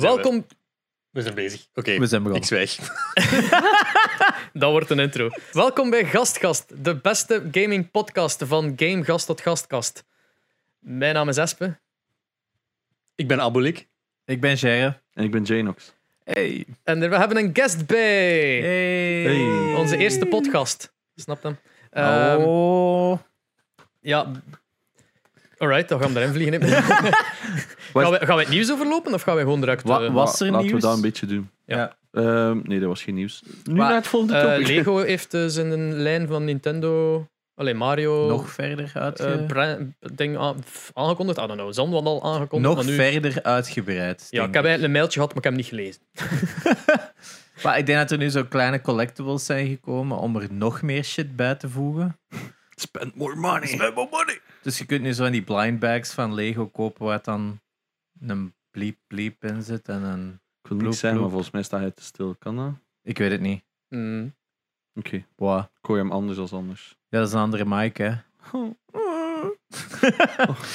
Welkom. We zijn bezig. Oké, We zijn ik begonnen. zwijg. Dat wordt een intro. Welkom bij Gastgast, de beste gaming podcast van Gamegast tot Gastkast. Mijn naam is Espe. Ik ben Abolik. Ik ben Gerre. En ik ben Janox. Hey. En we hebben een guest bij. Hey. Hey. Onze eerste podcast. Snap hem? Oh. Ja. Alright, dan gaan we erin vliegen. gaan, we, gaan we het nieuws overlopen of gaan we gewoon direct... Wa- eh, Was er Laten we nieuws? dat een beetje doen. Ja. Ehm, nee, dat was geen nieuws. Nu Maar, naar het volgende eh. Lego heeft dus in een lijn van Nintendo... Alleen Mario... Nog verder eh, uitge... bra- ding aangekondigd. I don't know. Zand al aangekondigd. Nog maar nu... verder uitgebreid. Ja, ik heb eigenlijk een mailtje gehad, maar ik heb hem niet gelezen. Maar ik denk dat er nu zo kleine collectibles zijn gekomen om er nog meer shit bij te voegen. Spend more money. Spend more money. Dus je kunt nu zo in die blind bags van Lego kopen waar dan een bliep bliep in zit en een... Ik wil niks zeggen, maar volgens mij staat hij te stil. Kan dat? Ik weet het niet. Mm. Oké. Wow. Ik hoor hem anders als anders. Ja, dat is een andere mic, hè.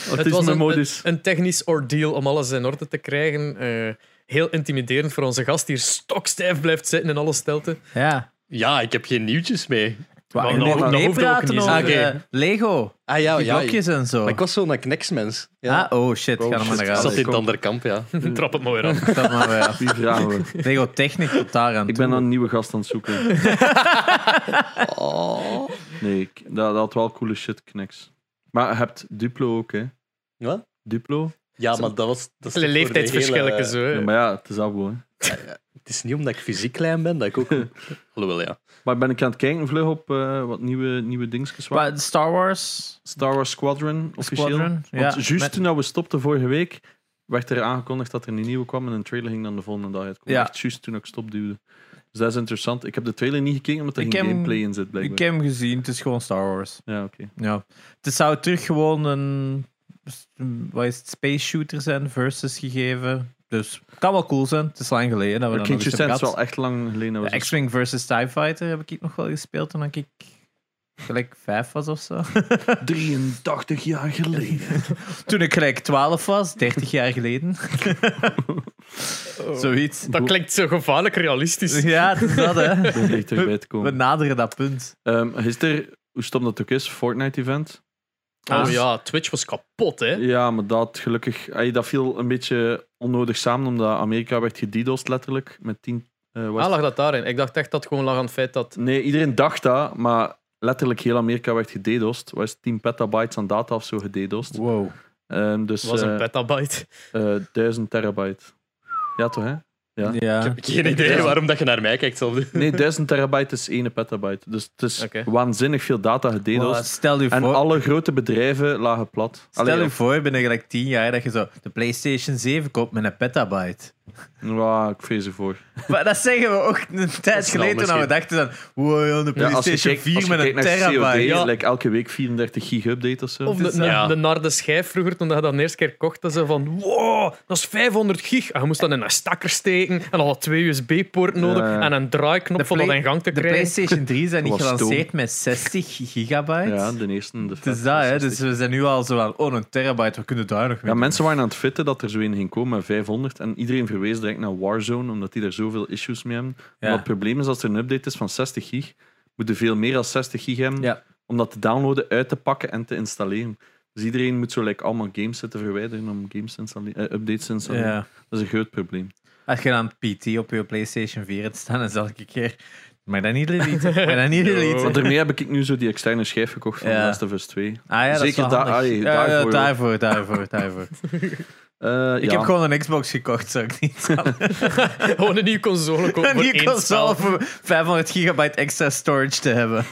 Wat Het is was een, modus? een, een technisch ordeal om alles in orde te krijgen. Eh, heel intimiderend voor onze gast die hier stokstijf blijft zitten in alle stilte. Ja. Ja, ik heb geen nieuwtjes mee. Hoeft ook meepraten niet, over hè. eh, Lego. Ah ja, Die ja. blokjes en zo. Maar ik was zo'n kneksmens. Ja. Ah, oh shit, Oh, ga er maar naar ik huis. zat in het andere kamp, ja. Trap het maar weer af. Dat maar weer af. We? Lego Technic tot daar aan Ik toe. ben een nieuwe gast aan het zoeken. Oh. Nee, ik, dat, dat had wel coole shit, kneks. Maar je hebt Duplo ook, hè? Wat? Duplo? Ja, maar dat was... Dat is leeftijdsverschillen hele- zo. hè. Ja, maar ja, het is abo, hè. Het is niet omdat ik fysiek klein ben dat ik ook... Alhoewel, ja. Maar ben ik aan het kijken vlug op eh, wat nieuwe, nieuwe dingetjes. wat? Star Wars Star Wars Squadron, officieel. Squadron. Ja, Want juist met- toen we stopten vorige week, werd er aangekondigd dat er een nieuwe kwam en een trailer ging dan de volgende dag uitkomen. Ja. Echt juist toen ik stopduwde. Dus dat is interessant. Ik heb de trailer niet gekeken, omdat er Ik geen gameplay in zit, ik blijkbaar. heb hem gezien, het is gewoon Star Wars. Ja, oké. Ja. Het zou terug gewoon een wat is het, space shooter zijn versus gegeven. Dus het kan wel cool zijn. Het is lang geleden dat we Ik dat nog eens wel echt lang geleden. dat zo- X-Wing versus TIE Fighter heb ik nog wel gespeeld toen ik gelijk vijf was of zo. 83 jaar geleden. toen ik gelijk 12 was, 30 jaar geleden. Zoiets. Dat klinkt zo gevaarlijk realistisch. Ja, het is dat hè. We naderen dat punt. Ehm, is er, hoe stom dat ook is, Fortnite-event? Oh ja, Twitch was kapot, hè. Ja, maar dat gelukkig... dat viel een beetje onnodig samen, omdat Amerika werd gedidost letterlijk, met 10... eh, was Ah, lag dat daarin? Ik dacht echt dat het gewoon lag aan het feit dat... Nee, iedereen dacht dat, maar letterlijk heel Amerika werd gededost. Was 10 petabytes aan data of zo gededost. Wow. Ehm, dus Het was een eh, petabyte. eh, 1000 terabyte. Ja, toch, hè? Ja. Ja. Ik heb geen idee Ja. waarom dat je naar mij kijkt. Zelf. Nee, 1000 terabyte is 1 petabyte. Dus het is waanzinnig veel data. Wow, stel je En voor, alle grote bedrijven lagen plat. stel Allee, je voor binnen gelijk 10 jaar dat je zo de PlayStation 7 koopt met een petabyte. Ja, ik vrees ervoor. Maar dat zeggen we ook een tijd geleden toen we dachten dan, wow, de Ja, als je PlayStation kijkt, als 4 je met een terabyte. Ja. like elke week 34 gig update of zo. Of de, is- de, ja. de naar de schijf vroeger, toen je dat de eerste keer kocht, dat ze van wow, dat is 500 gig. En je moest dat in een stakker steken en dan had twee USB-poorten nodig Ja. en een draaiknop De om dat in gang te De krijgen. PlayStation 3 zijn niet gelanceerd met 60 gigabyte. Ja, de eerste. De Het is dat, hè. Dus we zijn nu al zo van, oh, een terabyte, we kunnen daar nog mee Ja, doen. mensen waren aan het fitten dat er zo een ging komen met 500 en iedereen verwees direct naar Warzone omdat die er zoveel issues mee hebben. Ja. Maar het probleem is als er een update is van 60 gig, moet je veel meer dan 60 gig hebben Ja. om dat te downloaden, uit te pakken en te installeren. Dus iedereen moet zo like, allemaal games zitten verwijderen om games installeren, eh, updates te installeren. Ja. Dat is een groot probleem. Als je dan PT op je PlayStation 4 hebt staan, dan zal ik een keer... Maar dat niet deleten. Maar dat niet deleten. Want daarmee heb ik nu zo die externe schijf gekocht van Ja. Last of Us 2. Ah ja, dat is Zeker wel daar- handig. allee, Ja, ja, daarvoor, daarvoor, daarvoor, daarvoor. Eh, Ik ja. heb gewoon een Xbox gekocht, zou ik niet zeggen. Gewoon een nieuwe console kopen Een nieuwe één console spel. voor 500 gigabyte extra storage te hebben.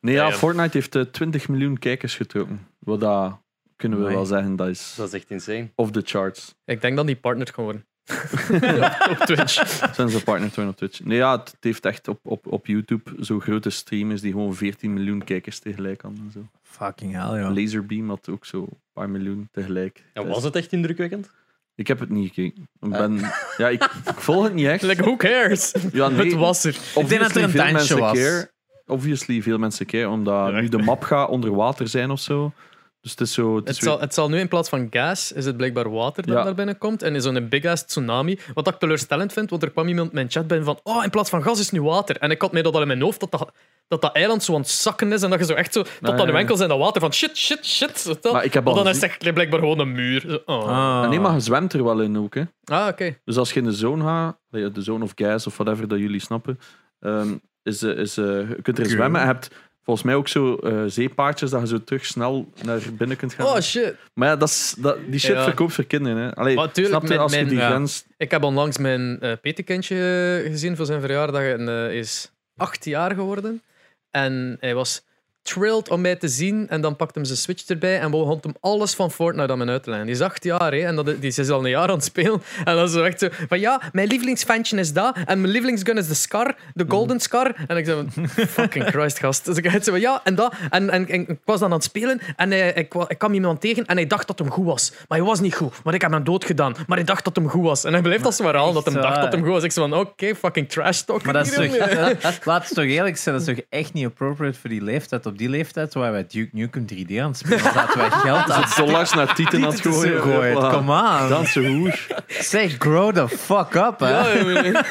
Nee, ja. Fortnite heeft eh, 20 miljoen kijkers getrokken. Wat dat kunnen we Amai. wel zeggen, dat is Dat is echt insane. off the charts. Ik denk dat die partner gewoon. Op, op Twitch. Zijn ze partner toen op Twitch? Nee, ja, het heeft echt op, op, op YouTube zo grote streamers die gewoon 14 miljoen kijkers tegelijk hadden. En zo. Fucking hell, joh. Laserbeam had ook zo een paar miljoen tegelijk. En was het echt indrukwekkend? Ik heb het niet gekeken. Ik, ben, ja, ik, ik volg het niet echt. Like, who cares? Ja, nee, Het was er. Ik denk dat er een mensen was. care. Obviously veel mensen care, omdat Ja. nu de map gaat onder water zijn of zo. Dus het is zo... Het is Het zal, weer- het zal nu in plaats van gas, is het blijkbaar water dat Ja. naar binnen komt. En is zo'n big ass tsunami. Wat ik teleurstellend vind, want er kwam iemand in mijn chat binnen van oh, in plaats van gas is het nu water. En ik had mij dat al in mijn hoofd, dat dat, dat, dat eiland zo aan het zakken is en dat je zo echt zo, tot ja, aan je ja. enkels in dat water van shit, shit, shit. Dat. Maar ik heb al Maar dan is het echt blijkbaar gewoon een muur. Oh. Ah. Nee, maar je zwemt er wel in ook, hè. Ah, oké. Dus als je in de zone gaat, de zone of gas of whatever dat jullie snappen, ehm, is, eh, is, eh, je kunt er zwemmen. Je hebt volgens mij ook zo eh, zeepaardjes dat je zo terug snel naar binnen kunt gaan. Oh shit. maar ja, dat is, dat, die shit Ja. verkoopt voor kinderen. Hè. Allee, Maar tuurlijk, snap je, mijn- als je die ja. grens... Ik heb onlangs mijn eh petekindje gezien voor zijn verjaardag en eh, hij is acht jaar geworden. En hij was thrilled om mij te zien. En dan pakte hem zijn Switch erbij en begon hem alles van Fortnite aan me uit te leggen. Die is acht jaar hè, en dat, die is al een jaar aan het spelen. En dan zo echt zo van ja, mijn lievelingsfantje is dat. En mijn lievelingsgun is de Scar, de Golden Scar. En ik zei van, fucking Christ, gast. Dus ik zei van ja, en dat. En, en, en ik was dan aan het spelen en hij, ik, ik kwam iemand tegen en hij dacht dat hem goed was. Maar hij was niet goed. Maar ik heb hem dood gedaan. Maar hij dacht dat hem goed was. En hij bleef als verhaal dat hem echt dacht dat hem goed was. Ik zei van oké, fucking trash talk. Maar dat is toch, jongen. dat- laat het toch eerlijk zijn, dat is toch echt niet appropriate voor die leeftijd. Op die leeftijd waar wij Duke Nukem 3D aan het spelen zaten wij geld aan Dollars naar tieten aan het gooien. Kom aan. Dansen hoer. Zeg, grow the fuck up, hè. Ja.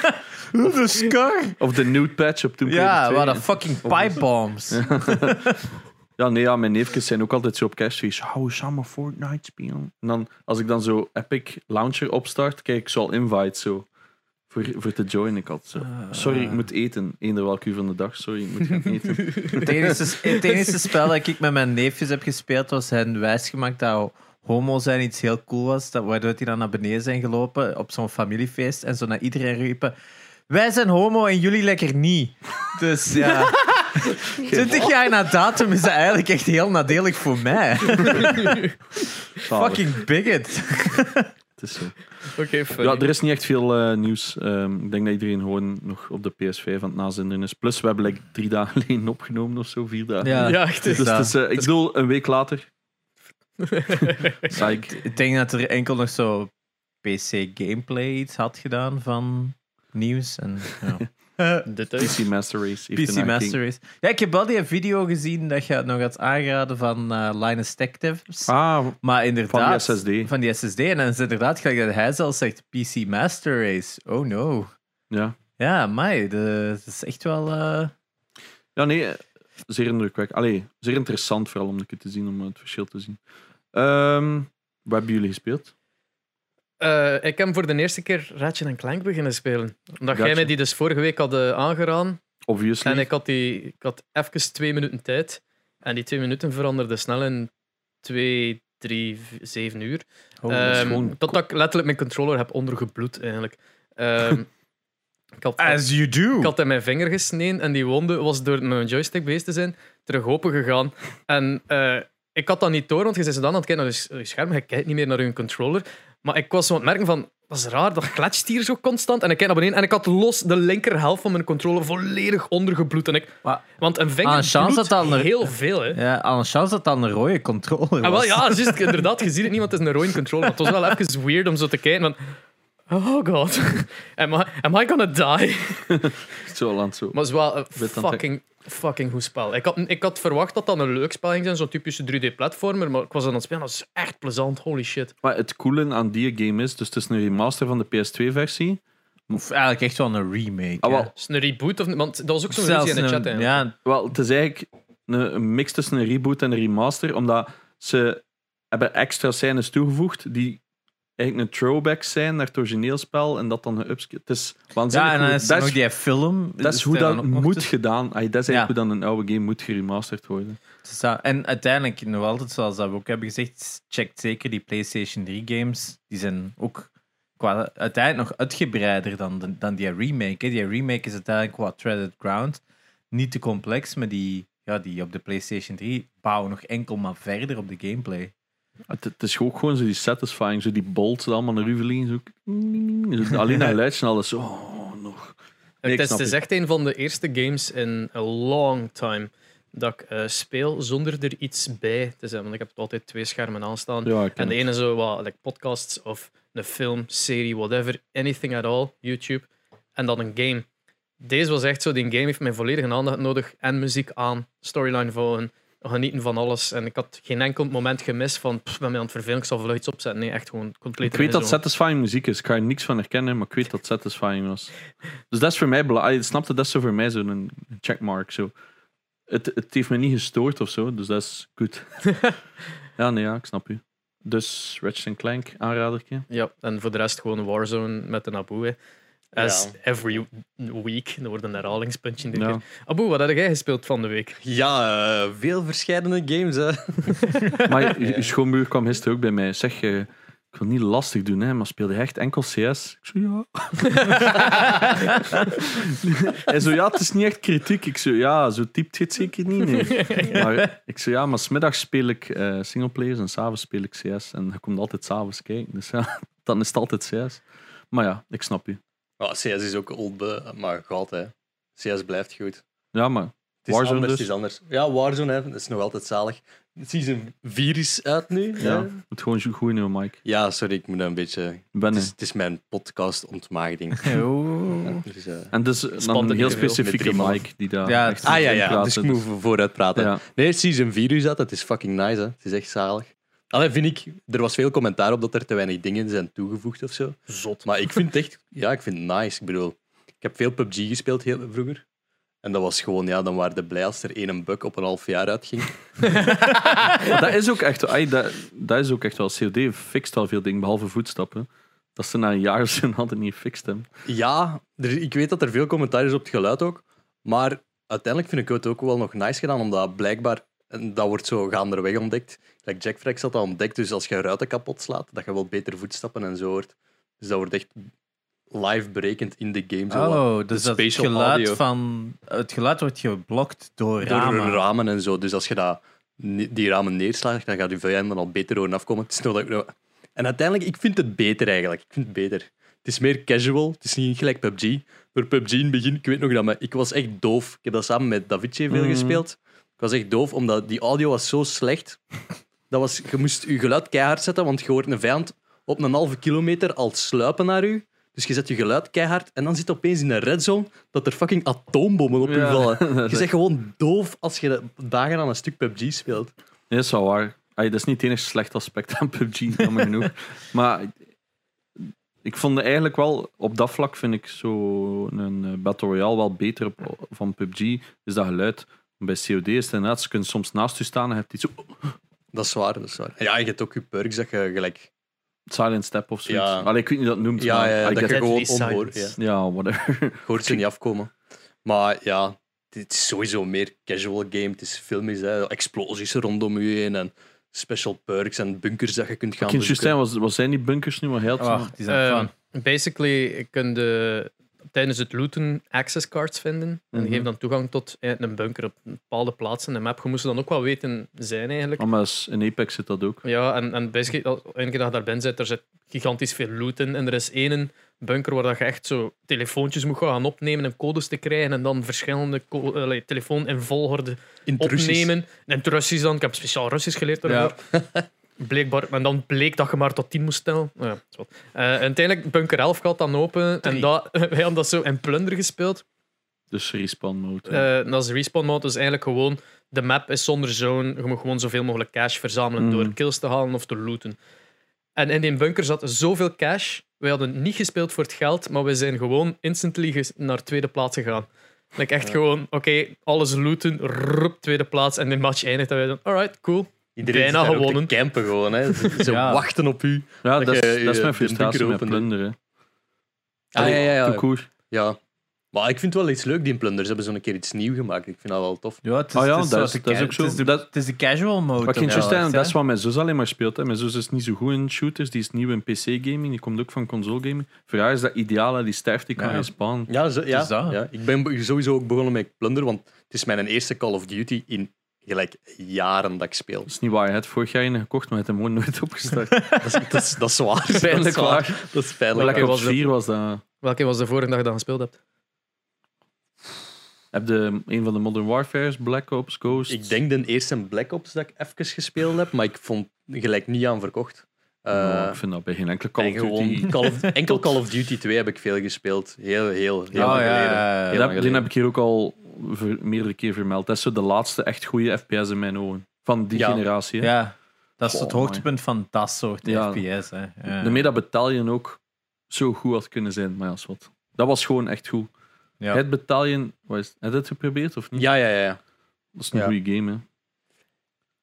De scar. Of de nude patch op Raider Ja, 2. wat een fucking pipe bombs. Ja, nee, ja, mijn neefjes zijn ook altijd zo op kerstfeest. Hou samen Fortnite spelen? En dan, als ik dan zo Epic Launcher opstart, kijk ik zo al invite zo. Voor, voor te joinen. Ik had zo. Sorry, ik moet eten. Eender welk uur van de dag. Sorry, ik moet gaan eten. Het enige, het enige spel dat ik met mijn neefjes heb gespeeld was hen wijsgemaakt dat homo zijn iets heel cool was. Dat, waardoor die dan naar beneden zijn gelopen op zo'n familiefeest en zo naar iedereen riepen. Wij zijn homo en jullie lekker niet. Dus ja. 20 jaar na datum is dat eigenlijk echt heel nadelig voor mij. Fucking bigot. Het is zo. Oké. Ja, er is niet echt veel eh, nieuws. Ehm, ik denk dat iedereen gewoon nog op de PS5 aan het nazinderen is. Plus, we hebben like, drie dagen geleden opgenomen of zo, vier dagen. Ja, echt. Dus Dus het is, eh, ik bedoel, een week later. Psych. Ik denk dat er enkel nog zo PC gameplay iets had gedaan van nieuws. En, ja. Dit is. PC Master Race. PC Master Race. Ja, ik heb wel die video gezien dat je nog had aangeraden van eh Linus Tech Tips. Ah, maar inderdaad... van die SSD. Van die SSD. En dan is inderdaad gelijk dat hij zelf zegt PC Master Race. Oh no. Ja. Ja, mij, dat is echt wel... eh, ja, nee, zeer indrukwekkend. Allee, zeer interessant vooral om het te zien, om het verschil te zien. Ehm, wat hebben jullie gespeeld? Eh, ik heb voor de eerste keer Ratchet Clank beginnen spelen. Omdat jij mij die dus vorige week had aangeraden. Obviously. En ik had, die, ik had even twee minuten tijd. En die twee minuten veranderden snel in twee, drie, zeven uur. Oh, dat is Ehm, gewoon- Totdat ik letterlijk mijn controller heb ondergebloed, eigenlijk. Ehm, ik, had, As you do. ik had in mijn vinger gesneden en die wonde was door mijn joystick bezig te zijn terug open gegaan. En eh, ik had dat niet door, want je zei zo dan aan het kijken naar je scherm, je kijkt niet meer naar je controller. Maar ik was zo aan het merken van, dat is raar, dat kletst hier zo constant. En ik kijk naar beneden en ik had los de linkerhelft van mijn controller volledig ondergebloed. En ik, Maar- want een vinger Ah, een bloedt dat dan er- heel veel, hè. Ja, aan een chance dat dat een rode controller was. Ah, wel, ja, juist, inderdaad, je ziet het niet, want het is een rode controller. Maar het was wel even weird om zo te kijken van... Oh god, am I, am I gonna die? Zo land zo. Maar het is wel een fucking, fucking goed spel. Ik had, ik had verwacht dat dat een leuk spel ging zijn, zo'n typische 3D-platformer, maar ik was aan het spelen, dat is echt plezant, holy shit. Maar het coole aan die game is, dus het is een remaster van de PS2-versie. Of eigenlijk echt wel een remake. Ah, wel, Is het een reboot? Of, niet? want dat was ook zo'n ruzie in de een- chat eigenlijk. Ja, wel, het is eigenlijk een, een mix tussen een reboot en een remaster, omdat ze hebben extra scènes toegevoegd die eigenlijk een throwback zijn naar het origineel spel en dat dan geupscaled. Het is waanzinnig ja, en dan is dat nog die film. dat is Is hoe dat moet gedaan. Ay, dat is Ja. eigenlijk hoe dan een oude game moet geremasterd worden. Dus dat- En uiteindelijk, nog altijd zoals dat we ook hebben gezegd, checkt zeker die PlayStation 3 games. Die zijn ook qua, uiteindelijk nog uitgebreider dan, dan die remake. Hè. Die remake is uiteindelijk wat Treaded Ground. Niet te complex, maar die, ja, die op de PlayStation 3 bouwen nog enkel maar verder op de gameplay. Het, het is ook gewoon zo die satisfying, zo die bolts die allemaal naar. Zo, zo alleen geluidje en alles. zo, Oh, nog. Nee, het is, het is echt een van de eerste games in a long time dat ik eh, speel zonder er iets bij te zijn. Want ik heb altijd twee schermen aanstaan. Ja, En de ene zo wat like podcasts of een film, serie, whatever, anything at all, YouTube. En dan een game. Deze was echt zo, die game heeft mijn volledige aandacht nodig. En muziek aan, storyline volgen. Genieten van alles. En ik had geen enkel moment gemist van, pff, ben mij aan het vervelen, ik zal vlug iets opzetten. Nee, echt gewoon compleet Ik weet dat satisfying muziek is. Ik ga er niks van herkennen, maar ik weet dat satisfying was. Dus dat is voor mij belangrijk. Snapte, dat is zo voor mij zo'n checkmark. Zo. Het, het heeft me niet gestoord of zo, dus dat is goed. ja, nee, ja, ik snap u. Dus Ratchet Clank, aanradertje. Ja, en voor de rest gewoon Warzone met een Abu. hè. As Ja. every week. Er wordt een herhalingspuntje. Ja. keer. Abu, wat heb jij gespeeld van de week? Ja, eh, veel verschillende games. Hè. Maar je, je schoonbuur kwam gisteren ook bij mij. Zeg, je, ik wil niet lastig doen, hè, maar speelde je echt enkel CS? Ik zo, ja. Hij zo, ja, het is niet echt kritiek. Ik zo, ja, zo typt het zeker niet, nee. Maar ik zo, ja, maar smiddags speel ik eh singleplayers en s'avonds speel ik CS. En je komt altijd s'avonds kijken, dus ja, dan is het altijd CS. Maar ja, ik snap je. Ja, CS is ook old, be- maar gaat hè. CS blijft goed. Ja, maar Het is Warzone anders, dus? het is anders. Ja, Warzone hè, dat is nog altijd zalig. Season 4 is uit nu. ja, Ja, moet gewoon zo goed in je mic. ja sorry, ik moet een beetje... Ben Het je. is, het is mijn podcast ontmaagding. Oeh. Dus, eh, En dus dan een het heel specifieke mic die daar Ja, echt Ah ja, ja, dus ik hè, moet vooruit praten. Ja. Nee, Season 4 is uit, dat is fucking nice. Hè. Het is echt zalig. Alleen vind ik, er was veel commentaar op dat er te weinig dingen zijn toegevoegd of zo. Zot. Maar ik vind het echt, ja, ik vind het nice. Ik bedoel, ik heb veel PUBG gespeeld heel, vroeger. En dat was gewoon, ja, dan waren de blij als er één bug op een half jaar uitging. Maar dat is ook echt, ai, dat, dat is ook echt wel. COD fixt al veel dingen, behalve voetstappen. Dat ze na een jaar of zo altijd niet gefixt hebben. Ja, er, ik weet dat er veel commentaar is op het geluid ook. Maar uiteindelijk vind ik het ook wel nog nice gedaan, omdat blijkbaar, en dat wordt zo gaanderweg ontdekt. Like Jack Frax had dat ontdekt, dus als je ruiten kapot slaat, dat je wel beter voetstappen en zo hoort. Dus dat wordt echt live berekend in de game. Zo. Oh, dus de dat het geluid, audio. van, het geluid wordt geblokt door Door ramen. ramen. en zo. Dus als je dat, die ramen neerslaat, dan gaat je vijanden al beter horen afkomen. Het is nog dat ik En uiteindelijk, ik vind het beter eigenlijk. Ik vind het beter. Het is meer casual. Het is niet gelijk PUBG. Door PUBG in het begin, ik weet nog dat, maar ik was echt doof. Ik heb dat samen met Davidje veel Mhm. gespeeld. Ik was echt doof, omdat die audio was zo slecht. Dat was, je moest je geluid keihard zetten, want je hoort een vijand op een halve kilometer al sluipen naar u. Dus je zet je geluid keihard en dan zit je opeens in een red zone dat er fucking atoombommen op je Ja. vallen. Je bent gewoon doof als je dagen aan een stuk PUBG speelt. Nee, dat is wel waar. Dat is niet het enige slecht aspect aan PUBG, jammer genoeg. Maar ik vond eigenlijk wel, op dat vlak vind ik zo een eh, Battle Royale wel beter op, van PUBG, is dat geluid. Bij COD is het inderdaad, ze kunnen soms naast je staan en je hebt iets zo Dat is waar, dat is waar. Ja, je hebt ook je perks dat je gelijk... silent step of zoiets. Ja. Allee, ik weet niet hoe dat noemt, Ja, maar ja, dat je gewoon onhoort. Ja. ja, whatever. hoort ze niet afkomen. Maar ja, het is sowieso meer casual game. Het is filmisch, hè. explosies rondom je heen en special perks en bunkers dat je kunt gaan bezoeken. zijn, was, was zijn die bunkers nu? Maar heel Wacht, die zijn Eh, fun. basically kun je tijdens het looten access cards vinden. En die Mhm. geven dan toegang tot eh, een bunker op bepaalde plaatsen in de map. Je moest dan ook wel weten zijn eigenlijk. Oh, maar in Apex zit dat ook. Ja, en, en basically, één keer dat je daar bent, zit, er zit gigantisch veel loot in. En er is één bunker waar dat je echt zo telefoontjes moet gaan opnemen en codes te krijgen. En dan verschillende telefoon in volgorde In opnemen. En het Russisch dan. Ik heb speciaal Russisch geleerd daarvoor. Blijkbaar. En dan bleek dat je maar tot 10 moest tellen. Ja, dat is wat. Eh, en uiteindelijk, bunker 11 gaat dan open. En dat, wij hadden dat zo in plunder gespeeld. Dus respawn mode. Eh, en dat is respawn mode. Dus eigenlijk gewoon, de map is zonder zone. Je moet gewoon zoveel mogelijk cash verzamelen Mhm. door kills te halen of te looten. En in die bunker zat zoveel cash. Wij hadden niet gespeeld voor het geld, maar we zijn gewoon instantly naar tweede plaats gegaan. Like echt gewoon, oké, alles looten, rup, tweede plaats. En de match eindigt en wij dan, alright, cool. Iedereen bijna daar ook te gewonnen. campen gewoon. Hè. Ze, ze Ja. wachten op u. ja, dat dat, je is, dat is mijn frustratie met plunderen. Ah, ja, ja, ja. Ja. Maar ik vind het wel iets leuk, die plunders. Ze hebben zo'n keer iets nieuws gemaakt. Ik vind dat wel tof. Ja, het is, Ah ja, het is dat is- dat is ook zo. Het is de, Dat- het is de casual mode. Wat ik echt, dat is wat mijn zus alleen maar speelt. Hè. Mijn zus is niet zo goed in shooters, die is nieuw in PC-gaming, die komt ook van console-gaming. Voor haar is dat ideaal, hè. die sterft, die kan Ja. je spannen. Ja, zo, ja, is dat. ja. ik ben sowieso ook begonnen met plunder, want het is mijn eerste Call of Duty in gelijk jaren dat ik speel. Dat is niet waar, je hebt vorig jaar een gekocht, maar je hebt hem gewoon nooit opgestart. Dat is, dat is, dat is waar. Pijnlijk dat is waar. Dat is pijnlijk. Welke was? 4 was dat. Welke was de vorige dag dat je gespeeld hebt? Heb je een van de Modern Warfare's, Black Ops, Ghost? Ik denk de eerste Black Ops dat ik even gespeeld heb, maar ik vond gelijk niet aan verkocht. Eh, Nou, ik vind dat bij geen enkele Call of Duty. gewoon Call of, enkel Call of Duty 2 heb ik veel gespeeld. Heel, heel, heel Oh, lang ja, geleden. ja, ja. Heel Die lang heb, die heb geleden. ik hier ook al meerdere keer vermeld. Dat is zo de laatste echt goede FPS in mijn ogen. Van die Ja. generatie. hè. Ja, dat is het hoogtepunt van dat soort Ja. FPS. Hè. Ja. Daarmee dat Battalion ook zo goed had kunnen zijn. Maar ja, is wat. Dat was gewoon echt goed. Ja. Het Battalion, wat is, heb je het geprobeerd of niet? Ja, ja, ja, ja. Dat is een goede game, hè.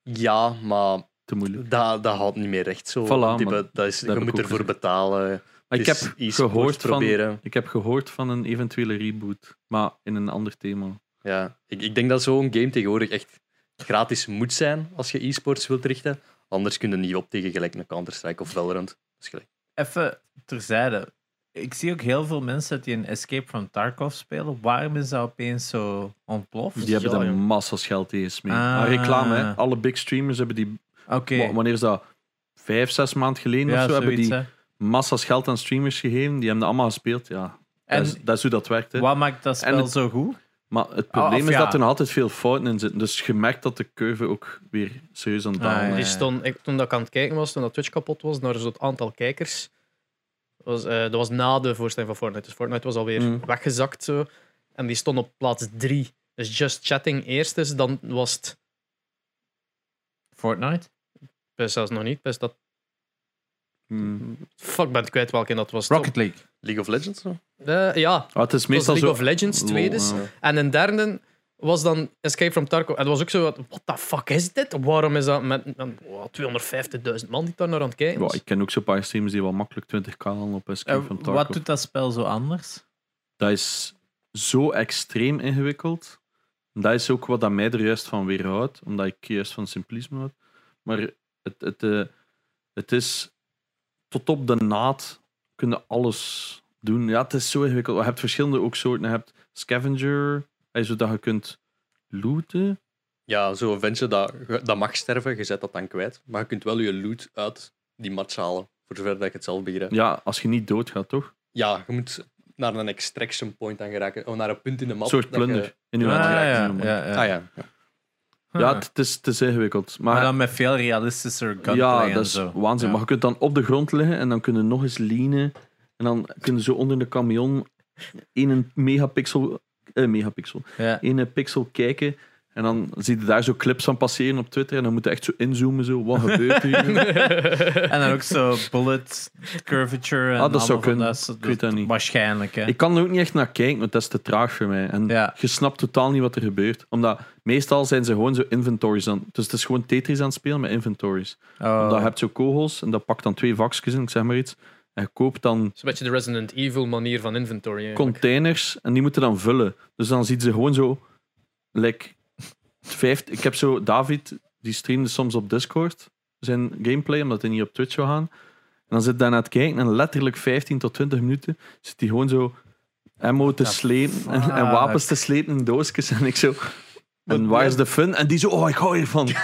Ja, maar Te moeilijk. dat, dat houdt niet meer recht zo. Voilà, Die maar be- dat is, dat je moet ervoor gezien. betalen. Maar ik heb, gehoord van, proberen. ik heb gehoord van een eventuele reboot. Maar in een ander thema. Ja, ik, ik denk dat zo'n game tegenwoordig echt gratis moet zijn als je e-sports wilt richten. Anders kun je niet op tegen gelijk een Counter-Strike of Valorant. Gelijk. Even terzijde. Ik zie ook heel veel mensen die een Escape from Tarkov spelen. Waarom is dat opeens zo ontploft? Die hebben daar massas geld tegen mee. Ah. Ah, reclame, hè. Alle big streamers hebben die... Oké. Wanneer is dat? Vijf, zes maanden geleden Ja, of zo? Hebben die hè. massas geld aan streamers gegeven. Die hebben dat allemaal gespeeld. Ja, En dat, is, dat is hoe dat werkt. Hè. wat maakt dat spel het- zo goed? Maar het probleem is ja. dat er nog altijd veel fouten in zitten. Dus je merkt dat de curve ook weer serieus aan het Ah, dalen ja. is. Die stond, ik, toen dat ik aan het kijken was, toen dat Twitch kapot was, naar zo'n aantal kijkers. Was, eh, dat was na de voorstelling van Fortnite. Dus Fortnite was alweer Mm. weggezakt. Zo. En die stond op plaats 3. Dus Just Chatting eerst is, dan was het. Fortnite? Best zelfs nog niet. Best dat. Hmm. Fuck, ben ik kwijt welke dat was. Rocket League. League of Legends? Zo? Eh, ja, Ah, het is het meestal League zo... of Legends, tweede. ja. En een derde was dan Escape from Tarkov. En dat was ook zo, wat what the fuck is dit? Waarom is dat met, met wow, 250.000 man die daar naar aan het kijken Ja, ik ken ook zo'n paar streamers die wel makkelijk 20k halen op Escape from wat Tarkov. doet dat spel zo anders? Dat is zo extreem ingewikkeld. Dat is ook wat dat mij er juist van weerhoudt, omdat ik juist van simplisme houd. Maar het, het, eh, het is tot op de naad kunnen alles doen. Ja, het is zo ingewikkeld. Je hebt verschillende ook soorten. Je hebt scavenger, eh, zodat je kunt looten. Ja, zo'n ventje dat, dat mag sterven, je zet dat dan kwijt. Maar je kunt wel je loot uit die match halen. Voor zover dat ik het zelf begrijp. Ja, als je niet doodgaat, toch? Ja, je moet naar een extraction point aan geraken. Of naar een punt in de map. Een soort dat je- plunder. In uw Ah, hand ja, ja. Ah ja. Ja. Het, is, het is ingewikkeld. Maar, Maar dan met veel realistischer gunplay ja, en dat is zo. waanzin. Maar je kunt dan op de grond liggen en dan kun je nog eens leanen. En dan kun je zo onder de camion in een megapixel, eh, megapixel, Ja. in een pixel kijken. En dan zie je daar zo clips van passeren op Twitter. En dan moet je echt zo inzoomen. Zo, wat gebeurt er hier? En dan ook zo bullet curvature. En Ah, dat zou allemaal van kunnen. Dat, soort- Ik weet dat niet. Waarschijnlijk, hè. Ik kan er ook niet echt naar kijken, want dat is te traag voor mij. En Ja. je snapt totaal niet wat er gebeurt. Omdat meestal zijn ze gewoon zo inventories aan. Dus het is gewoon Tetris aan het spelen met inventories. Oh. Omdat je hebt zo kogels en dat pakt dan twee vakjes in, ik zeg maar iets. En je koopt dan Het is een beetje de Resident Evil manier van inventory. eigenlijk. containers en die moeten dan vullen. Dus dan ziet ze gewoon zo. Like, vijf, ik heb zo David, die streamde soms op Discord zijn gameplay, omdat hij niet op Twitch zou gaan. En dan zit hij daar naar het kijken en letterlijk 15 tot 20 minuten zit hij gewoon zo ammo te slepen en, en wapens te slepen in doosjes. En ik zo. En waar is de fun? En die zo, oh, ik hou hiervan.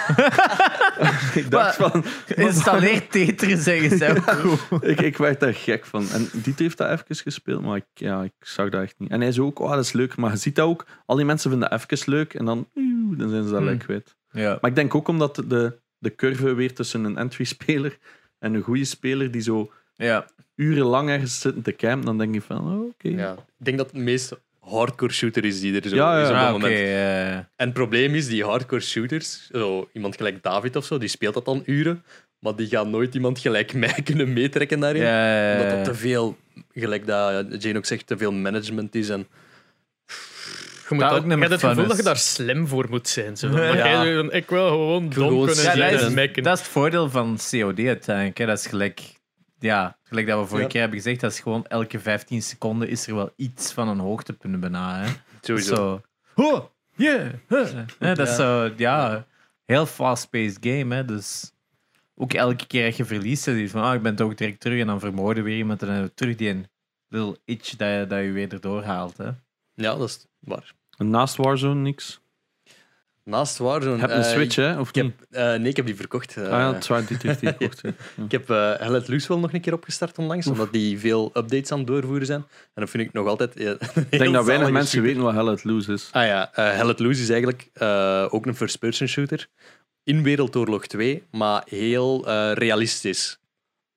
ik dacht van, Installeer Tetris en je bent goed. ik, ik werd daar gek van. En Dieter heeft dat even gespeeld, maar ik, ja, ik zag dat echt niet. En hij zei ook, oh, dat is leuk. Maar je ziet dat ook, al die mensen vinden dat even leuk en dan, dan zijn ze dat Hmm. lekker kwijt. Ja. Maar ik denk ook omdat de, de curve weer tussen een entry-speler en een goede speler die zo ja. urenlang ergens zitten te campen, dan denk je van, oh, oké. Ja. Ik denk dat het meest hardcore shooter is die er zo Ja, ja. is op dat Ah, moment. En het probleem is, die hardcore shooters, zo, iemand gelijk David of zo, die speelt dat dan uren, maar die gaan nooit iemand gelijk mij kunnen meetrekken daarin. ja, Omdat dat te veel, gelijk dat Jane ook zegt, te veel management is. En Je, moet Dat ook je het gevoel dat je daar slim voor moet zijn. Zo. Maar Ja. jij ik wil gewoon dom kunnen Ja, zijn dat, en is, mekken. dat is het voordeel van COD uiteindelijk. Hè. Dat is gelijk, ja, gelijk dat we vorige Ja. keer hebben gezegd, dat is gewoon elke 15 seconden is er wel iets van een hoogtepunt bijna. Hè. sowieso. Zo. Oh, yeah. huh. Hè, dat is zo, ja, heel fast-paced game. Hè. Dus ook elke keer dat je verliest, is het van, ah, ik ben toch direct terug en dan vermoorden weer iemand en dan terug die een little itch dat je, dat je weer erdoor haalt. Hè. Ja, dat is waar. En naast Warzone niks. Naast Warzone... Je hebt een eh, Switch, hè? Of Ik heb, eh, nee, ik heb die verkocht. eh. ah ja, het is waar, Dieter heeft die gekocht. ja. Ja. Ik heb eh Hell Let Loose wel nog een keer opgestart onlangs, omdat die veel updates aan het doorvoeren zijn. En dat vind ik nog altijd... eh, Ik denk dat weinig mensen weten wat Hell Let Loose is. Ah ja, eh Hell Let Loose is eigenlijk eh, ook een first-person shooter. In Wereldoorlog 2, maar heel eh, realistisch.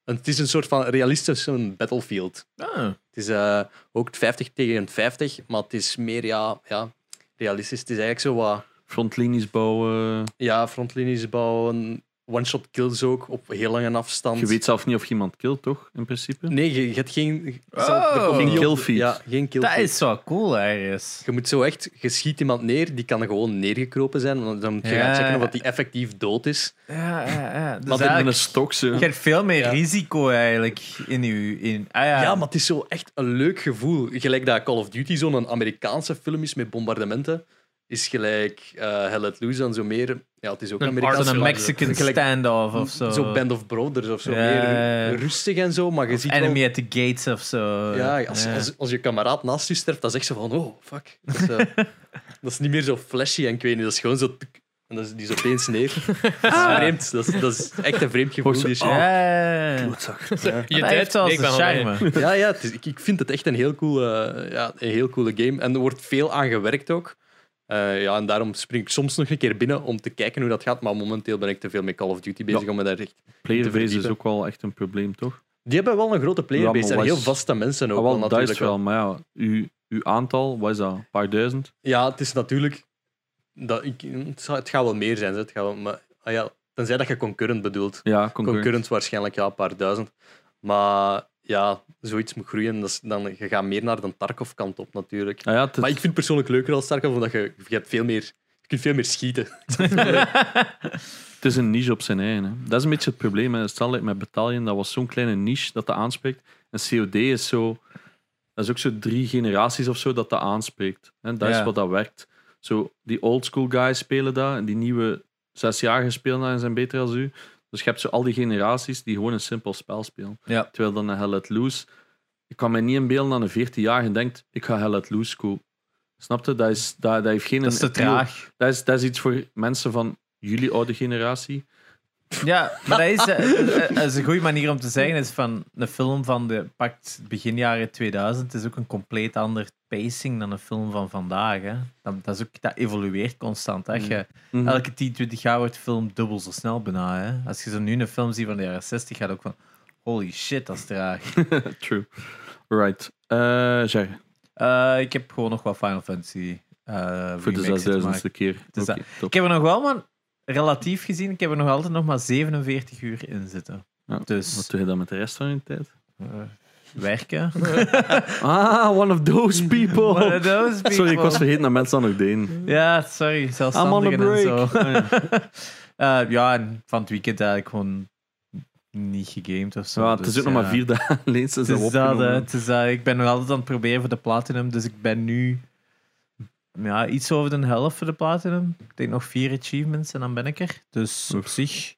En het is een soort van realistische battlefield. Ah, Het is eh, ook 50 tegen 50, maar het is meer ja, ja, realistisch. Het is eigenlijk zo wat Frontlinies bouwen. ja, frontlinies bouwen, one-shot kills ook op heel lange afstand. Je weet zelf niet of je iemand killt, toch? In principe. Nee, je, je hebt geen... Oh. er Geen killfeed. Ja, geen kill Dat is zo cool, ergens. Je moet zo echt... Je schiet iemand neer, die kan gewoon neergekropen zijn. want Dan moet je Ja. gaan checken of die effectief dood is. Ja, ja, ja. Dus Maar eigenlijk- een stok zo. Je hebt veel meer Ja. risico eigenlijk in je. In, ah, ja. Ja, maar het is zo echt een leuk gevoel. Gelijk dat Call of Duty zo'n Amerikaanse film is met bombardementen, is gelijk eh Hell Let Loose dan zo meer... Ja, het is ook een Een Amerikaanse Zo'n film. Mexican standoff of zo. Zo Band of Brothers of zo. Ja, Meer ja, ja. rustig en zo, maar je ziet wel... Enemy at the Gates of zo. Ja, als. Als, als je kameraad naast je sterft, dan zeg je van, oh, fuck. Dat is, eh, dat is niet meer zo flashy en ik weet niet, dat is gewoon zo... En dat is, die is opeens neer. Dat is vreemd. Dat is, dat is echt een vreemd gevoel. Ze- die shit. Ja. Je tijd, wel nee, ik zijn charme. Ja, ja is, ik, ik vind het echt een heel, coole, ja, een heel coole game. En er wordt veel aan gewerkt ook. Eh, ja, en daarom spring ik soms nog een keer binnen om te kijken hoe dat gaat. Maar momenteel ben ik te veel met Call of Duty bezig Ja. om me daar echt... Playerbase is ook wel echt een probleem, toch? Die hebben wel een grote playerbase Ja, en heel vaste mensen ook Ah, wel natuurlijk is wel, maar ja, uw, uw aantal, wat is dat? Een paar duizend? Ja, het is natuurlijk. Dat, ik, het, gaat wel meer zijn. Het gaat wel, maar, ah ja, tenzij dat je concurrent bedoelt. Ja, concurrent. Concurrent waarschijnlijk ja, een paar duizend. Maar ja, zoiets moet groeien. Dat is dan, je gaat meer naar de Tarkov-kant op natuurlijk. Ah, ja, het is- Maar ik vind het persoonlijk leuker als Tarkov, omdat je, je, hebt veel meer, je kunt veel meer schieten. Het is een niche op zijn eigen. Hè. Dat is een beetje het probleem. Hè. Stel like met Battalion, dat was zo'n kleine niche dat dat aanspreekt. En COD is zo... Dat is ook zo drie generaties of zo dat dat aanspreekt. En dat is wat dat werkt. Zo, die oldschool guys spelen dat. En die nieuwe zesjarigen spelen dat en zijn beter als u. Dus je hebt zo al die generaties die gewoon een simpel spel spelen. Ja. Terwijl dan een Hell Let Loose... Ik kan me niet inbeelden dat een 14-jarige denkt, ik ga Hell Let Loose kopen. Snap je? Dat, is, dat, dat heeft geen... Dat is te traag. Dat is, dat is iets voor mensen van jullie oude generatie. Ja, maar dat is, eh, eh, dat is een goede manier om te zeggen. Is van een film van de pakt begin jaren 2000 is ook een compleet ander pacing dan een film van vandaag. Hè. Dat, dat, is ook, dat evolueert constant. Hè. Je, Mhm. elke 10, 20 jaar wordt de film dubbel zo snel bijna. Hè. Als je zo nu een film ziet van de jaren 60, gaat ook van holy shit, dat is traag. True. Right. Eh zeg, Eh, ik heb gewoon nog wat Final Fantasy uh, voor de 6000ste keer. Dus. Ik heb er nog wel, maar relatief gezien, ik heb er nog altijd nog maar 47 uur in zitten. Ja, Dus Wat doe je dan met de rest van je tijd? eh, werken. Ah, one of those people. One of those Sorry, ik was people. vergeten dat mensen dat nog deden. Ja, sorry, zelfstandigen en zo. break. Eh, ja, en van het weekend eigenlijk gewoon niet gegamed of zo. Ja, het is dus, ook nog maar ja. vier dagen sinds dat het is dat. Ik ben nog altijd aan het proberen voor de Platinum, dus ik ben nu ja, iets over de helft voor de Platinum. Ik denk nog vier achievements en dan ben ik er. Dus op zich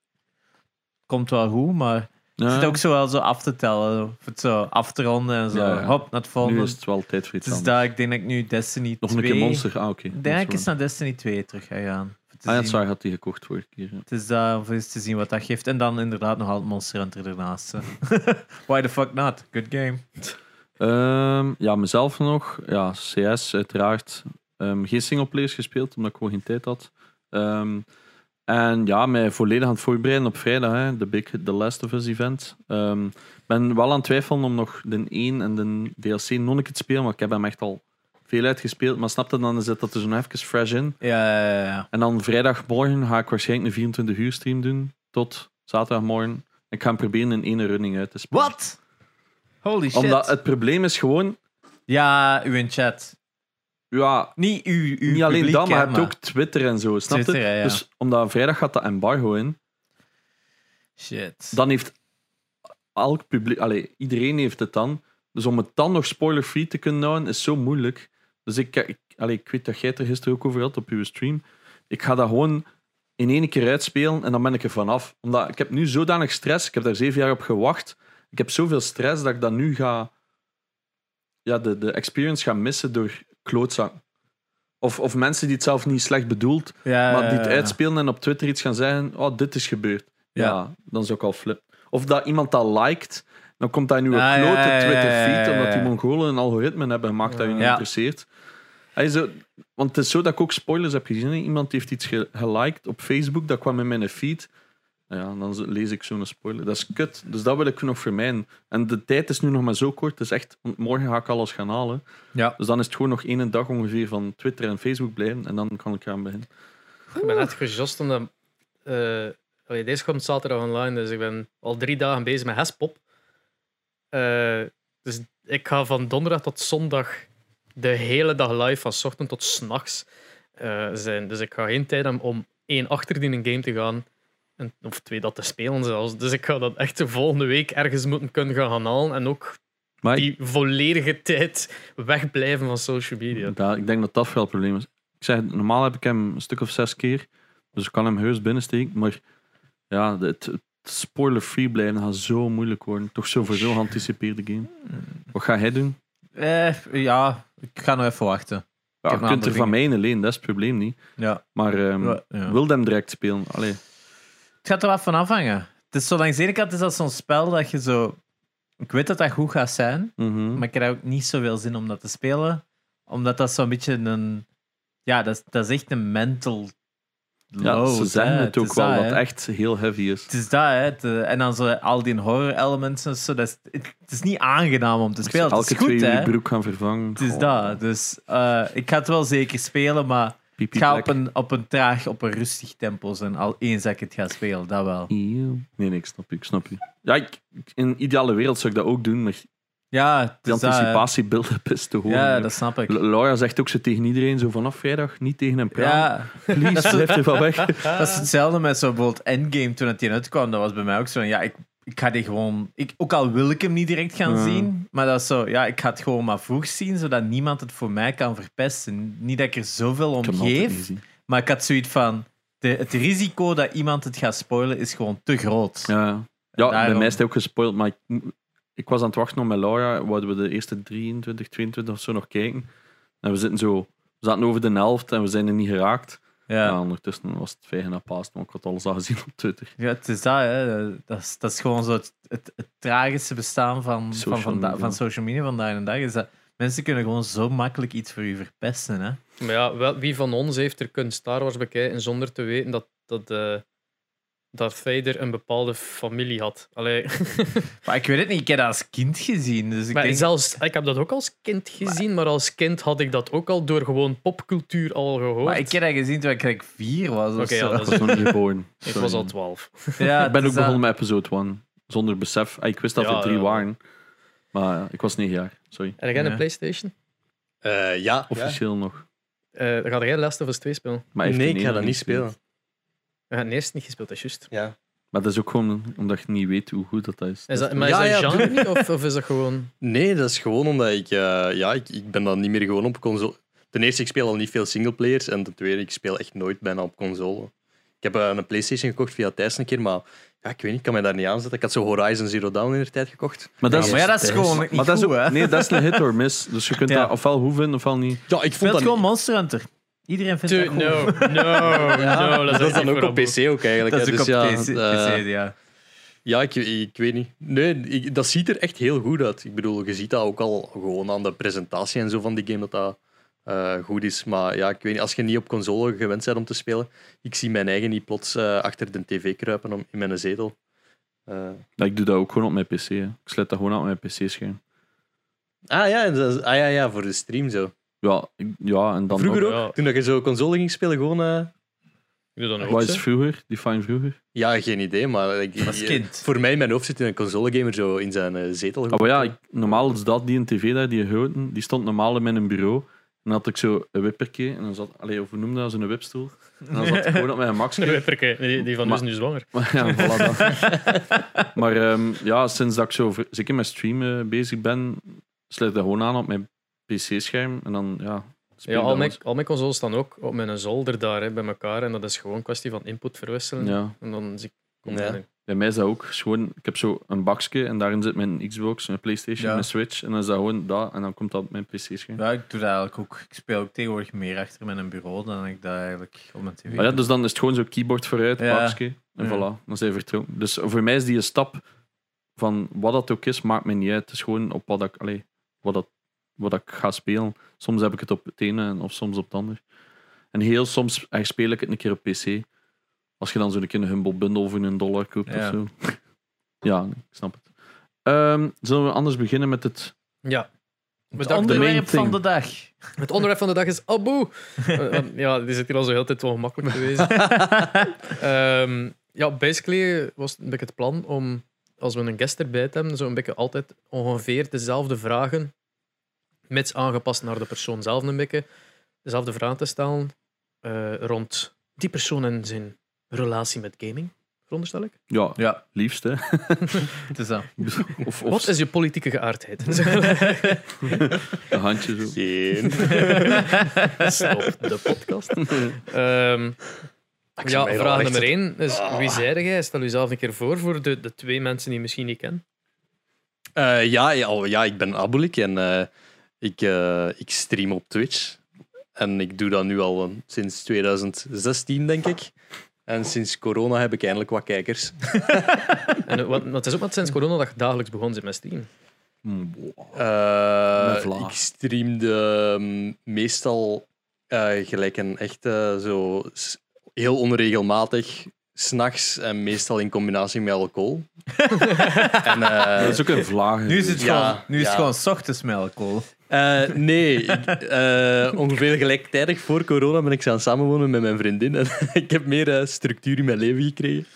komt wel goed, maar Ja, zit ook zo wel zo af te tellen. Of het zo af te ronden en zo. Ja, ja. Hop, naar het volgende. nu is het wel tijd voor iets dus dat, ik denk dat ik nu Destiny Nog 2... een keer Monster. Ah, oké. Ik denk ik eens naar Destiny 2 terug ga gaan. Te Ah ja, sorry, had die gekocht vorige keer. Het is daar om eens te zien wat dat geeft. En dan inderdaad nog altijd Monster Hunter ernaast. Why the fuck not? Good game. Ehm, ja, mezelf nog. Ja, CS uiteraard. Ehm, geen singleplayers gespeeld, omdat ik gewoon geen tijd had. Ehm, en ja, mij volledig aan het voorbereiden op vrijdag, hè, de Big The Last of Us event. Ehm, ben wel aan het twijfelen om nog de 1 en de DLC keer te spelen, want ik heb hem echt al veel uitgespeeld. Maar snap je, dan zit dat er zo even fresh in. Ja, ja, ja. En dan vrijdagmorgen ga ik waarschijnlijk een 24 uur stream doen, tot zaterdagmorgen. Ik ga hem proberen in één running uit te spelen. Wat? Holy shit. Omdat het probleem is gewoon, Ja, u in chat. Ja, Niet uw niet alleen publiek, dat, maar je hebt ook Twitter en zo, snap je? Twitter, ja, ja. Dus omdat vrijdag gaat dat embargo in, Shit. dan heeft elk publiek, allee, iedereen heeft het dan. Dus om het dan nog spoiler-free te kunnen houden, is zo moeilijk. Dus ik, ik, allee, ik weet dat jij het er gisteren ook over had op uw stream. Ik ga dat gewoon in één keer uitspelen en dan ben ik er vanaf. Omdat ik heb nu zodanig stress, ik heb daar zeven jaar op gewacht. Ik heb zoveel stress dat ik dat nu ga... Ja, de, de experience ga missen door klootzak. Of, of mensen die het zelf niet slecht bedoeld, ja, maar die het uitspelen en op Twitter iets gaan zeggen: Oh, dit is gebeurd. Ja, Ja. dan zou ik al flip. Of dat iemand dat liked, dan komt dat in uw Ah, klote Twitter-feed, omdat die. Mongolen een algoritme hebben gemaakt dat je niet interesseert. Hij zo, want het is zo dat ik ook spoilers heb gezien. Iemand heeft iets ge- geliked op Facebook, dat kwam in mijn feed. Ja, dan lees ik zo'n spoiler. Dat is kut. Dus dat wil ik nog vermijden. En de tijd is nu nog maar zo kort. Het is echt, want morgen ga ik alles gaan halen. Ja. Dus dan is het gewoon nog één dag ongeveer van Twitter en Facebook blijven. En dan kan ik gaan beginnen. Ik ben net gejost omdat... eh, allee, deze komt zaterdag online, dus ik ben al drie dagen bezig met Hespop. Eh, dus ik ga van donderdag tot zondag de hele dag live, van 's ochtend tot 's nachts eh, zijn. Dus ik ga geen tijd hebben om één achter in een game te gaan. En, of twee dat te spelen zelfs. Dus ik ga dat echt de volgende week ergens moeten kunnen gaan halen. En ook Maar ik, die volledige tijd wegblijven van social media. dat- ik denk dat dat veel het probleem is. Ik zeg, normaal heb ik hem een stuk of zes keer. Dus ik kan hem heus binnensteken. Maar ja, het, het spoiler-free blijven gaat zo moeilijk worden. Toch zo voor zo'n geanticipeerde game. Wat ga hij doen? Eh, ja, ik ga nog even wachten. Ja, je kunt er van mij een leen, dat is het probleem niet. Ja. Maar ehm Ja, ja. wil hem direct spelen. Allee. Het gaat er wat van afhangen. Het is zo langs de ene kant is dat zo'n spel dat je zo... Ik weet dat dat goed gaat zijn, Mhm. maar ik heb ook niet zoveel zin om dat te spelen. Omdat dat zo'n beetje een... Ja, dat is, dat is echt een mental Ja, load. ze zeggen hè. het ook wel, dat, het echt heel heavy is. Het is dat, hè. Het, eh, en dan zo al die horror elements en zo. Dat is, het, het is niet aangenaam om te spelen. Het Elke is goed, twee uur je broek gaan vervangen. Het is Oh, dat. Dus eh, ik ga het wel zeker spelen, maar het pipi gaat op een, op een traag, op een rustig tempo zijn. Al eens dat ik het ga spelen, dat wel. Nee, nee, ik snap je. Ik snap je. Ja, ik, in een ideale wereld zou ik dat ook doen, maar Ja, de is dat, hè. anticipatie build-up is te hoog. Ja, dat snap ik. Laura zegt ook zo tegen iedereen, zo vanaf vrijdag, niet tegen hem praten. Ja, Please, blijf er van weg. dat is hetzelfde met zo bijvoorbeeld Endgame toen het die uitkwam. Dat was bij mij ook zo. van, Ja, ik, ik ga die gewoon. Ik, ook al wil ik hem niet direct gaan Ja. zien, maar dat is zo. Ja, ik ga het gewoon maar vroeg zien, zodat niemand het voor mij kan verpesten. Niet dat ik er zoveel om geef, maar ik had zoiets van. De, het risico dat iemand het gaat spoilen is gewoon te groot. Ja, ja. ja bij Daarom- mij is het ook gespoild, maar ik, ik was aan het wachten op met Laura. Wouden we de eerste 23, 22 of zo nog kijken. En we zitten zo... We zaten over de helft en we zijn er niet geraakt. Ja. Ondertussen was het vijf na paas, maar ik had alles al gezien op Twitter. ja het is dat. Hè. Dat, is, dat is gewoon zo het, het, het tragische bestaan van van, Social van, media. van social media vandaag de dag. Is dat mensen kunnen gewoon zo makkelijk iets voor je verpesten. Hè. Maar ja, wel, wie van ons heeft er kunnen Star Wars bekijken zonder te weten dat, dat, eh dat Vader een bepaalde familie had? Allee, Maar ik weet het niet, ik heb dat als kind gezien. Dus ik maar denk, zelfs, ik heb dat ook als kind gezien, maar als kind had ik dat ook al door gewoon popcultuur al gehoord. maar ik heb dat gezien toen ik vier was. Oké, ja, Ik was nog niet geboren. ik was al 12. Ja, Ik ben ook dat. begonnen met episode 1. Zonder besef. Ah, Ik wist dat Ja, er drie ja. waren. Maar ja, ik was 9 jaar. Sorry. En jij Ja. een PlayStation? Eh, ja, Officieel nog. Eh dan ga jij Last of Us 2 spelen. Maar Nee, ik ga dat niet spelen. We hebben het eerst niet gespeeld, dat is juist. Ja. Maar dat is ook gewoon omdat je niet weet hoe goed dat is. Is dat, is- maar Ja, is dat ja, genre niet, of, of is dat gewoon... Nee, dat is gewoon omdat ik... eh, ja, ik, ik ben dan niet meer gewoon op console. Ten eerste, ik speel al niet veel singleplayers. En ten tweede, ik speel echt nooit bijna op console. Ik heb eh, een Playstation gekocht via Thijs een keer, maar ja, ik weet niet, ik kan mij daar niet aan zetten. Ik had zo Horizon Zero Dawn in de tijd gekocht. Maar dat is, maar ja, dat is gewoon niet maar dat is goed, ook- hè. Nee, dat is een hit or miss. Dus je kunt Ja. dat ofwel goed vinden ofwel niet. Ja, ik vond Speelt dat gewoon niet- Monster Hunter. Iedereen vindt dat goed. no, no, no. Dat is dan ook op PC ook eigenlijk. Dat is hè. ook Dus op ja, PC, eh, PC, ja. Ja, ik, ik weet niet. Nee, ik- dat ziet er echt heel goed uit. Ik bedoel, je ziet dat ook al gewoon aan de presentatie en zo van die game dat dat eh, goed is. Maar ja, ik weet niet, als je niet op console gewend bent om te spelen, ik zie mijn eigen niet plots eh, achter de tv kruipen om, in mijn zetel. Eh, Ja, ik doe dat ook gewoon op mijn PC. hè. Ik sluit dat gewoon aan op mijn PC-scherm. ah, ja, en dat is- ah ja, ja, voor de stream zo. Ja, ik- ja, en dan Vroeger ook. ja. toen dat je zo console ging spelen, gewoon... eh, Ik doe dat nog Wat is vroeger? Define vroeger? ja, geen idee, maar... Ik, Als kind. Voor mij in mijn hoofd zit een consolegamer zo in zijn eh, zetel. Ah, maar ja, ik, normaal is dat, die een tv daar, die grote, die stond normaal in mijn bureau. En dan had ik zo een wippertje. En dan zat, allee, of hoe noemde dat, zo'n wipstoel. En dan zat ik gewoon op mijn Nee, maxje. wipperke. Die, die van Maar- ons nu zwanger. ja, voilà dat. maar ehm, ja, sinds dat ik zo, ver- zeker met streamen bezig ben, sluit dat gewoon aan op mijn PC-scherm. En dan, ja... al dat mijn, al mijn consoles staan ook op mijn zolder daar hè, bij elkaar. En dat is gewoon een kwestie van input verwisselen. Ja. En dan zie ik... Kom Ja. Bij mij is dat ook gewoon... Ik heb zo een bakje en daarin zit mijn Xbox, mijn Playstation, Ja. mijn Switch. En dan is dat gewoon dat. En dan komt dat op mijn PC-scherm. Ja, ik doe dat eigenlijk ook. Ik speel ook tegenwoordig meer achter mijn bureau dan ik dat eigenlijk op mijn tv Maar ja, dus dan is het gewoon zo keyboard vooruit, Ja. bakje. En Ja. voilà, dan zijn we vertrokken. Dus voor mij is die een stap van wat dat ook is, maakt me niet uit. Het is gewoon op wat ik, allee, wat dat, wat ik ga spelen. Soms heb ik het op het ene en- of soms op het ander. En heel soms eh, speel ik het een keer op PC. Als je dan zo'n keer een Humble Bundle voor een dollar koopt Ja. of zo. Ja, nee, ik snap het. Ehm, zullen we anders beginnen met het... Ja. Het onderwerp van de dag. Het onderwerp van de dag is Abu. Eh, ja, die zit hier al zo heel tijd wel gemakkelijk te wezen. Ehm, ja, basically was het een beetje het plan om, als we een guest erbij te hebben, zo een beetje altijd ongeveer dezelfde vragen, mits aangepast naar de persoon zelf een beetje, dezelfde vragen te stellen eh, rond die persoon en zijn relatie met gaming, veronderstel ik. Ja, Ja, liefst, hè. het is dat. Of, of Wat is je politieke geaardheid? een handje zo. Geen. Stop de podcast. Ehm, ja, vraag nummer één is: wie zei jij? Stel jezelf een keer voor voor de, de twee mensen die je misschien niet kennen. Eh, ja, ja, oh, ja, ik ben Abulik en eh, ik, eh, ik stream op Twitch. En ik doe dat nu al eh, sinds 2016, denk ik. En sinds corona heb ik eindelijk wat kijkers. En eh, wat, het is ook maar sinds corona dat je dagelijks begon zit met stream. Mm, wow. Eh, Met vla. ik streamde mm, meestal eh, gelijk een echte, zo heel onregelmatig, s'nachts en meestal in combinatie met alcohol. en, eh, Dat is ook een vlaag. Nu is het Ja, gewoon, nu is het ja. gewoon 's ochtends met alcohol. Eh, nee, eh, ongeveer gelijktijdig voor corona ben ik gaan samenwonen met mijn vriendin. En ik heb meer eh, structuur in mijn leven gekregen.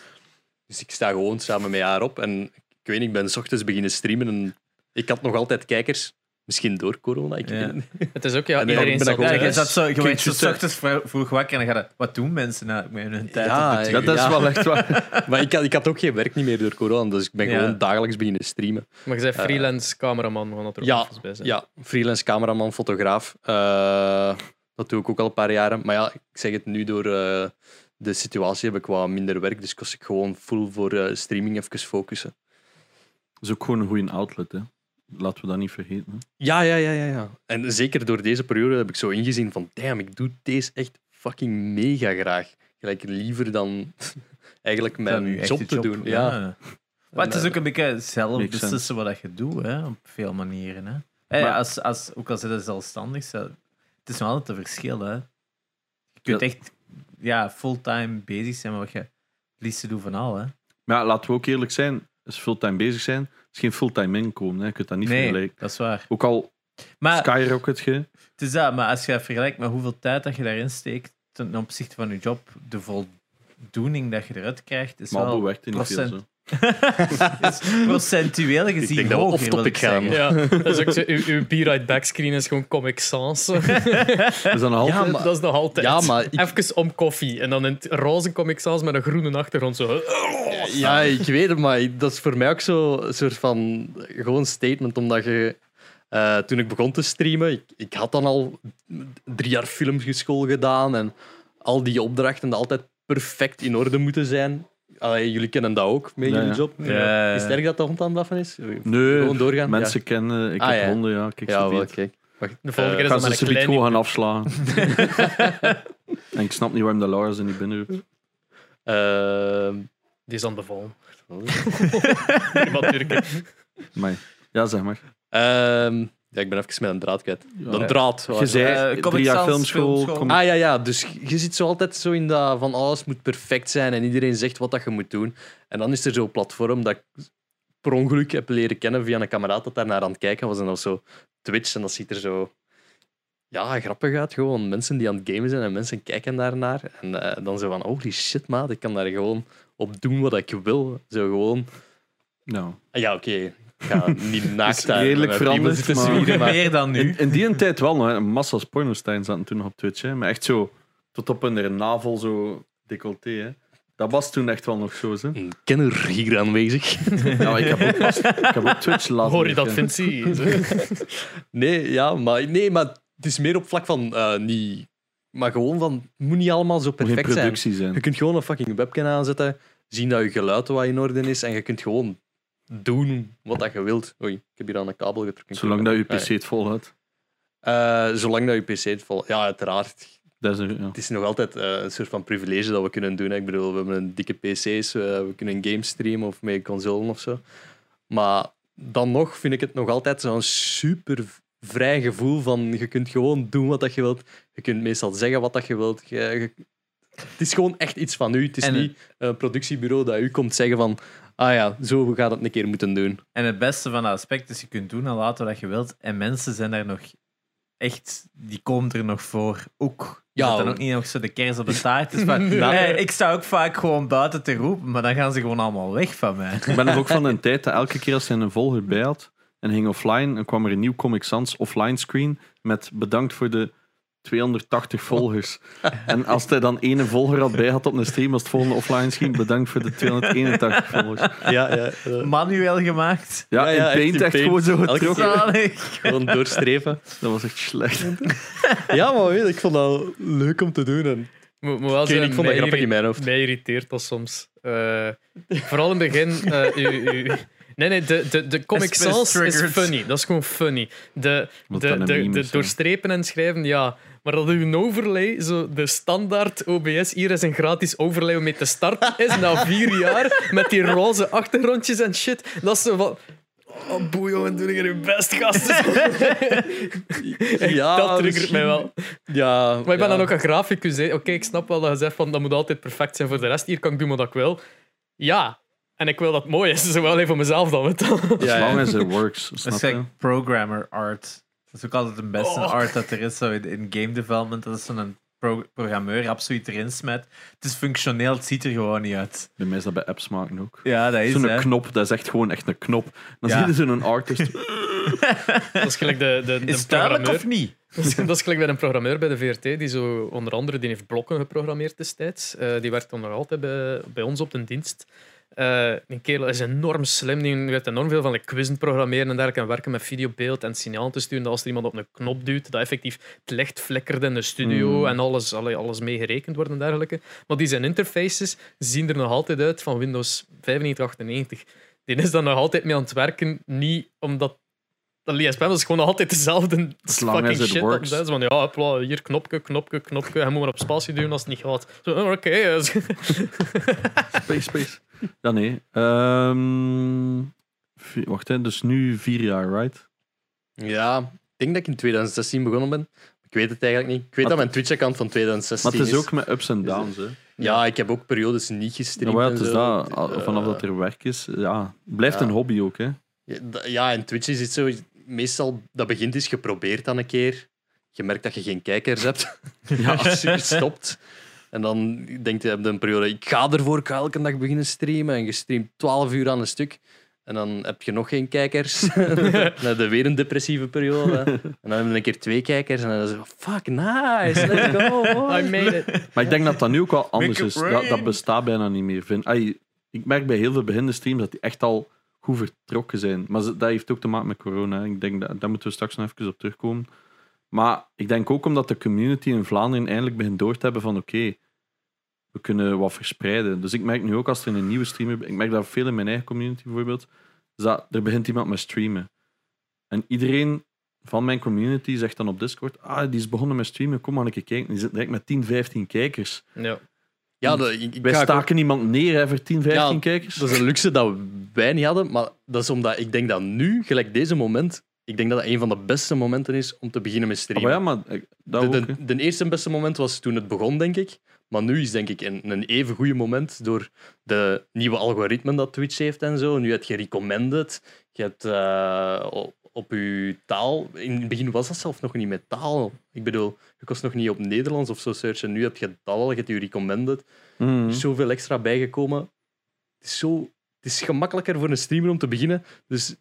Dus ik sta gewoon samen met haar op. En ik weet niet, ik ben s ochtends beginnen streamen. En ik had nog altijd kijkers. Misschien door corona, ik Ja. weet het niet. Het is ook, ja, iedereen ik ben zat dat Ja, je, zat zo, je werd zo ochtends vro- vroeg wakker en dan gaat wat doen mensen nou met hun tijd Ja? Dat is Ja. wel echt waar. Maar ik had, ik had ook geen werk niet meer door corona. Dus ik ben Ja. gewoon dagelijks beginnen streamen. Maar je bent freelance cameraman, dat er Ja, bij zijn. Ja, freelance cameraman, fotograaf. Eh, dat doe ik ook al een paar jaren. Maar ja, ik zeg het nu door eh, de situatie heb ik wat minder werk. Dus kost ik gewoon full voor eh, streaming even focussen. Dat is ook gewoon een goede outlet, hè. Laten we dat niet vergeten. Hè. Ja, ja, ja, ja, ja. En zeker door deze periode heb ik zo ingezien van damn, ik doe deze echt fucking mega graag. Gelijk liever dan eigenlijk is mijn job te doen. Ja. Maar het is ook een beetje zelf beslissen wat je doet, hè, op veel manieren. Hè. Hey, Maar- als, als, ook al zit je zelfstandig, zo- het is nog altijd een verschil. Hè. Je kunt Ja. echt ja, fulltime bezig zijn met wat je het liefste doet van al. Hè. Maar ja, laten we ook eerlijk zijn. Je fulltime bezig zijn, is geen fulltime inkomen. Hè. Je kunt dat niet Nee, vergelijken. dat is waar. Ook al Maar skyrocket je. het is dat, maar als je vergelijkt met hoeveel tijd dat je daarin steekt ten opzichte van je job, de voldoening dat je eruit krijgt, is Maar wel werkt niet veel zo. is procentueel gezien denk dat we off-topic ik gaan. Ja, dat is ook zo, uw, uw Backscreen is gewoon Comic Sans. Is dat nog altijd? Ja, maar- dat is nog altijd. Ja, maar ik- Even om koffie. En dan in het roze Comic Sans met een groene achtergrond. Zo. Ja, ik weet het, maar dat is voor mij ook zo een soort van gewoon statement, omdat je eh, toen ik begon te streamen, ik, ik had dan al drie jaar filmschool gedaan en al die opdrachten altijd perfect in orde moeten zijn. Allee, jullie kennen dat ook met jullie ja. job. Ja. Is het erg dat de hond aan het blaffen is? Nee, Gewoon doorgaan. mensen kennen. Ik Ah, heb ja. honden, ja. Kijk, Ja, wel, kijk. Wacht, De volgende keer eh, is Gaan dat ze een gewoon gaan afslaan. en ik snap niet waarom de Lars er niet binnen roept. ehm, Die is aan het bevallen. Wat Turken. Maar, ja, zeg maar. ehm, ja, ik ben even met een draad kwijt. Ja. Draad. Je zei Eh, Comic drie jaar Sans, filmschool. Ah ja, ja, dus je zit zo altijd zo in dat van alles moet perfect zijn en iedereen zegt wat dat je moet doen. En dan is er zo'n platform dat ik per ongeluk heb leren kennen via een kameraad dat daar naar aan het kijken was. En dat was zo Twitch en dat ziet er zo ja, grappig uit. Gewoon mensen die aan het gamen zijn en mensen kijken daarnaar. En eh, dan zo van, holy shit maat, ik kan daar gewoon op doen wat ik wil. Zo gewoon... Nou, Ah, Ja, oké. Ga niet naakt daar redelijk veranderd, zitten maar- zwieren, maar... Meer dan nu. in, in die tijd wel nog. hè. Massa's pornostijn zaten toen nog op Twitch. Hè. Maar echt zo, tot op hun navel zo decolleté. Hè. Dat was toen echt wel nog zo. Hè. Een kenner hier aanwezig. Ja, maar ik heb ook, pas- ik heb ook Twitch laten Hoor je dat. Vinci? Nee, ja, maar, nee, maar het is meer op vlak van eh, niet. Maar gewoon van, het moet niet allemaal zo perfect zijn. zijn. Je kunt gewoon een fucking webcam aanzetten, zien dat je geluid wat in orde is en je kunt gewoon doen wat dat je wilt. Oei, ik heb hier aan een kabel getrokken. Zolang dat je PC het volhoudt. Eh, zolang dat je PC het vol... Ja, uiteraard. Dat is een, ja. Het is nog altijd eh, een soort van privilege dat we kunnen doen. hè. Ik bedoel, we hebben een dikke PC's, eh, we kunnen game streamen of met consolen of zo. Maar dan nog vind ik het nog altijd zo'n super vrij gevoel van je kunt gewoon doen wat dat je wilt. Je kunt meestal zeggen wat dat je wilt. Je, je- Het is gewoon echt iets van u. Het is En- niet een productiebureau dat u komt zeggen van ah ja, zo gaat het een keer moeten doen. En het beste van dat aspect is, je kunt doen en laten wat je wilt. En mensen zijn daar nog echt, die komen er nog voor. Ook. Ja, Ja, dan ook niet nog zo de kers op de taart. Dus Ja. hey, ik sta ook vaak gewoon buiten te roepen, maar dan gaan ze gewoon allemaal weg van mij. Ik ben er ook van een tijd dat elke keer als hij een volger bij had en ging offline, dan kwam er een nieuw Comic Sans offline screen met bedankt voor de 280 volgers. En als hij dan ene volger had bij had op een stream, als het volgende offline ging, bedankt voor de 281 volgers. Ja, ja. Manueel gemaakt. Ja, Ja, ja, in Paint echt in echt Paint. gewoon zo getrokken. Gewoon doorstreven. Dat was echt slecht. Ja, maar weet, je, ik vond dat leuk om te doen. En... Moet, moet wel zeggen, ik vond dat grappig in mijn hoofd. Mij irriteert dat soms. Eh, vooral in het begin. eh, u- u- nee, nee, de, de, de Comic Sans is funny. Dat is gewoon funny. De, de, de, doorstrepen en schrijven, ja. Maar dat uw overlay, zo de standaard OBS, hier is een gratis overlay om mee te starten, is na vier jaar, met die roze achtergrondjes en shit. Dat is zo van... Oh, boe, jongen, doe ik uw best, gasten. Ja, dat triggert mij wel. Ja, Maar ik ben ja. dan ook een graficus. hè. Oké, ik snap wel dat je zegt van dat moet altijd perfect zijn voor de rest. Hier kan ik doen wat ik wil. Ja, en ik wil dat het mooi is. Zowel even voor mezelf dan. je. Ja, As long as it works. Dat Snap is je? like programmer art. Dat is ook altijd de beste Oh. art dat er is zo in, in game development. Dat is zo'n pro programmeur absoluut erin smet. Het is functioneel, het ziet er gewoon niet uit. Is dat bij apps maken ook. Ja, dat is Zo'n knop, dat is echt gewoon echt een knop. Dan Ja. zie je zo'n artist. Dat is gelijk de, de, de Is het duidelijk programmeur. of niet? Dat is, dat is gelijk bij een programmeur bij de VRT, die zo onder andere die heeft blokken geprogrammeerd destijds. Eh, die werkt dan nog altijd bij, bij ons op de dienst. Een kerel is enorm slim, die weet enorm veel van de quizzen programmeren en dergelijke en werken met videobeeld en signaal te sturen. Dat als er iemand op een knop duwt, dat effectief het licht flikkert in de studio Mm. en alles, allee, alles meegerekend wordt en dergelijke. Maar die zijn interfaces zien er nog altijd uit van Windows 95, 98. Die is dan nog altijd mee aan het werken, niet omdat dat LSPM is gewoon nog altijd dezelfde fucking shit. works. Dat is van, ja, hopla, hier knopje, knopje, knopje. Je moet maar op spatie doen als het niet gaat. Zo, oké. eh, Space, space. Ja, nee. Ehm, wacht, hè. dus nu vier jaar, right? Ja, ik denk dat ik in 2016 begonnen ben. Ik weet het eigenlijk niet. Ik weet Maar dat mijn Twitch-account van 2016 Maar het is ook met ups en downs. Hè. Ja, ik heb ook periodes niet gestreamd. maar ja, en het is dat, al- vanaf dat er werk is, ja, blijft Ja. een hobby ook. Hè. Ja, en Twitch is het zo. Meestal, dat begint is geprobeerd dan een keer. Je merkt dat je geen kijkers hebt. Ja, als je stopt. En dan denk je, heb je een periode, ik ga ervoor, ik ga elke dag beginnen streamen. En je streamt 12 uur aan een stuk. En dan heb je nog geen kijkers. dan heb je weer een depressieve periode. En dan heb je een keer twee kijkers. En dan is het fuck, nice, let's go. I made it. Maar ik denk dat dat nu ook wel anders is. Dat, dat bestaat bijna niet meer. Vind. Ik merk bij heel veel beginnende streams dat die echt al goed vertrokken zijn. Maar dat heeft ook te maken met corona. Ik denk dat, daar moeten we straks nog even op terugkomen. Maar ik denk ook omdat de community in Vlaanderen eindelijk begint door te hebben van oké, we kunnen wat verspreiden. Dus ik merk nu ook als er een nieuwe streamer... Ik merk dat veel in mijn eigen community bijvoorbeeld. is dat er begint iemand met streamen. En iedereen van mijn community zegt dan op Discord ah, die is begonnen met streamen, kom maar een keer kijken. Die zit direct met 10, 15 kijkers. Ja. Ja, ik, Wij ook- staken iemand neer hè, voor 10, 15 Ja, kijkers. Dat is een luxe dat wij niet hadden, maar dat is omdat ik denk dat nu, gelijk deze moment, ik denk dat dat een van de beste momenten is om te beginnen met Ah, streamen. maar ja, maar eh, dat de, ook. de, de eerste beste moment was toen het begon, denk ik. Maar nu is denk ik een, een even goede moment door de nieuwe algoritmen dat Twitch heeft en zo. Nu heb je recommended, je hebt eh, op, je taal. In het begin was dat zelf nog niet met taal. Ik bedoel, je kost nog niet op Nederlands of zo searchen. Nu heb je dat al, je hebt je recommended. Mhm. Er is zoveel extra bijgekomen. Het is, zo, het is gemakkelijker voor een streamer om te beginnen. Dus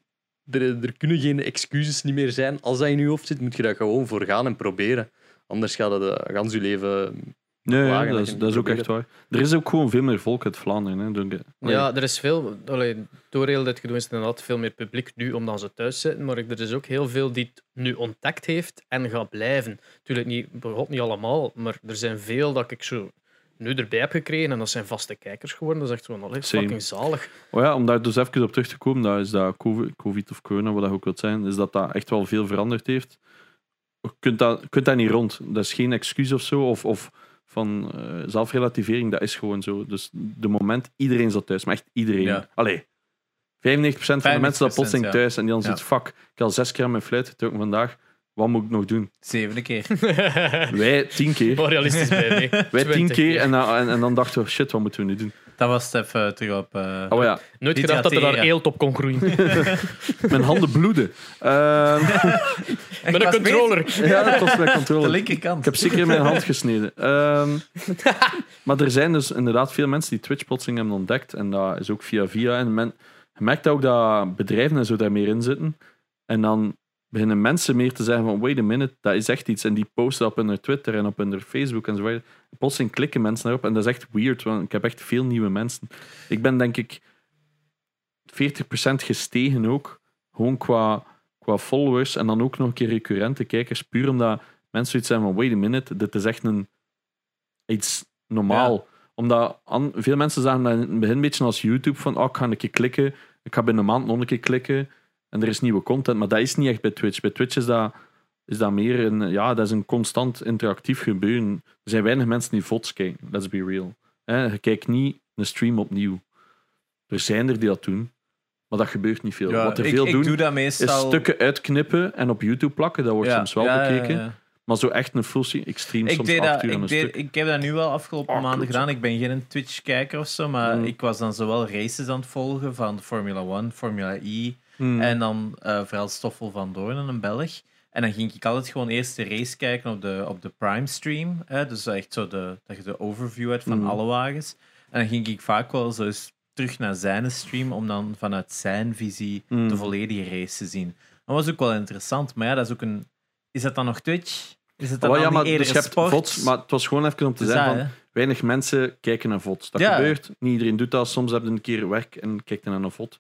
er, er kunnen geen excuses niet meer zijn. Als dat in je hoofd zit, moet je daar gewoon voor gaan en proberen. Anders gaat het uh, gans je leven. Nee, ja, dat is, dat is ook echt waar. Er is ook gewoon veel meer volk uit Vlaanderen. Hè. Denk ik. Ja, er is veel. Allee, door heel dit gedoe is er inderdaad veel meer publiek nu omdat ze thuis zitten. Maar er is ook heel veel die het nu ontdekt heeft en gaat blijven. Natuurlijk niet, niet allemaal, maar er zijn veel dat ik zo nu erbij heb gekregen. En dat zijn vaste kijkers geworden. Dat is echt gewoon allee, fucking zalig. Oh ja, om daar dus even op terug te komen, dat is dat COVID, COVID of corona, wat dat ook wilt zijn, is dat dat echt wel veel veranderd heeft. Je kunt dat, je kunt dat niet rond. Dat is geen excuus of zo, of, of van eh, zelfrelativering, dat is gewoon zo. Dus de moment, iedereen zat thuis, maar echt iedereen. Ja. Allee, 95% van de mensen dat 95%, plotseling ja. thuis en die dan Ja. zit fuck, ik heb al zes keer aan mijn fluit getrokken vandaag, wat moet ik nog doen? Zevende keer. Wij tien keer. Wel realistisch bij nee. Wij tien 20 keer en, dan- en, en dan dachten we, shit, wat moeten we nu doen? Dat was het even terug op... eh, Oh ja, Nooit gedacht dat er daar eelt op kon groeien. mijn handen bloeden. Ehm, Met een controller. ja, dat was mijn controle. De linkerkant. Ik heb zeker in mijn hand gesneden. Ehm, maar er zijn dus inderdaad veel mensen die Twitch plotseling hebben ontdekt. En dat is ook via via. En men, je merkt ook dat bedrijven en zo daar meer in zitten. En dan beginnen mensen meer te zeggen van wait a minute, dat is echt iets. En die posten op hun Twitter en op hun Facebook en zo verder. Plotseling klikken mensen daarop. En dat is echt weird, want ik heb echt veel nieuwe mensen. Ik ben denk ik 40% gestegen ook. Gewoon qua, qua followers. En dan ook nog een keer recurrente kijkers. Puur omdat mensen zoiets zijn van wait a minute, dit is echt een, iets normaal. Omdat an- veel mensen zeggen dat in het begin een beetje als YouTube van oh, ik ga een keer klikken, ik ga binnen een maand nog een keer klikken en er is nieuwe content. Maar dat is niet echt bij Twitch. Bij Twitch is dat, is dat meer een, ja, dat is een constant interactief gebeuren. Er zijn weinig mensen die VODs kijken, let's be real. Je kijkt niet een stream opnieuw. Er zijn er die dat doen, maar dat gebeurt niet veel. Ja, Wat er ik, veel ik doen, doe is stukken uitknippen en op YouTube plakken. Dat wordt Ja, soms wel ja, bekeken. Maar zo echt een full stream, ik stream Ik, soms deed dat, uur ik, deed, stuk. ik heb dat nu wel afgelopen Oh, maanden gedaan. Ik ben geen Twitch-kijker of zo, maar Mm. ik was dan zowel races aan het volgen van Formula 1, Formula E Hmm. en dan eh vooral Stoffel van Doorn, een Belg. En dan ging ik altijd gewoon eerst de race kijken op de, op de Prime stream. Hè? Dus echt zo de, dat je de overview hebt van Mm. alle wagens. En dan ging ik vaak wel zo eens terug naar zijn stream om dan vanuit zijn visie Mm. de volledige race te zien. Dat was ook wel interessant, maar ja, dat is ook een... Is dat dan nog Twitch? Is het dan Oh, ja, maar dus je sport? Maar het was gewoon even om te Dus zeggen dat, van, weinig mensen kijken naar VODs. Dat Ja. gebeurt, niet iedereen doet dat. Soms heb je een keer werk en kijkt naar een VOD.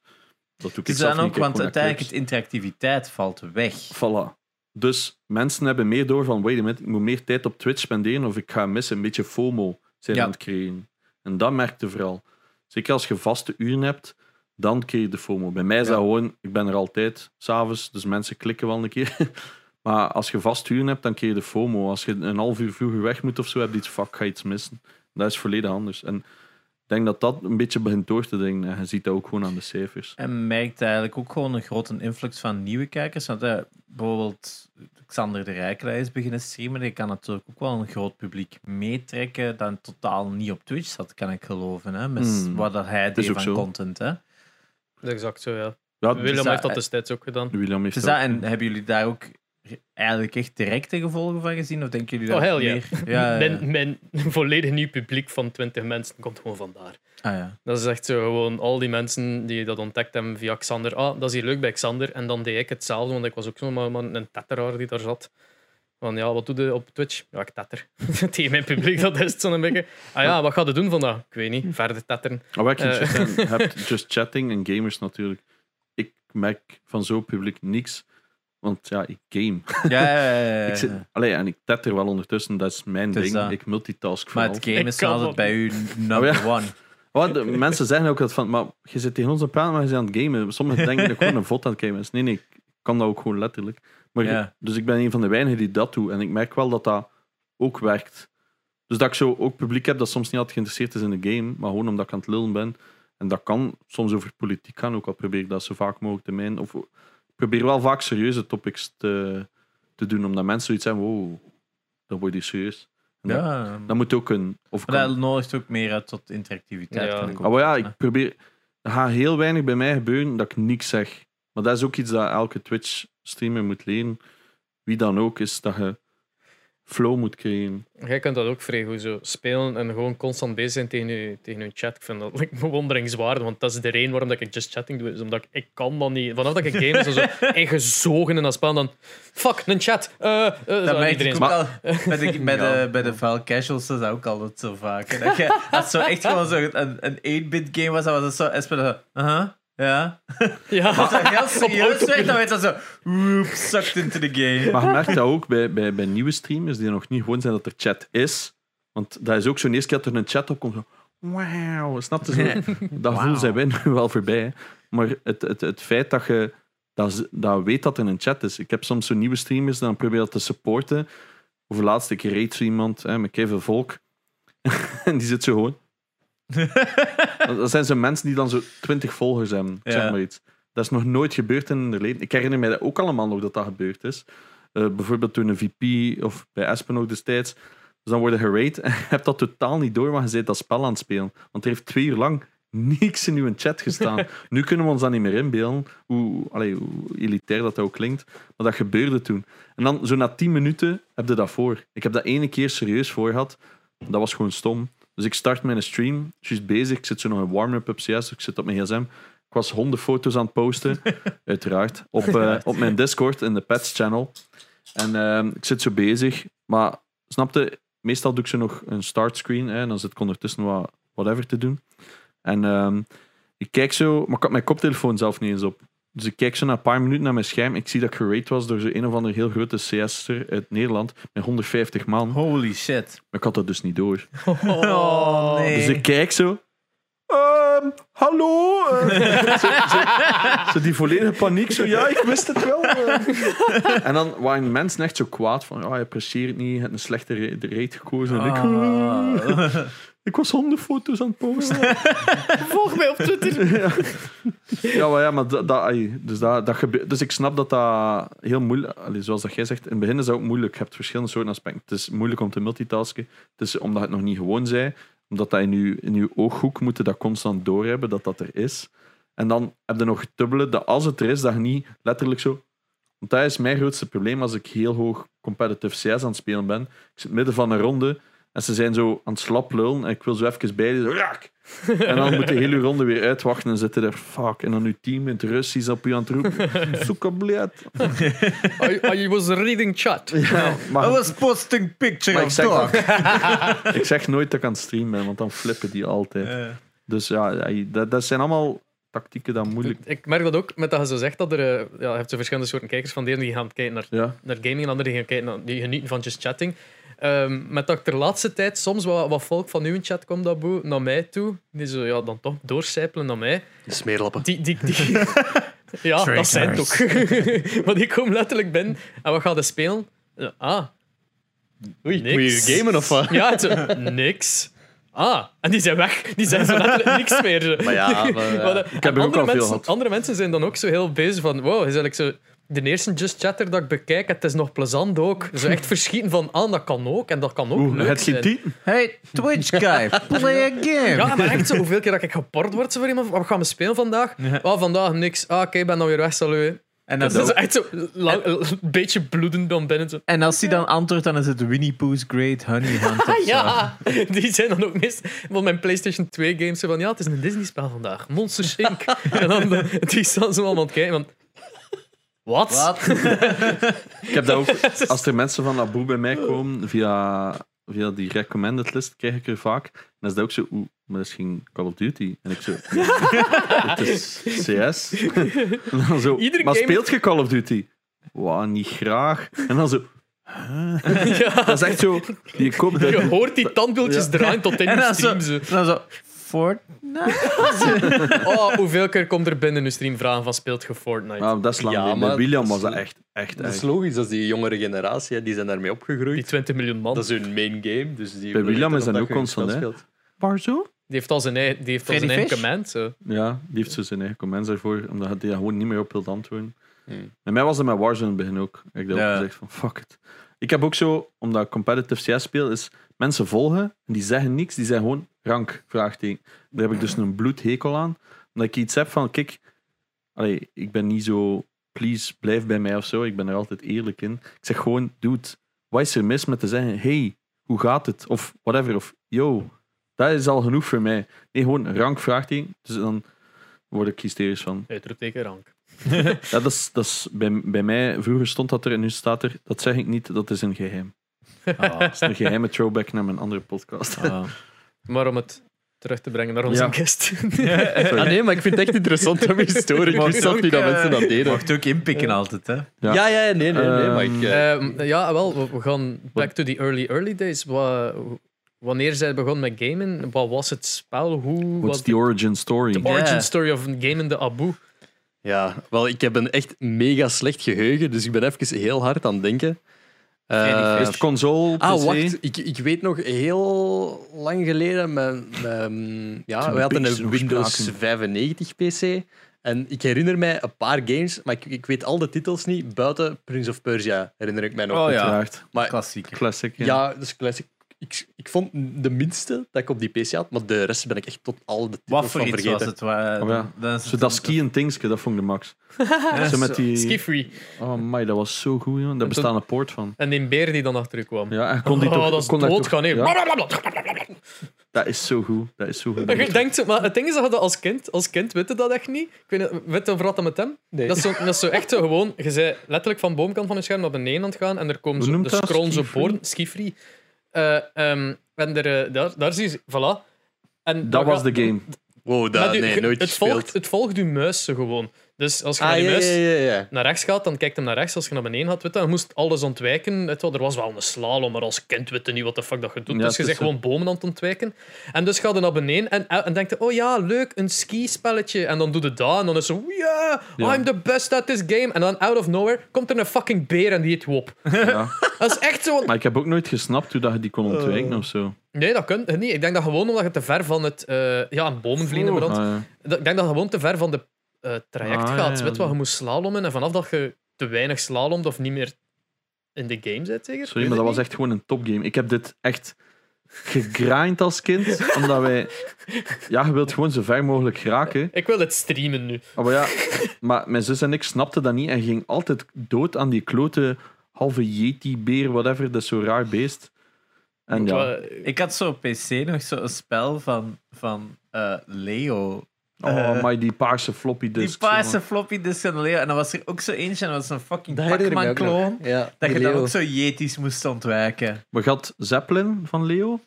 Dat doe ik zelf niet, ook, ik kijk want uiteindelijk het interactiviteit valt weg. Voilà. Dus mensen hebben meer door van, wait a minute, ik moet meer tijd op Twitch spenderen of ik ga missen. Een beetje FOMO zijn Ja. aan het creëren. En dat merkte vooral. Zeker als je vaste uren hebt, dan creëer je de FOMO. Bij mij is Ja. dat gewoon, ik ben er altijd, s'avonds, dus mensen klikken wel een keer. maar als je vast uren hebt, dan creëer je de FOMO. Als je een half uur vroeger weg moet of zo, heb je iets, fuck, ga iets missen. Dat is volledig anders. En ik denk dat dat een beetje begint door te dringen. En je ziet dat ook gewoon aan de cijfers. En merkt eigenlijk ook gewoon een grote influx van nieuwe kijkers. Want eh, bijvoorbeeld Xander de Rijkelij is beginnen streamen. Die kan natuurlijk ook wel een groot publiek meetrekken dat totaal niet op Twitch zat, kan ik geloven. Hè? Met Hmm. wat dat hij deed van zo. content. Hè? Dat is exact zo, ja. Ja, William dat- heeft dat destijds ook gedaan. William heeft Dus dat dat, ook. en hebben jullie daar ook eigenlijk echt directe gevolgen van gezien? Of denken jullie Oh, dat hell yeah. meer... Ja, ja. Mijn, mijn volledig nieuw publiek van 20 mensen komt gewoon vandaar. Ah, ja. Dat is echt zo gewoon al die mensen die dat ontdekt hebben via Xander. Ah, dat is hier leuk bij Xander. En dan deed ik hetzelfde, want ik was ook zo maar, maar een tetteraar die daar zat. Van ja, wat doe je op Twitch? Ja, ik tetter. Tegen mijn publiek, dat is het zo'n beetje. Ah ja, wat ga je doen vandaag? Ik weet niet, verder tetteren. Maar wat ik ging Eh. je hebt just chatting en gamers natuurlijk. Ik merk van zo'n publiek niks. Want ja, ik game. Ja, ja, ja, ja, Ik zit, allee, en ik tetter wel ondertussen, dat is mijn ding. dat. Ik multitask Maar vooral. het game is altijd bij u number Oh, ja. one. De, mensen zeggen ook dat van, maar je zit tegen ons te praten, maar je bent aan het gamen. Sommigen denken dat ik gewoon een vod aan het gamen is. Nee, nee, ik kan dat ook gewoon letterlijk. Maar, Ja. Dus ik ben een van de weinigen die dat doet. En ik merk wel dat dat ook werkt. Dus dat ik zo ook publiek heb dat soms niet altijd geïnteresseerd is in de game, maar gewoon omdat ik aan het lullen ben. En dat kan soms over politiek gaan, ook al probeer ik dat zo vaak mogelijk te mijn. Of probeer wel vaak serieuze topics te, te doen, omdat mensen zoiets hebben, wow, dat wordt hier serieus. En Ja, dat moet ook een... Of maar kan- dat nodigt ook meer uit tot interactiviteit. Ja. kan ik ook Ah, maar ja, zeggen, ik probeer. Er gaat heel weinig bij mij gebeuren dat ik niks zeg. Maar dat is ook iets dat elke Twitch-streamer moet leren. Wie dan ook, is dat je flow moet creëren. Jij kunt dat ook vrij goed zo spelen en gewoon constant bezig zijn tegen je, tegen je chat. Ik vind dat like, bewonderingswaardig, want dat is de reden waarom dat ik just chatting doe. Is omdat ik, ik kan dat niet. Vanaf dat ik game is, dan zo ingezogen in dat spel, dan fuck, een chat. Eh, eh, zo, Dat iedereen al. Bij de, bij, Ja. de, bij de vuil casuals is dat ook altijd zo vaak. Dat je, als het zo echt gewoon zo een, een 8-bit game was, dan was het zo... Aha, ja. Ja. Als het heel serieus werd, dan werd dat zo... Woep, sucked into the game. Maar je merkt dat ook bij, bij, bij nieuwe streamers die nog niet gewoon zijn dat er chat is. Want dat is ook zo'n eerste keer dat er een chat opkomt. Zo, Wauw, snap je zo? Dat gevoel zijn wij nu wel voorbij. hè. Maar het, het, het feit dat je dat, dat weet dat er een chat is. Ik heb soms zo'n nieuwe streamers, dan probeer ik dat te supporten. Over laatst ik reed zo iemand hè, met Kevin Volk. en die zit zo gewoon. dat zijn zo mensen die dan zo twintig volgers hebben. Ja. Zeg maar iets. Dat is nog nooit gebeurd in hun leven. Ik herinner mij dat ook allemaal nog dat dat gebeurd is. eh, bijvoorbeeld door een VP of bij Aspen ook destijds. Dus dan worden gerate en je hebt dat totaal niet door, maar je bent dat spel aan het spelen. Want er heeft twee uur lang niks in uw chat gestaan. nu kunnen we ons dat niet meer inbeelden, hoe, allee, hoe elitair dat ook klinkt. Maar dat gebeurde toen. En dan, zo na tien minuten, heb je dat voor. Ik heb dat ene keer serieus voor gehad. Dat was gewoon stom. Dus ik start mijn stream, juist bezig. Ik zit zo nog een warm-up op CS, ik zit op mijn gsm. Ik was hondenfoto's aan het posten, uiteraard, op, eh, op mijn Discord in de Pets channel. En ehm, ik zit zo bezig, maar snapte, meestal doe ik zo nog een start screen hè, en dan zit ik ondertussen wat whatever te doen. En ehm, ik kijk zo, maar ik had mijn koptelefoon zelf niet eens op. Dus ik kijk zo na een paar minuten naar mijn scherm. Ik zie dat ik gerate was door zo een of andere heel grote CS'er uit Nederland met 150 man. Holy shit. Maar ik had dat dus niet door. Oh, nee. Dus ik kijk zo. Ehm, hallo? Eh, zo, zo- zo die volledige paniek. Zo, ja, ik wist het wel. eh. En dan waren mensen echt zo kwaad van, ja, je apprecieert het niet, je hebt een slechte ra- rate gekozen. En ik, Ah. Ik was hondenfoto's aan het posten. Volg mij op Twitter. ja. ja, maar, ja, maar dat, dus, dat, dat gebe- dus ik snap dat dat heel moeilijk allee, Zoals dat jij zegt, in het begin is dat ook moeilijk. Je hebt verschillende soorten aspecten. Het is moeilijk om te multitasken. Het is omdat het nog niet gewoon zij. Omdat dat in je, in je ooghoek moet je dat constant doorhebben dat dat er is. En dan heb je nog het dubbele, dat als het er is, dat je niet letterlijk zo... Want dat is mijn grootste probleem als ik heel hoog competitive CS aan het spelen ben. Ik zit midden van een ronde en ze zijn zo aan het slap lullen en ik wil zo even bij die, zo, raak! En dan moet de hele ronde weer uitwachten en zitten er, fuck. En dan uw team in het Russisch op je aan het roepen. Zoek blad. I, I was reading chat. Ja, I was posting picture of dog. ik zeg nooit dat ik aan het streamen ben, want dan flippen die altijd. Dus ja, dat, dat zijn allemaal tactieken dat moeilijk... Ik merk dat ook met dat je zo zegt dat er. eh, Ja, je hebt zo verschillende soorten kijkers. Van de ene die gaan kijken naar, Ja, naar gaming en anderen die gaan kijken naar, die genieten van just chatting. Ehm, met dat ik de laatste tijd soms wat, wat volk van uw chat komt dat boe, naar mij toe. Die zo ja, dan toch doorcijpelen naar mij. Smeerlappen. Die, die, die, ja, dat zijn het ook. maar die komen letterlijk binnen en wat gaan ze spelen? Ja, ah, Oei, Niks. moet je gamen of wat? ja, het niks. Ah, en die zijn weg. Die zijn zo letterlijk niks meer. Maar ja, maar, ja. Maar de- heb er ook andere, al veel mensen, gehad. andere mensen zijn dan ook zo heel bezig van wow, is eigenlijk zo de eerste Just Chatter dat ik bekijk, het is nog plezant ook. Zo echt verschieten van ah, dat kan ook en dat kan ook Oeh, leuk het zijn. geen tien. Hey, Twitch guy, play a game. Ja, maar echt zo, hoeveel keer dat ik geport word zo voor iemand, wat gaan we spelen vandaag? Oh, vandaag niks. Ah, oké, ik ben dan weer weg, salut. En Dat is echt zo lang- een beetje bloedend dan binnen. Zo. en als hij dan antwoordt, dan is het Winnie Pooh's Great Honey Hunt. of zo. Ja, die zijn dan ook meest van mijn PlayStation 2 games. zo Van ja, het is een Disney-spel vandaag. Monsters Inc. en dan die staan zo allemaal aan het kijken. Van, wat? Ik heb dat ook, als er mensen van Abu bij mij komen via, via die recommended list, krijg ik er vaak. En dan is dat ook zo, oeh, maar dat is geen Call of Duty. En ik zo, nee, het is CS. En dan zo, Iedere maar game- speelt je Call of Duty? Wauw, niet graag. En dan zo, Ja. dat is echt zo, je koopt Je hoort die tandwieltjes draaien tot in En je dan zo, stream. Zo. dan zo Fortnite? Oh, hoeveel keer komt er binnen uw stream vragen van speelt je Fortnite? Maar dat is lang Ja, maar William was dat echt, echt Dat is logisch, dat is die jongere generatie, hè, die zijn daarmee Die opgegroeid. 20 miljoen man. Dat is hun main game. Dus die Bij William is dat ook een constant, hè? Die heeft al zijn eigen, die heeft al zijn eigen. Zo. Ja, die heeft zo zijn eigen comments ervoor, omdat hij daar gewoon niet meer op wilde antwoorden. Hmm. Bij mij was het met Warzone in het begin ook. Ik heb Ja. ook gezegd van fuck it. Ik heb ook zo, omdat ik competitive CS speel, is mensen volgen en die zeggen niks, die zijn gewoon rank, vraagteken. Daar heb ik dus een bloedhekel aan. Omdat ik iets heb van, kijk, allee, ik ben niet zo, please, blijf bij mij of zo. Ik ben er altijd eerlijk in. Ik zeg gewoon, dude, wat is er mis met te zeggen, hey, hoe gaat het? Of whatever, of yo, dat is al genoeg voor mij. Nee, gewoon rank, vraagteken. Dus dan word ik hysterisch van. Uitroepteken rank. Ja, dat is, dat is bij, bij mij, vroeger stond dat er en nu staat er, dat zeg ik niet, dat is een geheim. Oh. Dat is een geheime throwback naar mijn andere podcast. Oh. Maar om het terug te brengen naar onze Ja. guest. Ah nee, maar ik vind het echt interessant om historie. Ik wist niet dat mensen dat deden. Mocht ook inpikken altijd, hè? Ja. Ja, ja, nee, nee, nee. Maar ik, Ehm, eh, Ehm, ja, wel, we, we gaan back to the early, early days. Wa- wanneer zij begon met gamen, wat was het spel? Hoe What's was the origin story? de origin Yeah. story of gamen de Abu? Ja, wel, ik heb een echt mega slecht geheugen, dus ik ben even heel hard aan het denken. Freddy Eh. Is het console, PC? Ah, wacht. Ik, ik weet nog heel lang geleden. Mijn, mijn- ja, we hadden een Windows spraken. 95 PC. En ik herinner mij een paar games, maar ik, ik weet al de titels niet. Buiten Prince of Persia herinner ik mij nog. Oh ja. Uiteraard. Maar Klassieker. Classic. Ja. ja, dat is classic. Ik, ik vond de minste dat ik op die PC had, maar de rest ben ik echt tot al de titels Wat voor van iets vergeten. was het? Waar, Oh ja. dan is Zo dat skiën tingske, dat vond ik de max. Zo met die... Ski-free. Oh my, dat was zo goed, joh. Daar bestaat een poort van. En die beer die dan achter u kwam. Ja, en kon die oh, toch... dat is kon daar doodgaan. toch- hè. Ja, Blablabla. dat is zo goed. Dat is zo goed. Maar je denkt maar het ding is dat je als kind, als kind weet je dat echt niet. Ik weet niet, weet je over wat dat met hem? Nee. Dat, is zo, dat is zo echt zo gewoon, je zei letterlijk van de boomkant van een scherm naar beneden aan het gaan en er komen Hoe zo, noemt de dat? scrollen zo Ski-free? boorden, ski-free. Eh, ehm, en er, eh, daar, daar zie je, voilà. En Dat was de game. Wow, dat nee, nooit het, gespeeld. volgt, het volgt je muis gewoon. Dus als je naar ah, die ja, muis ja, ja, naar rechts gaat, dan kijkt hem naar rechts. Als je naar beneden gaat, weet je, je moest alles ontwijken. Weet je er was wel een slalom, maar als kind weet je niet wat de fuck dat je doet. Dus je het zegt gewoon bomen aan het ontwijken. En dus ga je naar beneden en, en denkt je, oh ja, leuk, een skispelletje. En dan doe je dat en dan is zo, yeah, Ja. I'm the best at this game. En dan out of nowhere komt er een fucking beer en die heet Wop. Ja. Dat is echt zo... Maar ik heb ook nooit gesnapt hoe dat je die kon ontwijken of zo. Nee, dat kun je niet. Ik denk dat gewoon omdat je te ver van het... eh ja, een bomenvliegen Ah, brand. ja. Ik denk dat je gewoon te ver van de eh, traject Ah, ja, gaat. ja. Weet je wat, je moest slalommen en vanaf dat je te weinig slalomt of niet meer in de game zit, zeker? Sorry, maar dat was echt gewoon een topgame. Ik heb dit echt gegrind als kind, omdat wij... Ja, je wilt gewoon zo ver mogelijk geraken. Ik wil het streamen nu. Maar ja, maar mijn zus en ik snapten dat niet en ging altijd dood aan die klote halve yeti-beer, whatever. Dat is zo'n raar beest. En ja, Ik had zo op PC nog zo'n spel van, van eh, Leo. Oh, maar die paarse floppy Die disk. paarse floppy disk van Leo. En dan was er ook zo eentje, en dat was een fucking Dat Pac-Man-kloon. Ja, Dat je die dan Leo. ook zo Yetis moest ontwijken. Maar je had Zeppelin van Leo.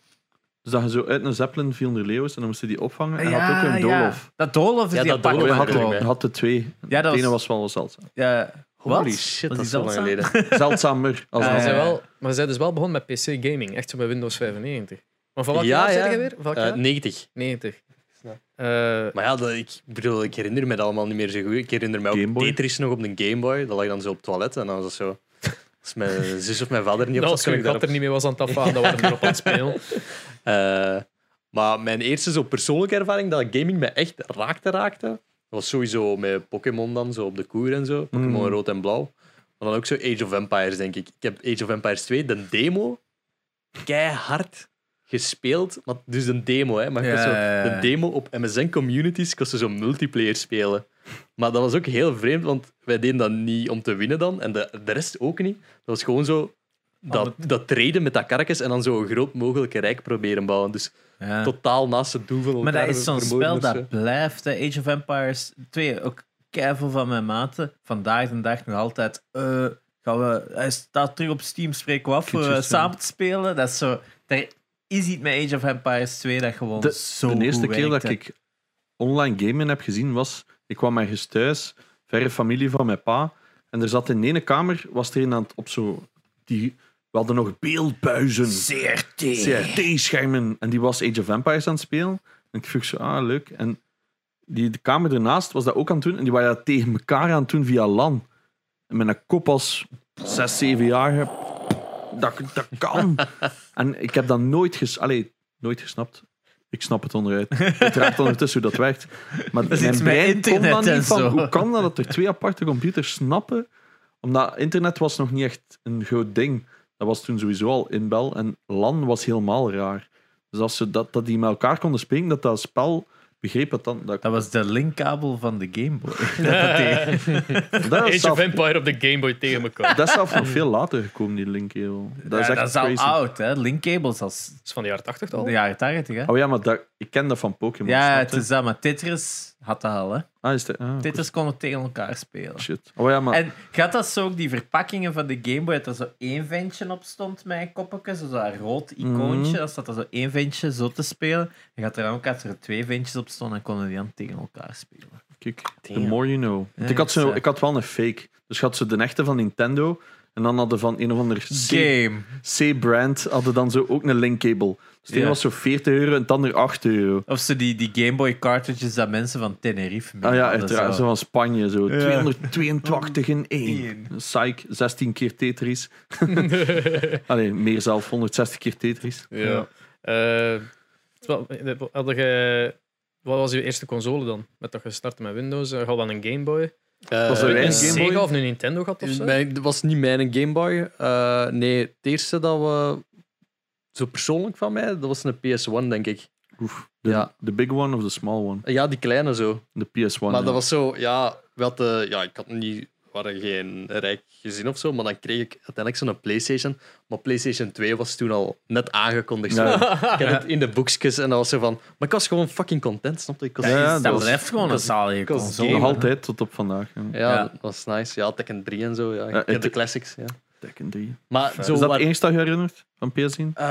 Dus dat je zo uit een Zeppelin viel er Leeuws en dan moesten die opvangen. En je had ook een Dolof. Dat Dolof is Ja, die dat Dolof je had, er, je had de twee. Ja, dat de ene was- was wel zeldzaam. Ja, Holy wat? shit, Was dat is die zo lang zeldzaam? geleden. Zeldzamer. Als ja. wel, maar zij dus wel begonnen met PC gaming, echt zo met Windows 95. Maar van welk Ja, jaar ja. zit je weer? Eh, jaar? 90. 90. Eh, Maar ja, dat, ik bedoel, ik herinner me dat allemaal niet meer zo goed. Ik herinner me ook? Tetris nog op een Game Boy. Dat lag dan zo op het toilet en dan was dat zo... Als mijn zus of mijn vader niet op nou, zat, kon ik daarop... er niet mee was aan het afvaren, dan waren we erop aan het spelen. Eh, maar mijn eerste zo persoonlijke ervaring dat gaming me echt raakte, raakte, dat was sowieso met Pokémon dan, zo op de koer en zo. Pokémon Mm. rood en blauw. Maar dan ook zo Age of Empires, denk ik. Ik heb Age of Empires 2, de demo, keihard gespeeld. Maar dus een demo, hè. Maar ik Ja, was zo, de demo op MSN Communities kostte zo multiplayer spelen. Maar dat was ook heel vreemd, want wij deden dat niet om te winnen dan. En de, de rest ook niet. Dat was gewoon zo... Dat, dat traden met dat karkens en dan zo een groot mogelijke rijk proberen bouwen. Dus Ja. totaal naast het doel van Maar dat elkaar is zo'n spel zo. dat blijft. hè. Age of Empires 2, ook keiveel van mijn maten. Vandaag de dag nog altijd. eh, gaan we, hij staat terug op Steam, spreken we af voor eh, samen te spelen. Dat is zo, is iets met Age of Empires 2 dat gewoon De, zo de eerste keer dat ik online gamen heb gezien was... Ik kwam ergens thuis, verre familie van mijn pa. En er zat in de ene kamer, was er een aan het op zo... Die, we hadden nog beeldbuizen. CRT. CRT-schermen. En die was Age of Empires aan het spelen. En ik vroeg zo, ah, leuk. En die, de kamer ernaast was dat ook aan het doen. En die waren dat tegen elkaar aan het doen via LAN. En met een kop als 6, 7 jaar. Dat, dat kan. en ik heb dat nooit, ges Allee, nooit gesnapt. Ik snap het onderuit. Het raakt ondertussen hoe dat werkt. Maar Dat is mijn brein kon internet dan en niet van, zo. hoe kan dat dat er twee aparte computers snappen? Omdat internet was nog niet echt een groot ding. Dat was toen sowieso al inbel. En LAN was helemaal raar. Dus als ze dat, dat die met elkaar konden spelen, dat dat spel begreep het dan. Dat, Dat was de linkkabel van de Game Boy. Dat dat, Age is of Empire op de Game Boy tegen elkaar. dat is zelf nog veel later gekomen, die link. joh. Dat is Ja, echt dat is al crazy. oud, hè? Linkkabels als Dat is van de jaren 80 al. de jaren 80, hè? Oh ja, maar dat, ik ken dat van Pokémon. Ja, het is dat, maar Tetris had dat al, hè? Ah, is dat? Ah, Tetris tegen elkaar spelen. shit. Oh ja, maar... En gaat dat zo ook die verpakkingen van de Game Boy, dat er zo één ventje op stond met een koppetje, zo dat rood icoontje, Mhm. dan staat er zo één ventje zo te spelen. En gaat er dan ook als er twee ventjes op stonden, dan konden die dan tegen elkaar spelen. Kijk, the more you know. Ja, ik, had zo, ik had wel een fake. Dus je had zo de echte van Nintendo. En dan hadden van een of ander. C-brand hadden dan zo ook een linkkabel. Dus de Ja. ene was zo 40 euro en het ander 8 euro. Of zo die, die Game Boy cartridges dat mensen van Tenerife mee Ah ja, hadden, uiteraard. Zo van Spanje. Zo. Ja. 282 in één. Eén. Psych, 16 keer Tetris. Allee, meer zelf, 160 keer Tetris. Ja. Eh, je Wat was uw eerste console dan? Met dat je startte met Windows? Uh, had dan een Game Boy? Was er een een eh, Game Boy? Sega of een Nintendo gehad of zo? Mijn, dat was niet mijn Game Boy. Eh, nee, het eerste dat we... Zo persoonlijk van mij, dat was een PS1, denk ik. Oef. De, Ja. the big one of the small one? Ja, die kleine zo. De PS1. maar ja. dat was zo, ja, we hadden, ja, ik had niet, waren geen rijk gezin of zo, maar dan kreeg ik uiteindelijk zo'n PlayStation. Maar PlayStation 2 was toen al net aangekondigd. Ja. Ik had het in de boekjes en dat was zo van. Maar ik was gewoon fucking content, snap je? Ik was, Ja, ja, dat dat was- blijft gewoon een zalige console. Nog altijd tot op vandaag. Ja. ja, Ja. dat was nice. Ja, Tekken 3 en zo. Ja, ik Ja, ken het- de classics. Ja. Tekken 3. Maar zo Is dat waar- het enige dat je herinnert van PS1? Eh,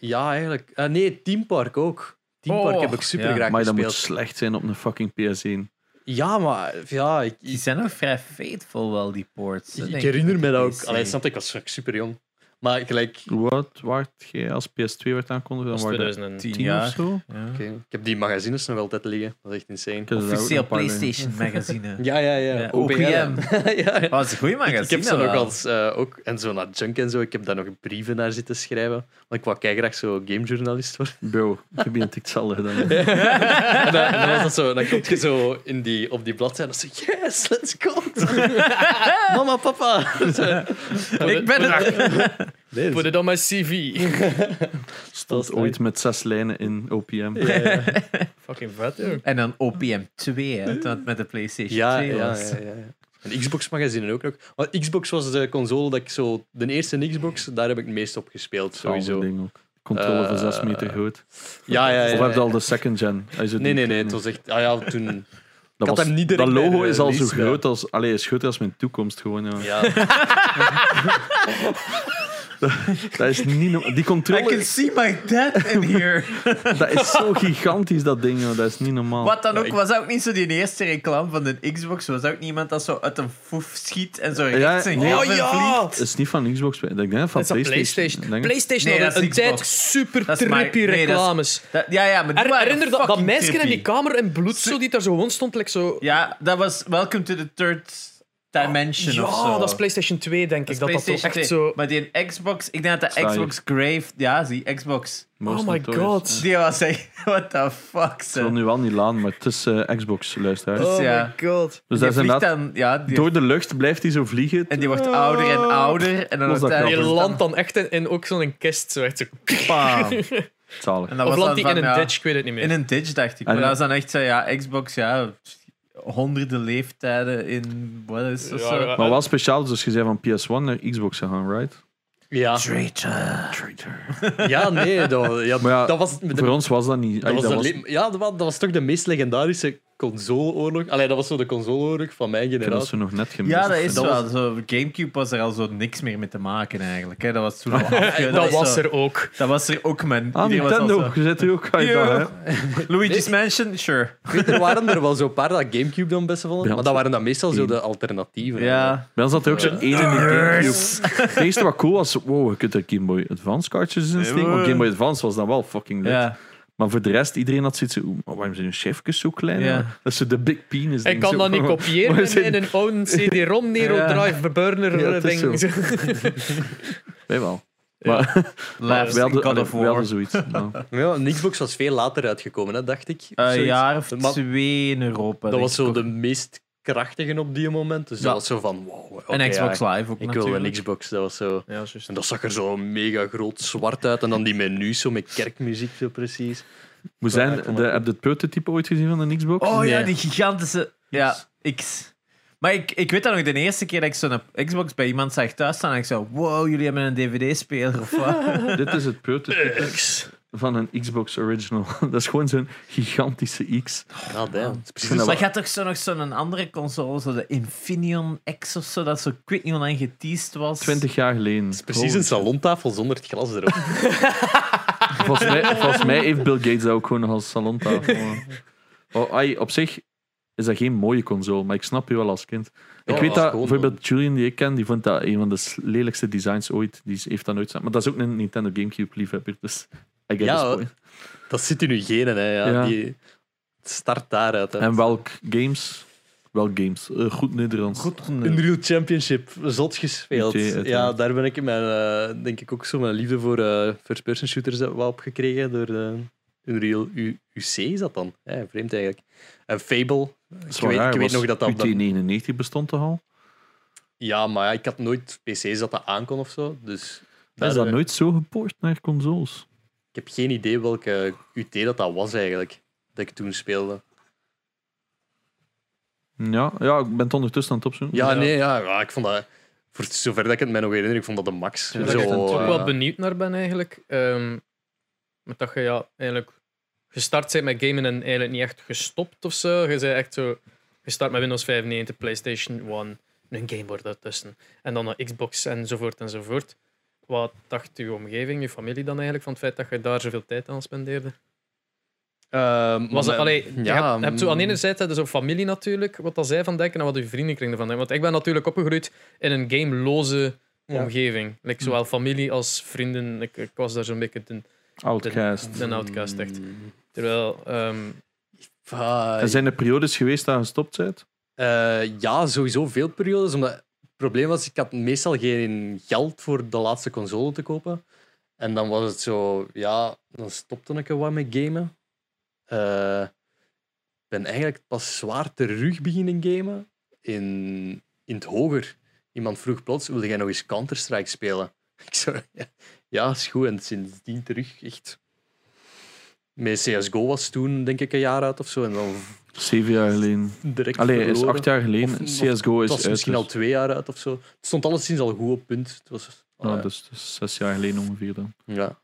ja, eigenlijk. Eh, nee, Team Park ook. Team Park Oh, heb ik super ja. graag Maar dat gespeeld. moet slecht zijn op een fucking PS1. Ja, maar ja, ik, Die zijn nog vrij faithful wel, die ports. hè, ik denk herinner me dat ook. PC. Allee, snap je, ik was super jong. Maar gelijk, Wat waard jij als PS2 werd aangekondigd? Dat Dan was waren dat 2010. 10 10 of jaar. zo? Ja. oké, ik heb die magazines nog altijd liggen. Dat is echt insane. Officieel. PlayStation magazine. Ja, ja, ja. Ja, OPM. Ja, ja. Dat is een goede magazine. Ik heb ze nog als eh, ook en zo naar junk en zo. Ik heb daar nog brieven naar zitten schrijven. Want ik wou graag zo gamejournalist worden. Bro, ik een hetzelfde gedaan. en, dan, dan was dat zo, dan kom je zo in die, op die bladzijde en dan zo, yes, let's go. Mama, papa. Ik ben het. Nee, Put it on my CV. Stond Dat ooit met zes lijnen in OPM. ja, ja. Fucking vet, joh. En dan OPM 2, hè, toen het met de PlayStation Ja, 2 ja, was. ja, ja. En Xbox magazine ook nog. Want Xbox was de console dat ik zo... De eerste Xbox, daar heb ik het meest op gespeeld, Sowieso. ding ook. Controle van 6 Eh, meter groot. Ja, ja, ja. Of heb je al de second gen? Hij is het Nee, nee, nee. Het was echt... Ah ja, toen... Dat, was- hem niet dat logo is al zo groot als... Allee, is groter als mijn toekomst gewoon. Ja. Ja, Dat is niet... Die I can controle, see my dad in here. dat is zo gigantisch, dat ding. joh. Dat is niet normaal. Wat dan ook, was ook niet zo die eerste reclame van de Xbox. Was ook niemand dat zo uit een foef schiet en zo rechts Ja, nee. Oh ja! vliegt. Het is niet van Xbox. Ik denk van Dat is PlayStation. PlayStation. Ik denk- PlayStation Nee, had dat een is tijd Xbox. super Dat is maar- trippy nee, dat is- reclames. Dat- ja, ja, maar die Er, herinner dat, dat meisje in die kamer in bloed zo, die daar zo gewoon stond, like zo... Ja, dat was Welcome to the Third Dimension ja, of zo. dat is PlayStation 2, denk Dat ik. is Dat dat echt 2. zo... Maar die Xbox, ik denk dat de je. Xbox Grave, ja, zie, Xbox. Most Oh my Notorious. god. Die was echt, what the fuck, Ik wil ze. nu wel niet laan, maar het is eh, Xbox, luisteraars. Oh ja. my god. Dus Die dat is dan, ja, die, Door de lucht blijft hij zo vliegen. en die wordt ouder en ouder. En dan dat is het landt dan echt in, in ook zo'n kist. Zo echt zo. Bam. Zalig. En dat Of was landt dan die in een ja, ditch, ik weet het niet meer. In een ditch, dacht ik. En- Maar dat was dan echt zo, ja, Xbox, ja, honderden leeftijden in, wat is dat Ja, zo? ja. Maar wel speciaal, dus je zei van PS1 naar Xbox gegaan, right? ja. ja nee. Dat, ja, Maar ja, dat was... Voor ons was dat niet. Dat was de le- ja, dat was, dat was toch de meest legendarische consoleoorlog. Allee, dat was zo de consoleoorlog van mijn heb dat generatie. zo nog net gemist. Ja, dat is Dat wel. was- Zo, Gamecube was er al zo niks meer mee te maken eigenlijk. Hè. Dat was toen al afge- dat was zo- er ook. Dat was er ook, man. Ah, was Nintendo. zo- Je zit er ook hè? Luigi's Mansion, sure. Ik weet, er waren er wel zo'n paar dat Gamecube dan best vonden. Ja. Maar dat waren dan meestal zo de alternatieven. Ja. Bij ons had er ook zo'n ene in de Nerds. Gamecube. Het eerste wat cool was, wow, je kunt er Game Boy Advance kaartjes in steken. Want Game Boy Advance was dan wel fucking lit. Maar voor de rest, iedereen had zoiets van, waarom zijn hun chefjes zo klein? Ja. Dat is zo de big penis. Ik kan zo. dat niet kopiëren we in zijn- een oude CD-ROM, Nero Ja. Drive, burner Ja, ding. zo. Wij wel. Maar hadden War. zoiets. Ja. Ja, een Xbox was veel later uitgekomen, hè, dacht ik. Een Zoiets. jaar of Maar twee in Europa. Dat was zo de meest krachtige op die moment. Dus Ja. dat was zo van, wow. En Xbox ja, Live ook Ik wil natuurlijk. een Xbox, dat was zo... Ja. En dat zag er zo mega groot zwart uit. En dan die menus zo met kerkmuziek zo precies. Moet zijn, de, het heb je het prototype ooit gezien van een Xbox? Oh ja, die gigantische... Ja, X. Maar ik, ik weet dat nog, de eerste keer dat ik zo'n Xbox bij iemand zag thuis staan, en ik zo, wow, jullie hebben een dvd-speler of wat? Dit is het prototype van een Xbox Original. Dat is gewoon zo'n gigantische X. Ah, damn. Het is Maar je had toch zo nog zo'n andere console, zo de Infineon X of zo, dat zo, ik weet niet hoe lang geteased was. 20 jaar geleden. precies een salontafel zonder het glas erop. Volgens mij, volgens mij heeft Bill Gates dat ook gewoon nog als salontafel. Oh, ai, op zich is dat geen mooie console, maar ik snap je wel als kind. Ik Ja, weet dat bijvoorbeeld Julian, die ik ken, die vond dat een van de lelijkste designs ooit. Die heeft dat nooit Maar dat is ook een Nintendo Gamecube liefhebber, dus I get Ja, point. Dat zit in uw genen, hè. Ja. Ja. Die, het start daaruit. Hè. En welk games? Wel games. Eh, goed Nederlands. Goed Unreal Championship, zot gespeeld. Uiteraard. ja, daar ben ik mijn, eh, denk ik ook zo mijn liefde voor eh first-person shooters wel op gekregen door de Unreal U- UC is dat dan? Ja, vreemd eigenlijk. En Fable. Ik weet, raar, ik weet nog dat dat... op dat- UT99 bestond toch al? Ja, maar ja, ik had nooit PC's dat dat aankon of zo. Dus Is dat eh, nooit zo gepoord naar consoles? Ik heb geen idee welke UT dat, dat was eigenlijk. Dat ik toen speelde. Ja, ja, ik ben het ondertussen aan het opzoeken. Ja, Ja. nee, ja, ja, ik vond dat... Voor zover dat ik het mij nog herinner, ik vond dat de max. Ja, Waar dat ik Zo, ook een- wel eh, benieuwd naar ben eigenlijk. ehm, met dat je ja, eigenlijk gestart bent met gamen en eigenlijk niet echt gestopt of zo. Je bent echt zo gestart met Windows 95, PlayStation 1, een Game Boy ertussen. En dan een Xbox enzovoort enzovoort. Wat dacht uw omgeving, uw familie dan eigenlijk van het feit dat je daar zoveel tijd aan spendeerde? ehm, Was het, allee, je ja, hebt, hebt zo aan de ene mm, zijde zo familie natuurlijk, wat dat zij van denken en wat uw vriendenkring ervan denken. Want ik ben natuurlijk opgegroeid in een gameloze Ja. omgeving. Like, zowel familie als vrienden. Ik, ik was daar zo'n beetje de, Outcast. de outcast echt. mm, Terwijl, Er zijn er periodes geweest dat je gestopt bent? Eh, ja, sowieso veel periodes. Omdat probleem was, ik had meestal geen geld voor de laatste console te kopen. En dan was het zo, ja, dan stopte ik wat met gamen. Ik ben eigenlijk pas zwaar terug beginnen gamen in, in het hoger. Iemand vroeg plots, wilde jij nog eens Counter-Strike spelen? Ik ja, ja, is goed. En sindsdien terug, echt... Met CSGO was toen, denk ik, een jaar uit of zo. En dan Zeven jaar geleden. direct Allee, is acht jaar geleden. Of- CSGO Het is uit. misschien al twee jaar uit of zo. Het stond alleszins al goed op punt. Het was, Ja, ah, dus, dus zes jaar geleden ongeveer dan. ja.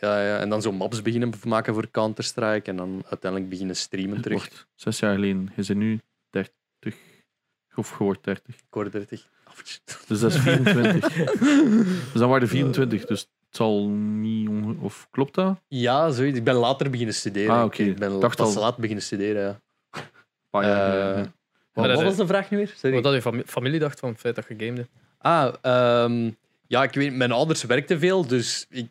Ja, ja, en dan zo maps beginnen maken voor Counter-Strike. En dan uiteindelijk beginnen streamen terug. zes jaar geleden. Je bent nu 30. Of je wordt 30. Ik word 30. Ouch. Dus dat is 24. dus dan waren er 24. Dus het zal niet... Of klopt dat? Ja, zoiets. Ik ben later beginnen studeren. Ah, Ik- oké. Ik ben Dacht pas al- laat beginnen studeren, ja. Een paar jaar Eh, geleden, ja. Wat, dat wat is- was de vraag nu weer? Sorry. wat dat je fami- familie dacht van het feit dat je gamede. Ah, ehm, ja, ik weet, mijn ouders werkten veel, dus ik,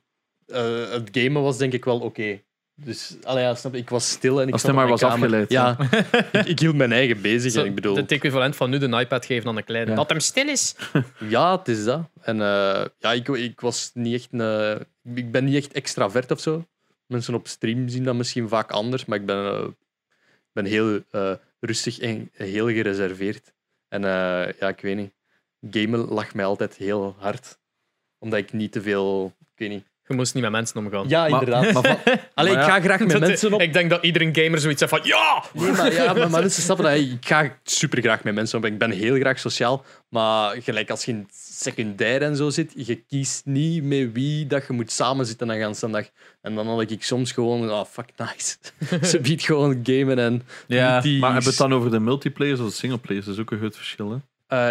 eh, het gamen was denk ik wel oké. Dus, allee, ja, snap je, ik was stil en ik Als zat hij maar was kamer. afgeleid. Ja, ik, ik hield mijn eigen bezig. En ik bedoel, Het equivalent van nu de iPad geven aan een kleine. Ja. Dat hem stil is. ja, het is dat. En eh, ja, ik, ik was niet echt een, ik ben niet echt extravert of zo. Mensen op stream zien dat misschien vaak anders, maar ik ben, eh, ik ben heel eh, rustig en heel gereserveerd. En eh, ja, ik weet niet. Gamen lag mij altijd heel hard. Omdat ik niet te veel. Ik weet niet. Je moest niet met mensen omgaan. Ja, Maar- inderdaad. maar van- Allee, maar ik ja, ga graag met Dat- mensen op. Ik denk dat iedere gamer zoiets heeft van ja! Nee, maar, ja, maar, maar mensen snappen dat. hè. Ik ga super graag met mensen op. Ik ben heel graag sociaal. Maar gelijk als je in het secundair en zo zit, je kiest niet met wie dat je moet samenzitten een ganse dag. En dan had ik soms gewoon, ah fuck nice. Ze biedt gewoon gamen en Ja, niet die- Maar hebben we het dan over de multiplayers of de singleplayers? Dat is ook een groot verschil. Hè?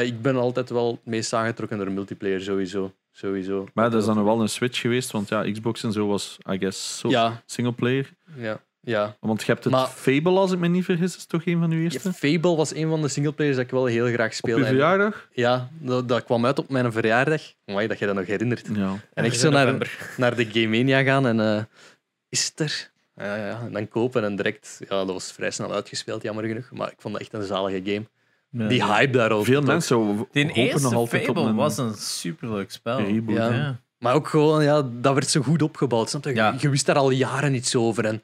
Eh, ik ben altijd wel het meest aangetrokken door multiplayer, sowieso. Sowieso. Maar dat is dan wel een switch geweest, want ja, Xbox en zo was, I guess, zo Ja, singleplayer. ja, ja. Want je hebt het Maar- Fable, als ik me niet vergis, is toch een van uw Ja, eerste? Fable was een van de singleplayers dat ik wel heel graag Op speelde. En- verjaardag? Ja, dat, dat kwam uit op mijn verjaardag. Mooi dat je dat nog herinnert. Ja. En echt zo naar, naar de Game Mania gaan en eh, is het er? Ja, ja, ja. En dan kopen en direct. Ja, dat was vrij snel uitgespeeld, jammer genoeg. Maar ik vond dat echt een zalige game. Die hype daar ook. Veel mensen Die hopen eerste nog altijd op een was een superleuk spel. reboot. Ja. Ja. Maar ook gewoon, ja, dat werd zo goed opgebouwd. Snap je? Ja. Je wist daar al jaren iets over. En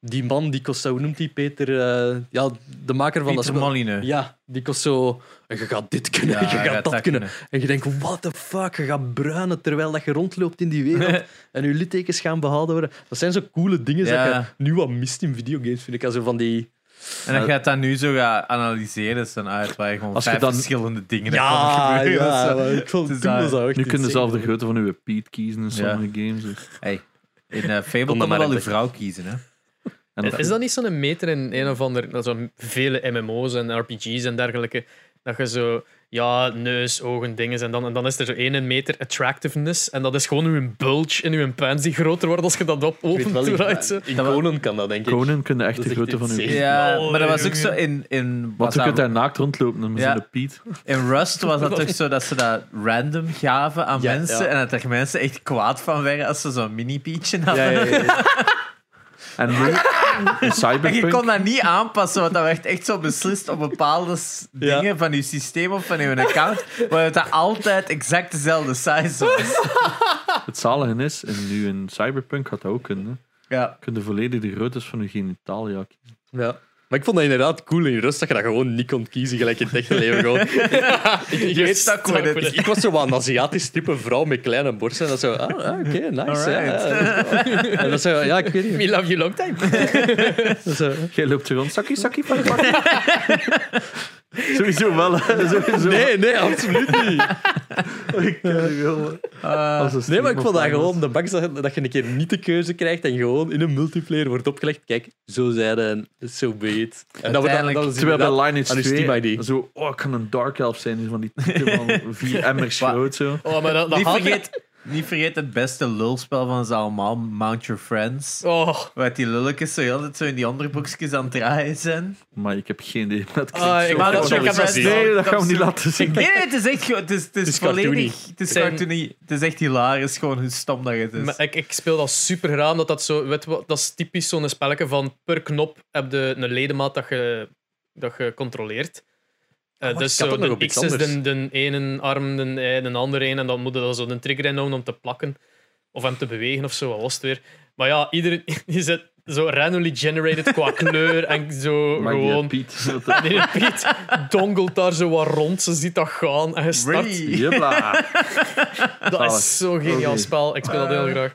die man, die kost, hoe noemt die Peter? eh, ja, de maker van dat Pieter spel. Moline. Ja, die kost zo. En je gaat dit kunnen, Ja, je je gaat gaat dat, dat kunnen. kunnen. En je denkt, what the fuck, je gaat bruinen terwijl dat je rondloopt in die wereld. en je littekens gaan behouden worden. Dat zijn zo coole dingen Ja. dat je nu wat mist in videogames, vind ik. Also van die... En dat je het dan nu zo gaat analyseren, is dan uit waar je gewoon Als je vijf dan- verschillende dingen Ja, hebt gebeuren. ja, Zo. maar ik vond Het toen was dat echt Nu kun je insane. zelf de grootte van uw Piet kiezen in Ja. sommige games. dus. Hey, in eh, Fable kon je maar wel je de- vrouw kiezen. Hè? En dat- Is dat niet zo'n meter in een of ander, dat zo vele MMO's en RPG's en dergelijke, dat je zo, ja, neus, ogen, dingen en dan, en dan is er zo één meter attractiveness en dat is gewoon uw bulge in uw pants die groter wordt als je dat op opent. in, Conan kan dat, denk ik. Conan kun je echt de grootte van uw. Ja, maar dat was ook zo in... in Want je kunt daar naakt rondlopen met Ja. zo'n Piet. In Rust was dat toch zo dat ze dat random gaven aan Ja, mensen ja. en dat er mensen echt kwaad van werden als ze zo'n mini-pietje hadden. En nu, in En je Cyberpunk, kon dat niet aanpassen, want dat werd echt zo beslist op bepaalde Ja. dingen van je systeem of van je account, waar het dat altijd exact dezelfde size was. het zalige is, en nu in Cyberpunk gaat dat ook kunnen. Ja. Je kunt de volledige grootte van je genitalia kiezen. Ja. Maar ik vond dat inderdaad cool in rust dat je dat gewoon niet kon kiezen, gelijk in het echte leven. Gewoon. ik, ik, Je weet- stak met het. ik, ik was zo een Aziatisch type vrouw met kleine borsten. En dat zo, ah, ah, oké, nice. ja. En dat zo, ja, ik weet niet. We love you long time. Jij loopt rond, sakkie, sakkie, pak, pak. Sowieso wel, hè. Sowieso. nee, nee, absoluut niet. Ik ken je wel. Ah, Als een Nee, maar ik vond dat gewoon de bak dat, dat je een keer niet de keuze krijgt en gewoon in een multiplayer wordt opgelegd. Kijk, zo zeiden en zo be it. En dat, we- dat, Uiteindelijk- dat is Terwijl bij Lineage aan uw 2 Steam-ID. zo, oh, ik kan een Dark Elf zijn, van die van vier emmers groot zo. Oh, maar dat, dat niet, ik- vergeet, niet vergeet het beste lulspel van ze allemaal, Mount Your Friends. Oh, Waar die lulletjes zo heel zo in die onderboekjes aan het draaien zijn. Maar ik heb geen idee. Dat klinkt Ah, ik zo wou Maar dat dat best Nee, dat gaan we niet laten zien. Nee, nee, het is echt, gewoon- het is, het is, is volledig, cartoony. het is Zijn- cartoony. Het is echt hilarisch gewoon hoe stom dat het is. maar ik, ik speel dat super omdat dat zo, weet je wat, dat is typisch zo'n spelletje van per knop heb je een ledemaat dat je, dat je controleert. Eh, dus zo, de X is de, de ene arm, de, eh, de andere een, en dan moet je dan zo de trigger inhouden om te plakken. Of hem te bewegen of zo, wat was het weer. Maar ja, iedereen, je zit zo randomly generated qua kleur en zo gewoon... Piet. Nee, Piet dongelt daar zo wat rond, ze ziet dat gaan en je start. Dat is zo'n geniaal spel. Ik speel dat heel graag.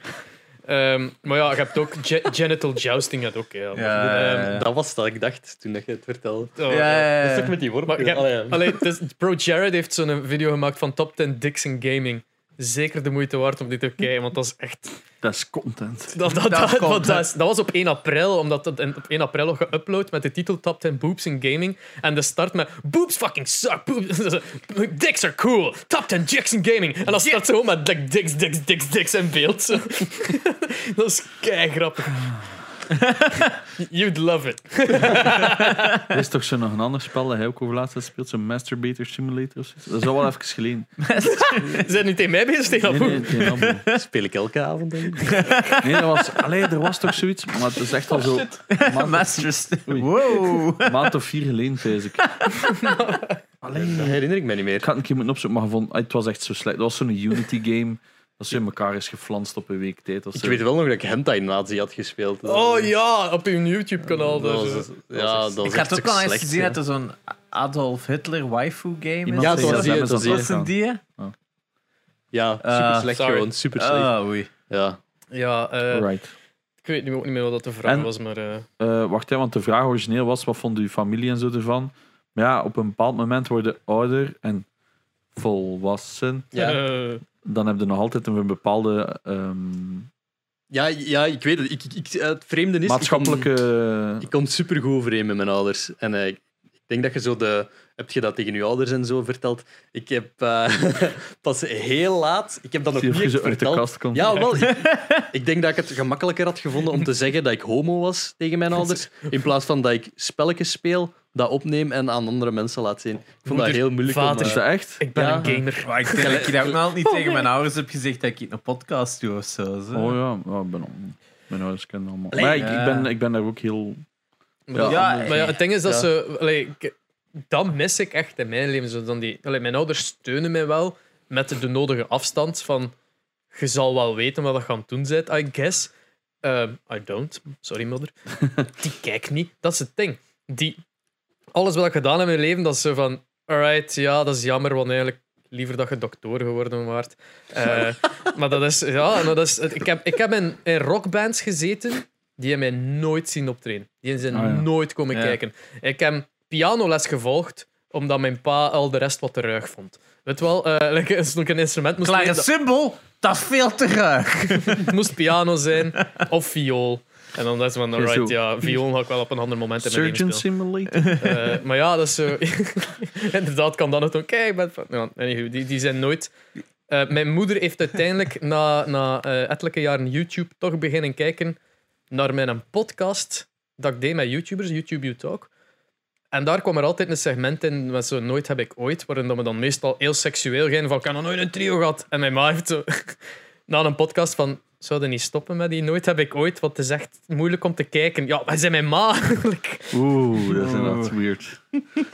Ehm, maar ja, je hebt ook ge- genital jousting. Dat ook, ja. Ja, Ehm, ja. Dat was dat ik dacht toen dat je het vertelde. oh, ja, ja, Dat ja. is ook met die worp. Allee, is- Pro Jared heeft zo'n video gemaakt van top 10 dicks in gaming. Zeker de moeite waard om dit te kijken, want dat is echt... Dat is content. Dat, dat, Dat dat, dat, is- dat was op 1 april, omdat in- op 1 april nog geüpload met de titel Top 10 Boobs in Gaming. En de start met Boobs fucking suck, boobs, dicks are cool, Top 10 dicks in Gaming. En dan start zo met like, dicks, dicks, dicks, dicks in beeld. dat is kei grappig. You'd love it. Er is toch zo nog een ander spel dat hij ook over laatst heeft gespeeld, zo'n Masturbator Simulator of zoiets. Dat is al wel even geleden. Zijn nu tegen mij bezig, tegen Nee, dat nee. Speel ik elke avond, denk ik. Nee, dat was, allee, er was toch zoiets, maar het is echt al zo maand, Masters. Wow. een maand of vier geleden, vrees ik. Allee, Dat herinner ik me niet meer. ik had een keer moeten opzoeken, maar gevonden, ah, het was echt zo slecht. Dat was zo'n Unity game, dat zo in elkaar is geflanst op een week tijd. of Ik weet wel nog dat ik Hentai Nazi had gespeeld. Oh ja, op uw YouTube-kanaal. Dat dus, was, eh. ja, dat was Ik had ook al eens gezien ja. dat er zo'n Adolf Hitler waifu game is. Ja, was dat die, ze was Was dat gedaan. die? Ja, super Ah, slecht sorry. gewoon. Super slecht. Ah, oei. Ja. Ja, eh, Alright. ik weet nu ook niet meer wat de vraag En- was, maar... eh, Eh, wacht, hè, want de vraag origineel was: wat vond uw familie en zo ervan? Maar ja, op een bepaald moment worden ouder en volwassen. Ja. Dan heb je nog altijd een bepaalde ehm, Ja, ja, ik weet het. Ik, ik, het vreemde is... maatschappelijke. Ik kon, ik kon super goed overeen met mijn ouders. En eh, ik denk dat je zo de... Heb je dat tegen je ouders en zo verteld? Ik heb eh, pas heel laat... Ik heb dat nog niet uit de verteld. kast komt. Ja, wel. Ik, ik denk dat ik het gemakkelijker had gevonden om te zeggen dat ik homo was tegen mijn ouders, in plaats van dat ik spelletjes speel, dat opneem en aan andere mensen laat zien. Ik vond dat heel moeilijk vader. om... Is eh, dat echt? ik ben Ja. een gamer. Maar ik denk dat ik dat ook nog niet tegen mijn ouders heb gezegd dat ik een podcast doe of zo. zo. Oh ja, ben mijn ouders kennen allemaal. Allee, maar ik, ben, ik ben daar ook heel. Ja, maar ja, het ding is dat Ja. ze... Allee, dat mis ik echt in mijn leven. Zo dan die, allee, mijn ouders steunen mij wel met de nodige afstand van... Je zal wel weten wat je gaan doen bent, I guess. Ehm, I don't. Sorry, moeder. Die kijkt niet. Dat is het ding. Die, alles wat ik gedaan heb in mijn leven, dat is zo van... Alright, ja, dat is jammer, want eigenlijk liever dat je dokter geworden waart. Eh, maar dat is... Ja, dat is, ik, heb, ik heb in, in rockbands gezeten die hebben mij nooit zien optreden. Die zijn Ah, ja. nooit komen Ja. kijken. Ik heb pianoles gevolgd, omdat mijn pa al de rest wat te ruig vond. Weet je wel, eh, like, als ik een instrument moest Klare leren, symbool, dat is veel te ruig. het moest piano zijn of viool. En dan is van, alright, ja, viool ga ik wel op een ander moment in mijn Surgeon. Simulator. Eh, maar ja, dat is zo... Inderdaad, kan dan nog doen. Kijk, ik ben van... Ja, anywho, die, die zijn nooit... Eh, mijn moeder heeft uiteindelijk na, na eh, ettelijke jaren YouTube toch beginnen kijken naar mijn podcast dat ik deed met YouTubers, YouTube You Talk. En daar kwam er altijd een segment in met zo Nooit heb ik ooit, waarin dat we dan meestal heel seksueel gaan van ik heb nog nooit een trio gehad. En mijn ma heeft zo na een podcast van zouden niet stoppen met die Nooit heb ik ooit, want het is echt moeilijk om te kijken. Ja, wij zijn mijn ma. Oeh, dat is inderdaad weird.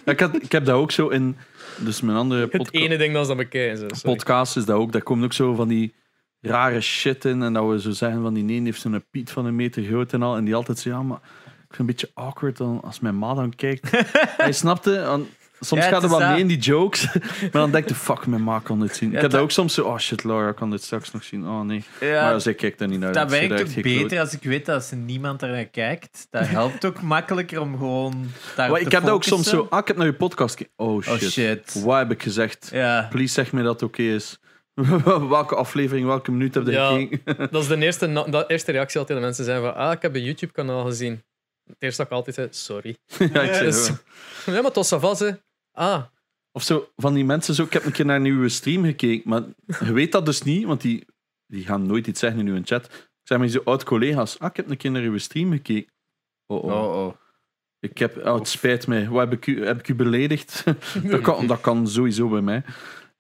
Ja, ik, had, ik heb dat ook zo in. Dus mijn andere het podca- ene ding dat ze bekijken. Podcast is dat ook. Daar komen ook zo van die rare shit in. En dat we zo zeggen van die ene heeft zo'n Piet van een meter groot en al. En die altijd zo, ja, maar ik vind het een beetje awkward dan, als mijn ma dan kijkt. Hij snapte, want soms Ja, gaat er wat mee in die jokes. maar dan denk je, fuck, mijn ma kan dit zien. Ja, ik heb dat ook soms zo, oh shit, Laura kan dit straks nog zien. Oh nee. Ja, maar zij kijkt er niet naar. dat werkt ook beter kloot. als ik weet dat als er niemand er naar kijkt. Dat helpt ook makkelijker om gewoon daar Maar ik heb dat ook soms zo, ah, ik heb naar je podcast gekeken. Oh shit. Oh shit. Wat heb ik gezegd? Ja. Please zeg me dat het oké is. welke aflevering, welke minuut heb je Ja. gekeken? Dat is de eerste, de eerste reactie altijd. De mensen zijn van, ah, ik heb een YouTube-kanaal gezien. Het eerste dat ik altijd zei, sorry. ja, ik zei Dus-. Ja, maar het was savas, hè. Ah, Of zo, van die mensen zo, ik heb een keer naar een nieuwe stream gekeken, maar je weet dat dus niet, want die, die gaan nooit iets zeggen in uw chat. Ik zeg maar zo oud collega's, ah, ik heb een keer naar uw stream gekeken. Oh, oh. Oh, oh. Ik heb, oh, het spijt mij, wat heb ik u, heb ik u beledigd? dat, kan, dat kan sowieso bij mij.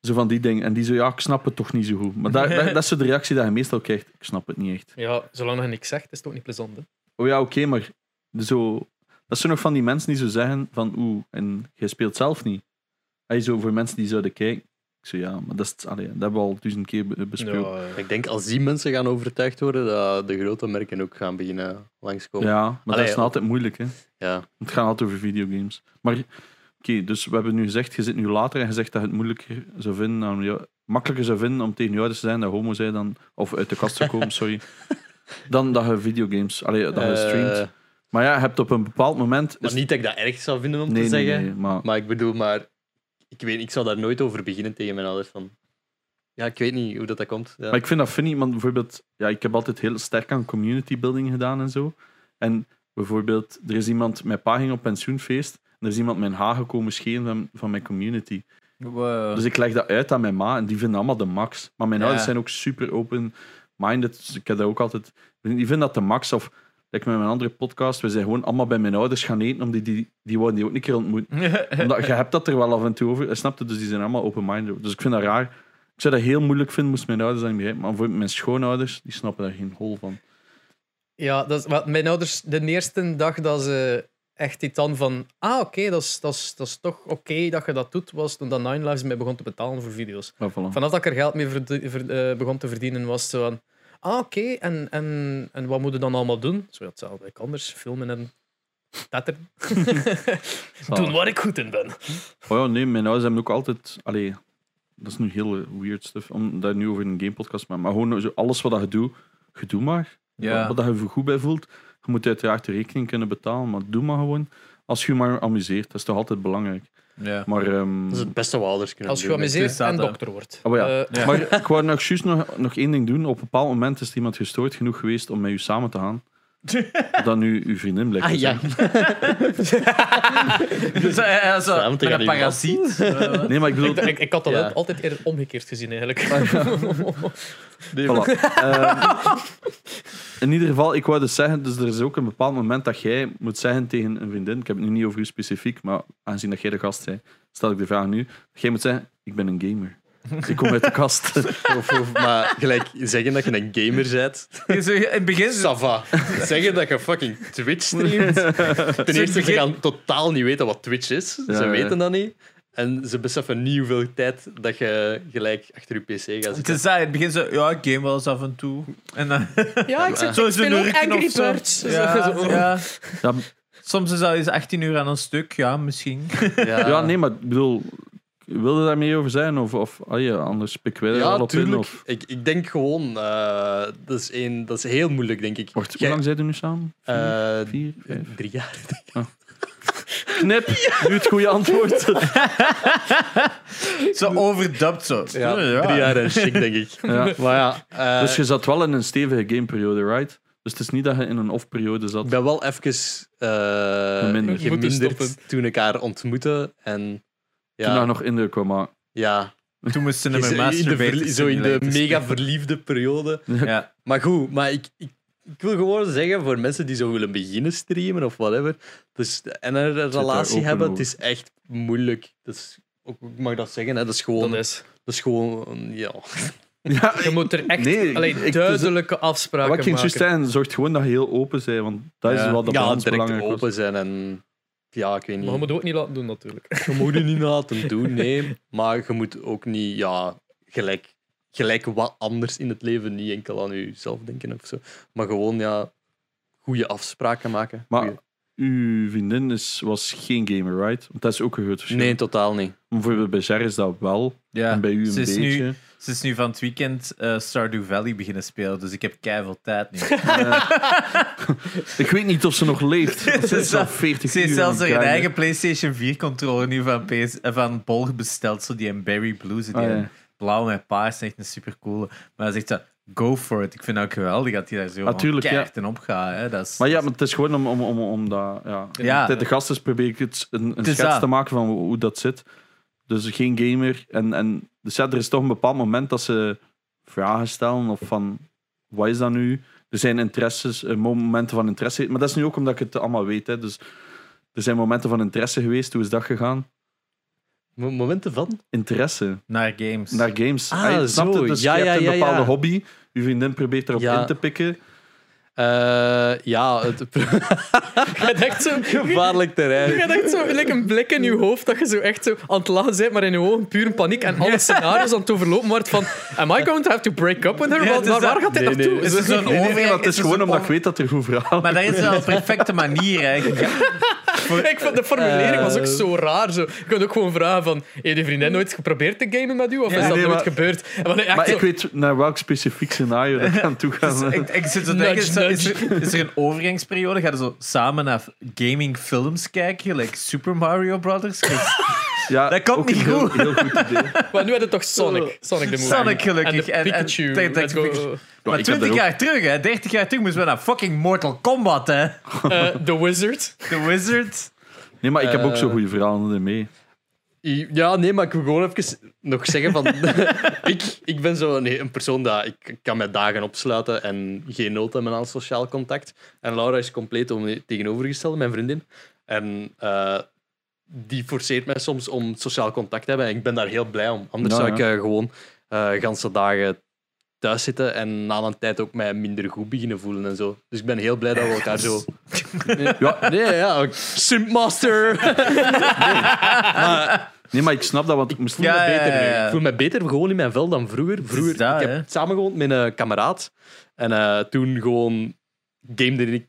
Zo van die dingen. En die zo, ja, ik snap het toch niet zo goed. Maar dat, dat, dat is zo de reactie die je meestal krijgt. Ik snap het niet echt. ja, zolang je niks zegt, is het ook niet plezant, hè. Oh ja, oké, maar zo, dat zijn nog van die mensen die zo zeggen van oeh, en jij speelt zelf niet. Hij zo voor mensen die zouden kijken. Ik zo ja, maar dat, is, allee, dat hebben we al duizend keer be- besproken. Ja, Ja, eh, Ik denk als die mensen gaan overtuigd worden, dat de grote merken ook gaan beginnen langskomen. Ja. maar Allee, dat is altijd moeilijk. Hè. ja. Het gaat altijd over videogames. Maar oké, dus we hebben nu gezegd, je zit nu later en je zegt dat je het moeilijker zou vinden, om jou- makkelijker zou vinden om tegen je ouders te zijn dat homo zijn dan, of uit de kast te komen, sorry, dan dat je videogames, allee, dat je Eh, streamt. Maar ja, je hebt op een bepaald moment... maar is- niet dat ik dat erg zou vinden om nee, te nee, zeggen. nee, maar Maar ik bedoel, maar ik, weet, ik zou daar nooit over beginnen tegen mijn ouders. Van, ja, ik weet niet hoe dat, dat komt. Ja. Maar ik vind dat funny, want bijvoorbeeld, ja, ik heb altijd heel sterk aan community building gedaan en zo. En bijvoorbeeld, er is iemand, mijn pa ging op pensioenfeest, en er is iemand mijn haar gekomen scheren van, van mijn community. Wow. Dus ik leg dat uit aan mijn ma, en die vinden allemaal de max. Maar mijn Ja. ouders zijn ook super open-minded, dus ik heb dat ook altijd... Die vinden dat de max, of like met mijn andere podcast, we zijn gewoon allemaal bij mijn ouders gaan eten, omdat die, die, die wouden die ook een keer ontmoeten. Omdat, je hebt dat er wel af en toe over, snap je? Dus die zijn allemaal open-minded. Dus ik vind dat raar. Ik zou dat heel moeilijk vinden, moest mijn ouders dat niet begrijpen. Maar bijvoorbeeld mijn schoonouders, die snappen daar geen hol van. Ja, dat is, wat mijn ouders, de eerste dag dat ze echt iets aan van, ah, oké, dat, is, dat, is, dat is toch oké dat je dat doet, was toen dat Nine Lives mij begon te betalen voor video's. Voilà. Vanaf dat ik er geld mee eh, begon te verdienen, was het zo van, ah, oké, en, en, en wat moet je dan allemaal doen? Zo, hetzelfde, ik anders, filmen en tetteren. doen waar ik goed in ben. Oh ja, nee, mijn ouders hebben ook altijd... Allee, dat is nu heel weird stuff, om daar nu over een gamepodcast te maken. Maar gewoon zo alles wat je doet, je doe maar. Ja. Wat, wat je er goed bij voelt. Je moet uiteraard de rekening kunnen betalen, maar doe maar gewoon. Als je je maar amuseert, dat is toch altijd belangrijk. Ja. Maar, ehm, Dat is het beste wat ouders kunnen Als je doen. geamuseerd en dokter wordt. Oh ja. Eh, Ja. maar ik wou nog juist nog, nog één ding doen. Op een bepaald moment is er iemand gestoord genoeg geweest om met u samen te gaan. Dan nu uw vriendin blijkt Ah ja. Dus, eh, eh, met gaan een parasiet. Eh, Nee, maar ik bedoel... ik, ik, ik had dat Ja. altijd eerder omgekeerd gezien, eigenlijk. Voilà. Ehm, in ieder geval, ik wou dus zeggen, dus er is ook een bepaald moment dat jij moet zeggen tegen een vriendin, ik heb het nu niet over u specifiek, maar aangezien dat jij de gast bent, stel ik de vraag nu, dat jij moet zeggen, ik ben een gamer. Ik kom uit de kast. of, of, maar gelijk zeggen dat je een gamer bent. zo, in het begin Sava. Zeggen dat je fucking Twitch streamt. Ten eerste, ze gaan totaal niet weten wat Twitch is. Ja, ze ja. weten dat niet. En ze beseffen niet hoeveel tijd dat je gelijk achter je pc gaat Het zitten. is dat, in het begin zo, ja, ik game wel eens af en toe. En dan, Ja, ik, zeg, zo ik speel ook nurken Angry. Birds. Ja, ja. Ja, Soms is dat eens 18 uur aan een stuk, ja, misschien. ja, nee, maar ik bedoel, wilde je daar meer over zijn? Of, of ah ja, anders pik wij er Ja, wel op in. Of, Ik, ik denk gewoon, eh, dat, is een, dat is heel moeilijk, denk ik. wacht, hoe lang zijn we nu samen? Vier? Eh, Vier? Vijf? drie jaar. Knip, nu het goede antwoord. Zo overdubbed zo. Ja, drie jaar en chic, denk ik. Ja. Maar ja, eh, Dus je zat wel in een stevige gameperiode, right? Dus het is niet dat je in een off-periode zat. ik ben wel even eh, Geminderd. Moeten geminderd stoppen. toen ik haar ontmoette. En Toen daar ja, nog indruk kwam, maar... ja Toen moesten Is- we in de, zo in de mega verliefde periode. Ja. Maar goed, maar ik, ik, ik wil gewoon zeggen voor mensen die zo willen beginnen streamen of whatever. Dus, en een relatie hebben, over. het is echt moeilijk. Dat is, ook, ik mag dat zeggen, hè, dat is gewoon. Dat Dat is. is gewoon ja. Ja, Je moet er echt Nee, allee, ik- duidelijke afspraken Wat ik maken. juist zeggen, zorg gewoon dat je heel open bent, want dat is Ja. wat dat bij ja, belangrijk open zijn en. Ja, ik weet niet. Maar je moet het ook niet laten doen, natuurlijk. Je moet het niet laten doen, nee. Maar je moet ook niet, ja, gelijk gelijk wat anders in het leven. Niet enkel aan jezelf denken of zo. Maar gewoon, ja, goede afspraken maken. Maar Goeie- uw vriendin is, was geen gamer, right? Want dat is ook een groot verschil. Nee, totaal niet. Bijvoorbeeld bij Ger is dat wel. Ja, En bij u een beetje. nu, ze is nu van het weekend eh, Stardew Valley beginnen spelen, dus ik heb keiveel tijd nu. Ik weet niet of ze nog leeft. Ze is al 40 Ze heeft zelfs een eigen PlayStation 4 controller nu van, PS, eh, van Bol besteld, zo die een Berry Blue, zo die Ah, ja. blauw met paars, echt een super coole. Maar hij zegt zo, go for it. Ik vind ook geweldig dat hij daar zo Natuurlijk, ja. keihard in opgaat. Hè. Dat is, Maar ja, maar het is gewoon om, om, om, om dat... Ja. De gasten probeer ik het een, een schets dat. te maken van hoe, hoe dat zit. Dus geen gamer. En, en dus ja, er is toch een bepaald moment dat ze vragen stellen of van... Wat is dat nu? Er zijn interesses, eh, momenten van interesse. Maar dat is nu ook omdat ik het allemaal weet. Hè. Dus er zijn momenten van interesse geweest. Hoe is dat gegaan? Mo- Momenten van? Interesse naar games. naar games. Ah, Ah, je snapt zo. het? Dus Ja, je ja, hebt een ja, bepaalde ja. hobby. Je vriendin probeert erop Ja. in te pikken. Eh, ja, het Je denkt zo, gevaarlijk terrein. je denkt zo like een blik in je hoofd dat je zo echt zo aan het lachen bent, maar in je ogen puur een paniek en alle scenario's aan het overlopen wordt van am I going to have to break up with her? Ja, Waar, dat. gaat dit Nee, nee. naartoe? Het is zo'n Nee, nee, maar het is gewoon omdat ik weet dat er goed verhaal Maar dat is wel een perfecte manier. Gaat- Ik vond de formulering was ook zo raar. Zo. Je kunt ook gewoon vragen van, heeft je vriendin nooit geprobeerd te gamen met u? Of Ja. is dat Nee, nooit maar- gebeurd? Echt Maar zo, ik weet naar welk specifiek scenario dat ik aan toe ga. Dus ik, ik zit te denken, zo- is, er, is er een overgangsperiode? Gaan we zo samen naar gamingfilms kijken, like Super Mario Brothers? Ja, Dat komt niet heel, goed. heel goed idee. maar nu had het toch Sonic. Sonic de movie. Sonic gelukkig. En de En- en- Pikachu. Let's go. Ja, Maar ik heb 20 daar jaar terug, hè, 30 jaar terug, moesten we naar fucking Mortal Kombat, hè? Eh, The Wizard. The Wizard. Nee, maar ik heb ook Eh. zo goede verhalen ermee. Ja, nee, maar ik wil gewoon even nog zeggen van... ik, ik ben zo een persoon dat... Ik kan mij dagen opsluiten en geen nood hebben aan sociaal contact. En Laura is compleet om, tegenovergestelde, mijn vriendin. En eh, die forceert mij soms om sociaal contact te hebben. En ik ben daar heel blij om. Anders zou ik eh, gewoon eh ganse dagen thuis zitten en na een tijd ook mij minder goed beginnen voelen en zo. Dus ik ben heel blij dat we elkaar zo... ja, nee, ja. Simpmaster! Nee, maar ik snap dat, want ik moest... Ja, ja, beter ja. Ik voel me beter gewoon in mijn vel dan vroeger. Vroeger, dat, ik heb samengewoond met een kameraad. En eh, toen gewoon gamede ik.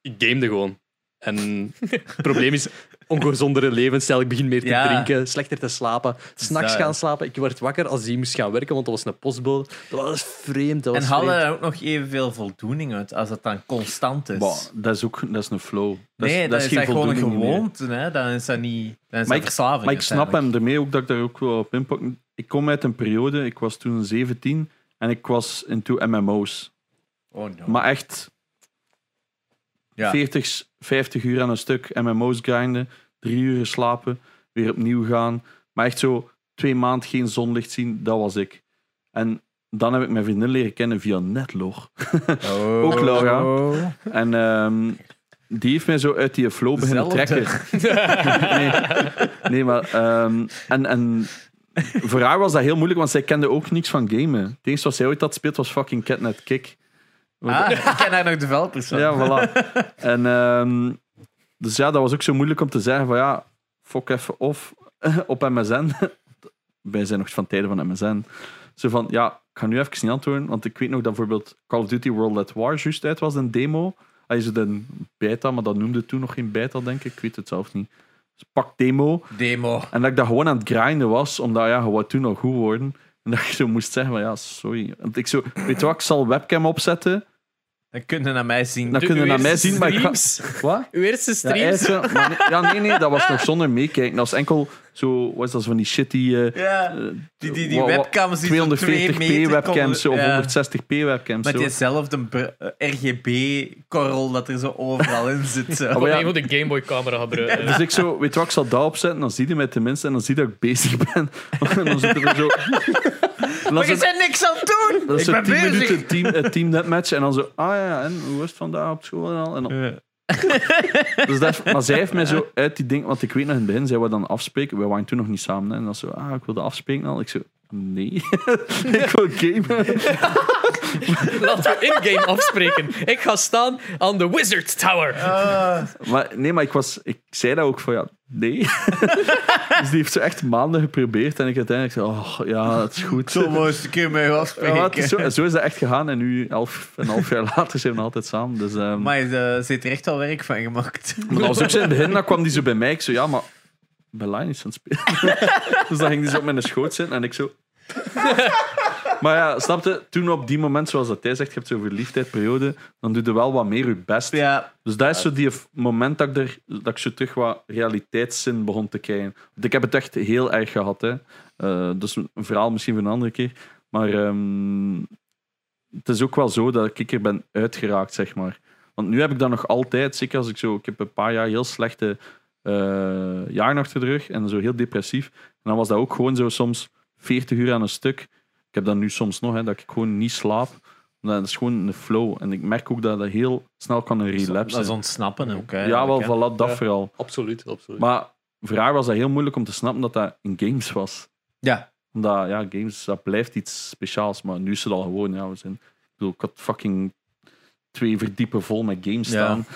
Ik gamede gewoon. En het probleem is ongezondere levensstijl. Ik begin meer te Ja. drinken, slechter te slapen. S'nachts dat. gaan slapen. Ik werd wakker als die moest gaan werken, want dat was een postbode. Dat was vreemd. Dat En was hadden vreemd. er ook nog evenveel voldoening uit als het dan constant is? Bah, dat is ook dat is een flow. Dat nee, dan is, dat gewoon een voldoening meer. gewoonte. Hè? Dan is dat niet dan is Maar dat ik, verslaving. maar ik snap hem ermee ook dat ik daar ook wel op inpak. Ik kom uit een periode, ik was toen 17 en ik was into MMO's. Oh no. Maar echt Ja. 40, 50 uur aan een stuk MMO's grinden, drie uur slapen, weer opnieuw gaan. Maar echt zo twee maanden geen zonlicht zien, dat was ik. En dan heb ik mijn vriendin leren kennen via Netlog. Oh. Ook Laura. En ehm, die heeft mij zo uit die flow beginnen trekken. nee, nee, maar... ehm, en, en voor haar was dat heel moeilijk, want zij kende ook niks van gamen. Het enige wat zij ooit had speeld was fucking Catnet Kick. Ah, ik ken nog developers van. Ja, voilà. en, ehm, dus ja, dat was ook zo moeilijk om te zeggen van ja, fok even off op MSN. Wij zijn nog van tijden van MSN. Zo van, ja, ik ga nu even niet antwoorden, want ik weet nog dat bijvoorbeeld Call of Duty World at War juist uit was, een demo. Hij is een beta, maar dat noemde toen nog geen beta, denk ik. Ik weet het zelf niet. Dus pak demo. Demo. En dat ik dat gewoon aan het grinden was, omdat ja, je wou toen nog goed worden. En dat je zo moest zeggen van ja, sorry. Want ik zo, weet je wat, ik zal webcam opzetten. Dan kun je naar mij zien. Dan kun je Uw naar mij zien, maar ik ga... streams. Wat? Uw eerste Ja, streams. maar nee, ja, nee, nee, dat was nog zonder meekijken. Dat was enkel zo, wat is dat, zo van die shitty... eh, Ja, eh, die, die, die wa- webcams die zo twee 240p meter webcams of konden- ja. 160p webcams. Met zo. diezelfde br- eh, RGB-korrel dat er zo overal in zit. Zo. Oh, Gewoon ja. even de Game Boy camera gebruiken. Dus ik zo, weet je wat, ik zal dat opzetten, dan zie je mij tenminste en dan zie je dat ik bezig ben. En dan zit er zo... Maar je bent niks aan het doen! dat is ik zo ben 10 bezig! minuten team, eh, team netmatch en dan zo, ah ja, en hoe was het vandaag op school en al? En dan, Ja. dus dat, maar zij heeft mij zo uit die ding, want ik weet nog in het begin, zij wou dan afspreken, we waren toen nog niet samen, hè, en dan zo, ah, ik wilde afspreken al. Ik zo, Nee. ik wil gamen. Laten we in-game afspreken. Ik ga staan aan de Wizard Tower. Maar, nee, maar ik, was, ik zei dat ook van ja, nee. dus die heeft zo echt maanden geprobeerd en ik uiteindelijk zei, oh ja, het is goed. Zo mooi eens een keer mee afspreken. Ja, het is zo, en zo is dat echt gegaan en nu, elf en een half jaar later, zijn we nog altijd samen. Dus, ehm, Maar je uh, zit er echt al werk van gemaakt. Maar dat was ook zo in het begin, dan kwam die zo bij mij. Ik zo, ja, maar ik ben Linus aan het spelen. dus dan ging die zo op mijn schoot zitten en ik zo... maar ja, snapte, toen op die moment, zoals dat hij zegt, je hebt zo'n verliefdheidperiode, dan doe je wel wat meer je best. Ja, Dus dat is zo die moment dat ik, er, dat ik zo terug wat realiteitszin begon te krijgen. Want ik heb het echt heel erg gehad. Hè. Dus een verhaal misschien voor een andere keer. Maar ehm, het is ook wel zo dat ik er ben uitgeraakt, zeg maar. Want nu heb ik dat nog altijd, zeker als ik zo... Ik heb een paar jaar heel slechte eh jaren achter de rug en zo heel depressief. En dan was dat ook gewoon zo soms 40 uur aan een stuk. Ik heb dat nu soms nog, hè, dat ik gewoon niet slaap. Dat is gewoon een flow. En ik merk ook dat dat heel snel kan een relapse dat is ontsnappen ook. Hè, ja, wel, voilà, dat Ja. vooral. Absoluut, absoluut. Maar voor haar was dat heel moeilijk om te snappen dat dat in games was. Ja. Omdat, ja, games, dat blijft iets speciaals. Maar nu is het al gewoon, ja, we zijn... Ik bedoel, ik had fucking twee verdiepen vol met games Ja. staan.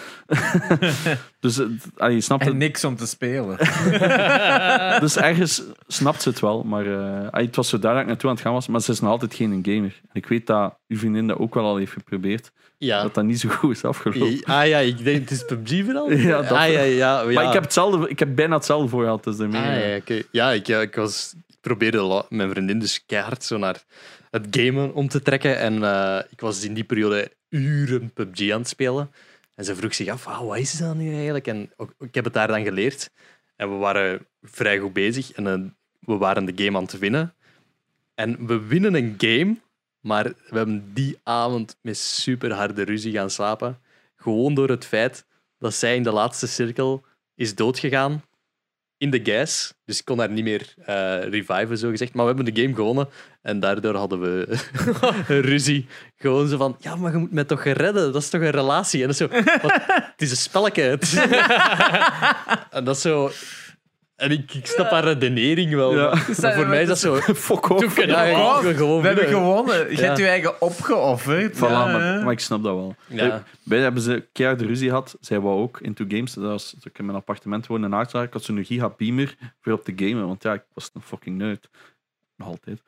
dus, allee, je snapt En het. niks om te spelen. Dus ergens snapt ze het wel. Maar eh, allee, het was zo daar dat ik naartoe aan het gaan was. Maar ze is nog altijd geen gamer. En ik weet dat uw vriendin dat ook wel al heeft geprobeerd. ja. Dat dat niet zo goed is afgelopen. Ah ja, ik denk het is PUBG vooral. Ja, dat- ah, ja, ja, ja. Maar ik heb, hetzelfde, ik heb bijna hetzelfde voor gehad. Dus daarmee, Ah, eh, ja, oké. ja ik, ja, ik, was, ik probeerde mijn vriendin dus keihard zo naar het gamen om te trekken. En eh, ik was in die periode uren PUBG aan het spelen. En ze vroeg zich af, ah, wat is dat nu eigenlijk? En ik heb het daar dan geleerd. En we waren vrij goed bezig. En eh, we waren de game aan het winnen. En we winnen een game, maar we hebben die avond met super harde ruzie gaan slapen. Gewoon door het feit dat zij in de laatste cirkel is doodgegaan in de gas. Dus ik kon haar niet meer eh reviven, zo gezegd. Maar we hebben de game gewonnen. En daardoor hadden we een ruzie. Gewoon zo van, ja, maar je moet mij toch redden? Dat is toch een relatie? En dat is zo, het is een spelletje. En dat is zo... En ik, ik snap haar redenering wel. Ja. Maar voor mij is dat zo... Fuck off. We hebben winnen. gewonnen. Je Ja. hebt je eigen opgeofferd. Voilà, Ja, maar, maar ik snap dat wel. Ja. Wij hebben ze keihard ruzie gehad. Zij wou ook into games. Dat was, toen ik in mijn appartement woonde in Aardzaar. Ik had zo'n giga beamer voor op te gamen. Want ja, ik was een fucking nerd. Nog altijd.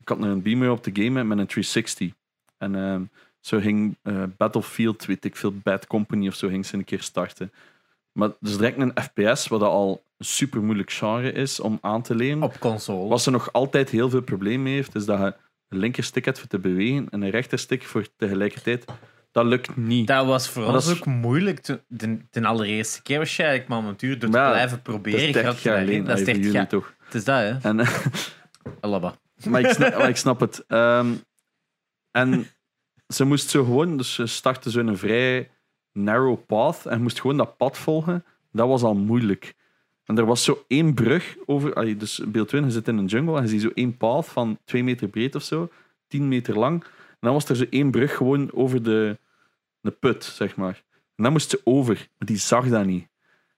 Ik had een beamer op te gamen met een 360. En ehm, zo ging eh, Battlefield, weet ik veel, Bad Company of zo, ging ze een keer starten. Maar dus direct een FPS, wat al een super moeilijk genre is om aan te leren. Op console. Wat ze nog altijd heel veel probleem mee heeft, is dat je een linkerstick hebt voor te bewegen en een rechterstick voor tegelijkertijd. Dat lukt niet. Dat was voor Maar ons dat is- ook moeilijk. toen- De, de allereerste keer waarschijnlijk, maar natuurlijk door te Maar ja, blijven Dat proberen. is 30 gaat je jaar daarin. geleden. Dat is allee, voor 30 jullie jaar. toch. Het is dat, hè? En, Alaba. maar, ik snap, maar ik snap het. Ehm, en ze moest zo gewoon, dus ze startte zo'n vrij narrow path en moest gewoon dat pad volgen. Dat was al moeilijk. En er was zo één brug over, dus beeld 20, je zit in een jungle en je ziet zo één path van 2 meter breed of zo, 10 meter lang. En dan was er zo één brug gewoon over de, de put, zeg maar. En dan moest ze over, maar die zag dat niet.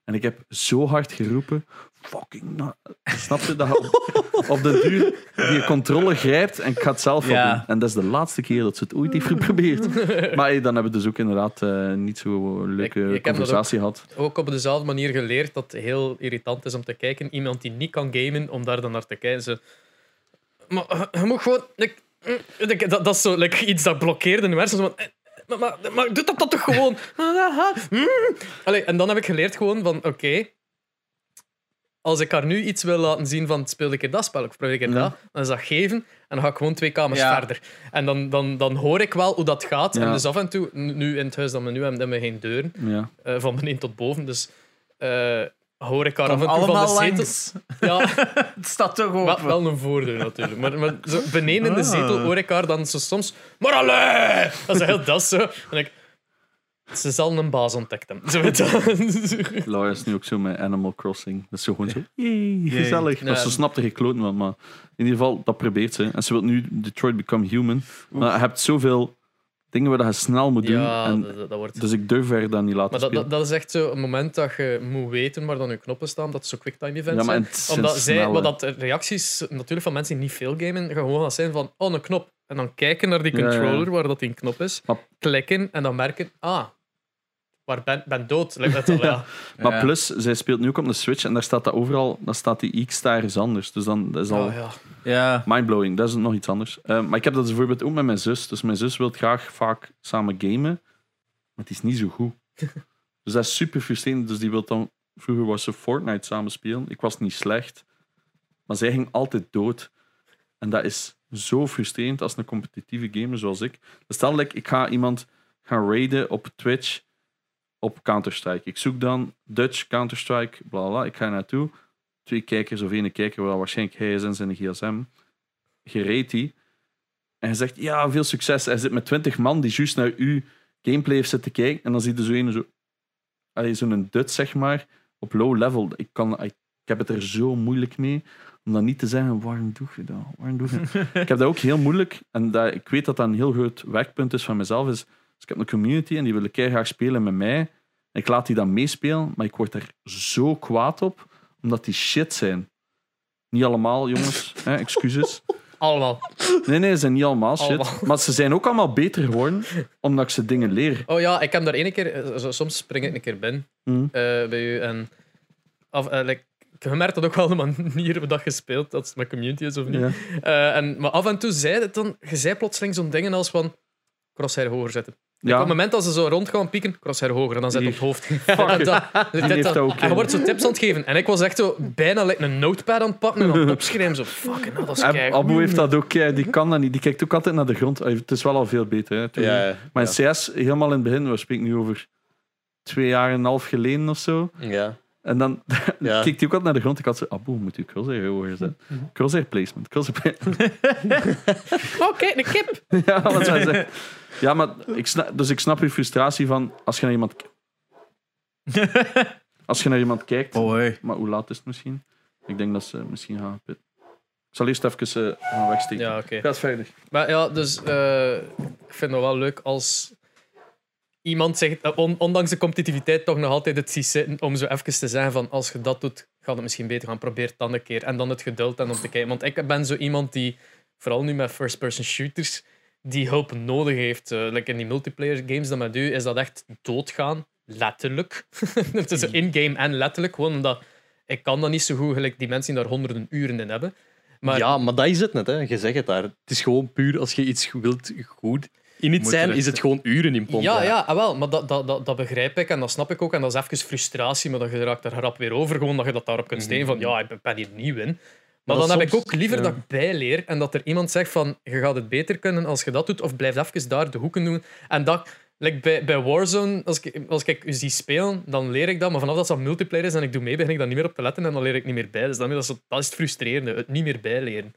En ik heb zo hard geroepen, fucking, na- snap je dat? Op, op de duur die controle grijpt en ik ga het zelf wel Ja. doen. En dat is de laatste keer dat ze het ooit heeft geprobeerd. Maar hey, dan hebben we dus ook inderdaad eh, niet zo leuke Ik- ik heb dat conversatie gehad. Ook op dezelfde manier geleerd dat het heel irritant is om te kijken. Iemand die niet kan gamen, om daar dan naar te kijken. Zo, maar eh, je moet gewoon... like, mm, like, dat, dat is zo like, iets dat blokkeerde in hersens. eh, Maar, maar, maar doe dat, dat toch gewoon. Mm. Allee, en dan heb ik geleerd gewoon van... Oké, als ik haar nu iets wil laten zien van speel ik keer dat spel of probeer ik keer dat, dan is dat geven en dan ga ik gewoon twee kamers Ja. verder. En dan, dan, dan hoor ik wel hoe dat gaat. Ja. En dus af en toe, nu in het huis dat we nu hebben, hebben we geen deuren Ja. eh, van beneden tot boven. Dus eh, hoor ik haar af en toe van de allemaal zetel. langs. Ja, Het staat toch wel, open. wel een voordeur natuurlijk. Maar, maar zo beneden in de Ah. zetel hoor ik haar dan zo soms. Maar allee! Dat is heel dat zo. En ik, ze zal een baas ontdekt hebben. Zo weet dat. Laura is nu ook zo met Animal Crossing. Dat is zo gewoon zo, yay, gezellig. Maar Ja. ze snapt er geen kloten van, maar in ieder geval, dat probeert ze. En ze wil nu Detroit Become Human. Maar je hebt zoveel dingen waar je snel moet doen. Ja, en, dat, dat wordt... dus ik durf er dan niet laten maar dat, spelen. dat, dat is echt zo een moment dat je moet weten waar dan je knoppen staan. Dat zo quicktime events ja, maar zijn. Omdat zij, snelle- maar dat reacties natuurlijk van mensen die niet veel gamen, gaan gewoon dat zijn van, oh, een knop. En dan kijken naar die ja. controller waar dat die knop is, Maar- klikken en dan merken, ah, waar ben, ben dood. Lijkt dat al, ja. Maar Ja. plus, zij speelt nu ook op de Switch en daar staat dat overal, dan staat die X daar eens anders. Dus dan dat is al Oh, ja. Ja. mindblowing, dat is nog iets anders. Eh, maar ik heb dat dus bijvoorbeeld ook met mijn zus. Dus mijn zus wil graag vaak samen gamen, maar het is niet zo goed. dus dat is super frustrerend. Dus die wil dan, vroeger was ze Fortnite samen spelen. Ik was niet slecht, maar zij ging altijd dood. En dat is zo frustrerend als een competitieve gamer zoals ik. Dus stel dat ik, ik ga iemand gaan raiden op Twitch op Counter-Strike. Ik zoek dan Dutch Counter-Strike, bla bla. Ik ga er naartoe. Twee kijkers of één kijker, wel waarschijnlijk hij is en zijn gsm. Gereed die. En hij zegt, ja, veel succes. Hij zit met twintig man die juist naar uw gameplay heeft zitten kijken. En dan zie je zo een zo... Allee, zo'n Dutch, zeg maar, op low level. Ik, kan, ik heb het er zo moeilijk mee om dan niet te zeggen, waarom doe je dat? Waarom doe je dat? ik heb dat ook heel moeilijk. En dat, ik weet dat dat een heel groot werkpunt is van mezelf. Is, dus ik heb een community en die willen graag spelen met mij. Ik laat die dan meespelen, maar ik word er zo kwaad op, omdat die shit zijn. Niet allemaal, jongens. Hè, excuses. Allemaal. Nee, nee, ze zijn niet allemaal shit. Allemaal. Maar ze zijn ook allemaal beter geworden, omdat ik ze dingen leer. Oh ja, ik heb daar ene keer, eh, soms spring ik een keer binnen Hm. eh, bij u en af, eh, like, je merkt dat ook wel de manier waarop dat je speelt, dat het met community is of niet. Ja. En, maar af en toe zei het dan, je zei plotseling zo'n dingen als van crosshair hoger zetten. Ja. Op het moment dat ze zo rond gaan pieken, crosshair hoger en dan zet op het hoofd. Fuck dat en je wordt zo tips aan het geven. En ik was echt zo bijna like een notepad aan het pakken en opschrijven. Zo, fucking hell, dat is kei Abu heeft dat ook, die kan dat niet. Die kijkt ook altijd naar de grond. Het is wel al veel beter. Hè, toen. Ja, ja. Maar in CS, helemaal in het begin, we spreken nu over twee jaar en een half geleden of zo. ja. En dan Ja. keek hij ook altijd naar de grond. Ik had zo, Abu, moet u crosshair hoger zetten? Crosshair placement, crosshair placement. Kijk, een kip! ja, wat zou zeggen? Ja, maar ik snap, dus ik snap je frustratie van als je naar iemand, als je naar iemand kijkt. Oh, hey. Maar hoe laat is het misschien? Ik denk dat ze misschien gaan pitten. Ik zal eerst even eh, gaan wegsteken. Ja, oké. Gaat verder. Maar ja, dus eh, ik vind het wel leuk als iemand zegt, eh, on- ondanks de competitiviteit, toch nog altijd het zitten om zo even te zeggen van als je dat doet, gaat het misschien beter gaan. Probeer het dan een keer. En dan het geduld en om te kijken. Want ik ben zo iemand die, vooral nu met first-person shooters, die hulp nodig heeft. Like in die multiplayer games dat met u, is dat echt doodgaan. Letterlijk. het is in-game en letterlijk. Gewoon omdat ik kan dat niet zo goed, gelijk die mensen die daar honderden uren in hebben. Maar ja, maar dat is het net. Hè. Je zegt het daar. Het is gewoon puur als je iets wilt goed in iets Moet zijn, is het gewoon uren in pompen. Ja, ja ah, wel, maar dat, dat, dat, dat begrijp ik en dat snap ik ook. En dat is even frustratie, maar dan je raakt er rap weer over. Gewoon dat je dat daarop kunt steken van ja, ik ben hier nieuw in. Maar, dan heb ik ook liever ja. dat ik bijleer en dat er iemand zegt van je gaat het beter kunnen als je dat doet, of blijf even daar de hoeken doen. En dat, like bij, bij Warzone, als ik, als ik u zie spelen, dan leer ik dat. Maar vanaf dat dat multiplayer is en ik doe mee, begin ik daar niet meer op te letten en dan leer ik niet meer bij. Dus dat is, het- dat is het frustrerende, het niet meer bijleren.